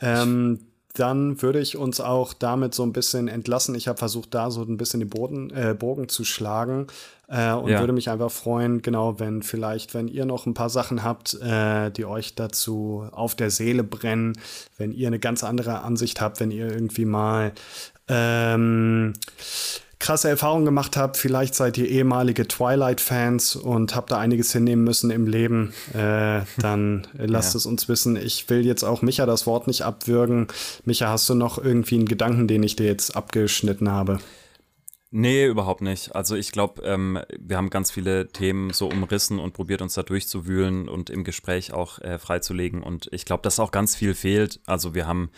Ähm, dann würde ich uns auch damit so ein bisschen entlassen. Ich habe versucht, da so ein bisschen den Boden, äh, Bogen zu schlagen äh, und ja. würde mich einfach freuen, genau, wenn vielleicht, wenn ihr noch ein paar Sachen habt, äh, die euch dazu auf der Seele brennen, wenn ihr eine ganz andere Ansicht habt, wenn ihr irgendwie mal ähm, krasse Erfahrungen gemacht habt. Vielleicht seid ihr ehemalige Twilight-Fans und habt da einiges hinnehmen müssen im Leben. Äh, dann lasst ja. es uns wissen. Ich will jetzt auch Micha das Wort nicht abwürgen. Micha, hast du noch irgendwie einen Gedanken, den ich dir jetzt abgeschnitten habe?
Nee, überhaupt nicht. Also ich glaube, ähm, wir haben ganz viele Themen so umrissen und probiert uns da durchzuwühlen und im Gespräch auch äh, freizulegen. Und ich glaube, dass auch ganz viel fehlt. Also wir haben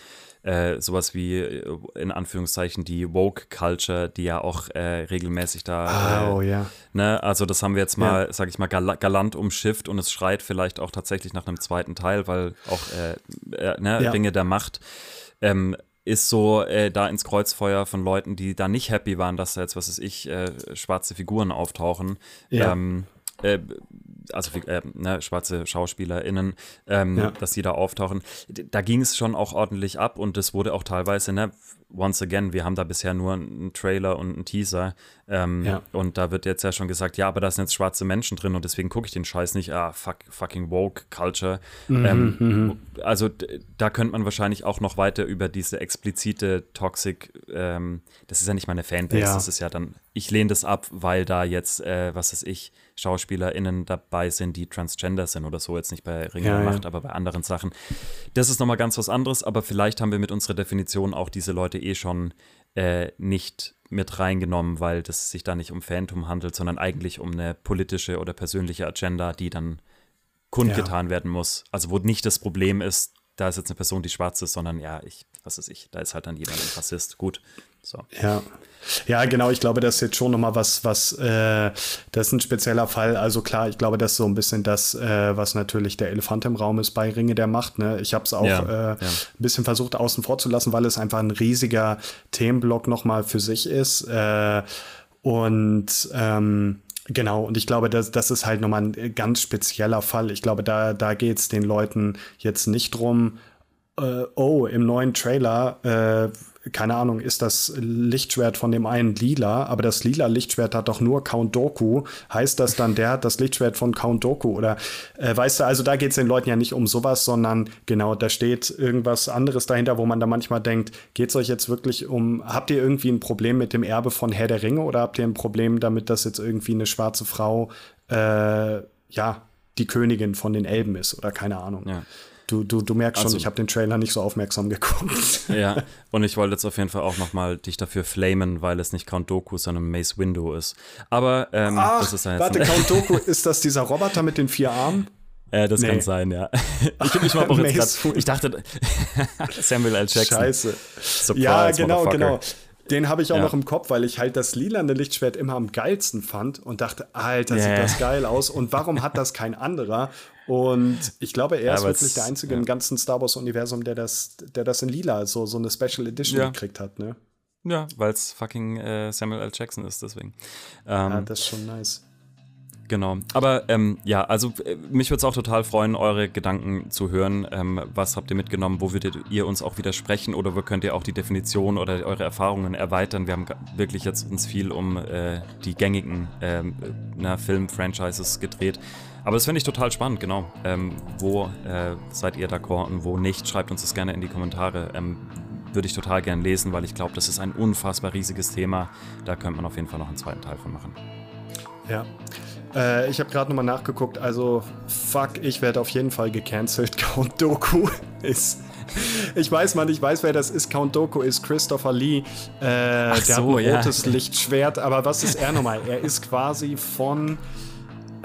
äh, sowas wie äh, in Anführungszeichen die Woke Culture, die ja auch äh, regelmäßig
da. Äh, oh ja.
Ne, also das haben wir jetzt mal, ja. sag ich mal, gal galant umschifft und es schreit vielleicht auch tatsächlich nach einem zweiten Teil, weil auch äh, äh, ne, ja. Ringe der Macht. Ähm, ist so äh, da ins Kreuzfeuer von Leuten, die da nicht happy waren, dass da jetzt, was weiß ich, äh, schwarze Figuren auftauchen. Ja. Ähm, äh, also äh, ne, schwarze SchauspielerInnen, ähm, ja. dass die da auftauchen. Da ging es schon auch ordentlich ab und es wurde auch teilweise, ne, once again, wir haben da bisher nur einen Trailer und einen Teaser. Ähm, ja. Und da wird jetzt ja schon gesagt, ja, aber da sind jetzt schwarze Menschen drin und deswegen gucke ich den Scheiß nicht. Ah, fuck, fucking woke Culture. Mhm, ähm, mhm. Also da könnte man wahrscheinlich auch noch weiter über diese explizite Toxic, ähm, das ist ja nicht meine Fanbase, ja. das ist ja dann, ich lehne das ab, weil da jetzt, äh, was weiß ich, SchauspielerInnen dabei sind, die Transgender sind oder so, jetzt nicht bei Ringe ja, Macht, ja. aber bei anderen Sachen. Das ist nochmal ganz was anderes, aber vielleicht haben wir mit unserer Definition auch diese Leute eh schon äh, nicht mit reingenommen, weil das sich da nicht um Phantom handelt, sondern eigentlich um eine politische oder persönliche Agenda, die dann kundgetan ja. werden muss. Also wo nicht das Problem ist, da ist jetzt eine Person, die schwarz ist, sondern ja, ich, was weiß ich, da ist halt dann jemand ein Rassist. Gut. So.
Ja. Ja, genau, ich glaube, das ist jetzt schon nochmal was, was, äh, das ist ein spezieller Fall. Also klar, ich glaube, das ist so ein bisschen das, äh, was natürlich der Elefant im Raum ist bei Ringe der Macht. Ne? Ich habe es auch ja, äh, ja. ein bisschen versucht außen vor zu lassen, weil es einfach ein riesiger Themenblock nochmal für sich ist. Äh, und ähm, Genau, und ich glaube, das, das ist halt nochmal ein ganz spezieller Fall. Ich glaube, da, da geht es den Leuten jetzt nicht drum, äh, oh, im neuen Trailer äh, keine Ahnung, ist das Lichtschwert von dem einen lila, aber das lila Lichtschwert hat doch nur Count Doku. Heißt das dann, der hat das Lichtschwert von Count Doku? Oder äh, weißt du, also da geht es den Leuten ja nicht um sowas, sondern genau, da steht irgendwas anderes dahinter, wo man da manchmal denkt, geht es euch jetzt wirklich um, habt ihr irgendwie ein Problem mit dem Erbe von Herr der Ringe oder habt ihr ein Problem damit, dass jetzt irgendwie eine schwarze Frau, äh, ja, die Königin von den Elben ist oder keine Ahnung. Ja. Du, du, du merkst schon, also, ich habe den Trailer nicht so aufmerksam geguckt.
Ja, und ich wollte jetzt auf jeden Fall auch nochmal dich dafür flamen, weil es nicht Count Doku, sondern Mace Window ist. Aber ähm,
Ach, das ist ein Warte, Count Doku, ist das dieser Roboter mit den vier Armen?
Äh, das nee. kann sein, ja. Ich, ich, auch jetzt grad, ich dachte, Samuel L. Jackson.
Scheiße. Surprise, ja, genau, genau. Den habe ich auch ja. noch im Kopf, weil ich halt das lilane Lichtschwert immer am geilsten fand und dachte, Alter, yeah. sieht das geil aus. Und warum hat das kein anderer? Und ich glaube, er ja, ist wirklich der Einzige ja. im ganzen Star Wars-Universum, der das, der das in lila, so, so eine Special Edition gekriegt hat, ne?
Ja, weil es fucking äh, Samuel L. Jackson ist, deswegen.
Ähm, ja, das ist schon nice.
Genau. Aber ähm, ja, also äh, mich würde es auch total freuen, eure Gedanken zu hören. Ähm, was habt ihr mitgenommen? Wo würdet ihr uns auch widersprechen? Oder wo könnt ihr auch die Definition oder eure Erfahrungen erweitern? Wir haben wirklich jetzt uns viel um äh, die gängigen ähm, Film-Franchises gedreht. Aber das finde ich total spannend, genau. Ähm, wo äh, seid ihr d'accord und wo nicht? Schreibt uns das gerne in die Kommentare. Ähm, würde ich total gern lesen, weil ich glaube, das ist ein unfassbar riesiges Thema. Da könnte man auf jeden Fall noch einen zweiten Teil von machen.
Ja. Äh, ich habe gerade nochmal nachgeguckt, also fuck, ich werde auf jeden Fall gecancelt. Count Doku ist. Ich weiß, man, ich weiß, wer das ist. Count Doku ist Christopher Lee. Äh, der so, hat ein rotes ja. Lichtschwert. Aber was ist er nochmal? Er ist quasi von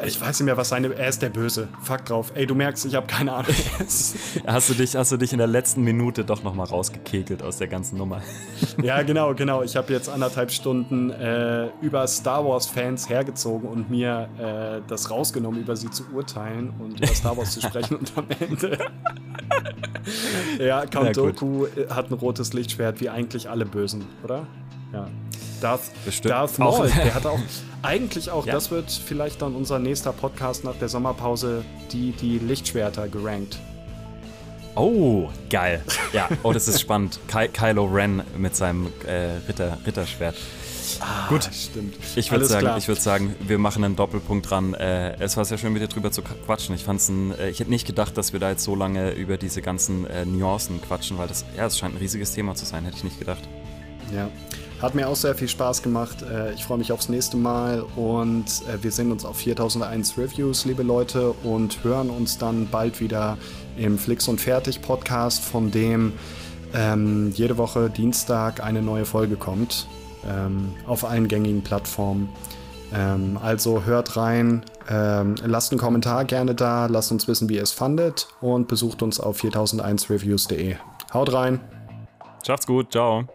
ich weiß nicht mehr, was seine. Er ist der Böse. Fuck drauf. Ey, du merkst, ich habe keine Ahnung.
hast, du dich, hast du dich in der letzten Minute doch nochmal rausgekegelt aus der ganzen Nummer?
ja, genau, genau. Ich habe jetzt anderthalb Stunden äh, über Star Wars-Fans hergezogen und mir äh, das rausgenommen, über sie zu urteilen und über Star Wars zu sprechen. Und am Ende. ja, Count Doku hat ein rotes Lichtschwert, wie eigentlich alle Bösen, oder? Ja. Darth, Darth Maul, der hat auch eigentlich auch, ja. das wird vielleicht dann unser nächster Podcast nach der Sommerpause, die, die Lichtschwerter gerankt.
Oh, geil. Ja, oh, das ist spannend. Ky Kylo Ren mit seinem äh, Ritter, Ritterschwert. Ah, Gut, stimmt. Ich würde sagen, würd sagen, wir machen einen Doppelpunkt dran. Äh, es war sehr schön, mit dir drüber zu quatschen. Ich fand's ein, äh, ich hätte nicht gedacht, dass wir da jetzt so lange über diese ganzen äh, Nuancen quatschen, weil das, ja, es scheint ein riesiges Thema zu sein, hätte ich nicht gedacht.
Ja. Hat mir auch sehr viel Spaß gemacht. Äh, ich freue mich aufs nächste Mal und äh, wir sehen uns auf 4001 Reviews, liebe Leute, und hören uns dann bald wieder im Flix und Fertig Podcast, von dem ähm, jede Woche Dienstag eine neue Folge kommt. Ähm, auf allen gängigen Plattformen. Ähm, also hört rein, ähm, lasst einen Kommentar gerne da, lasst uns wissen, wie ihr es fandet und besucht uns auf 4001reviews.de. Haut rein!
Schaft's gut, ciao!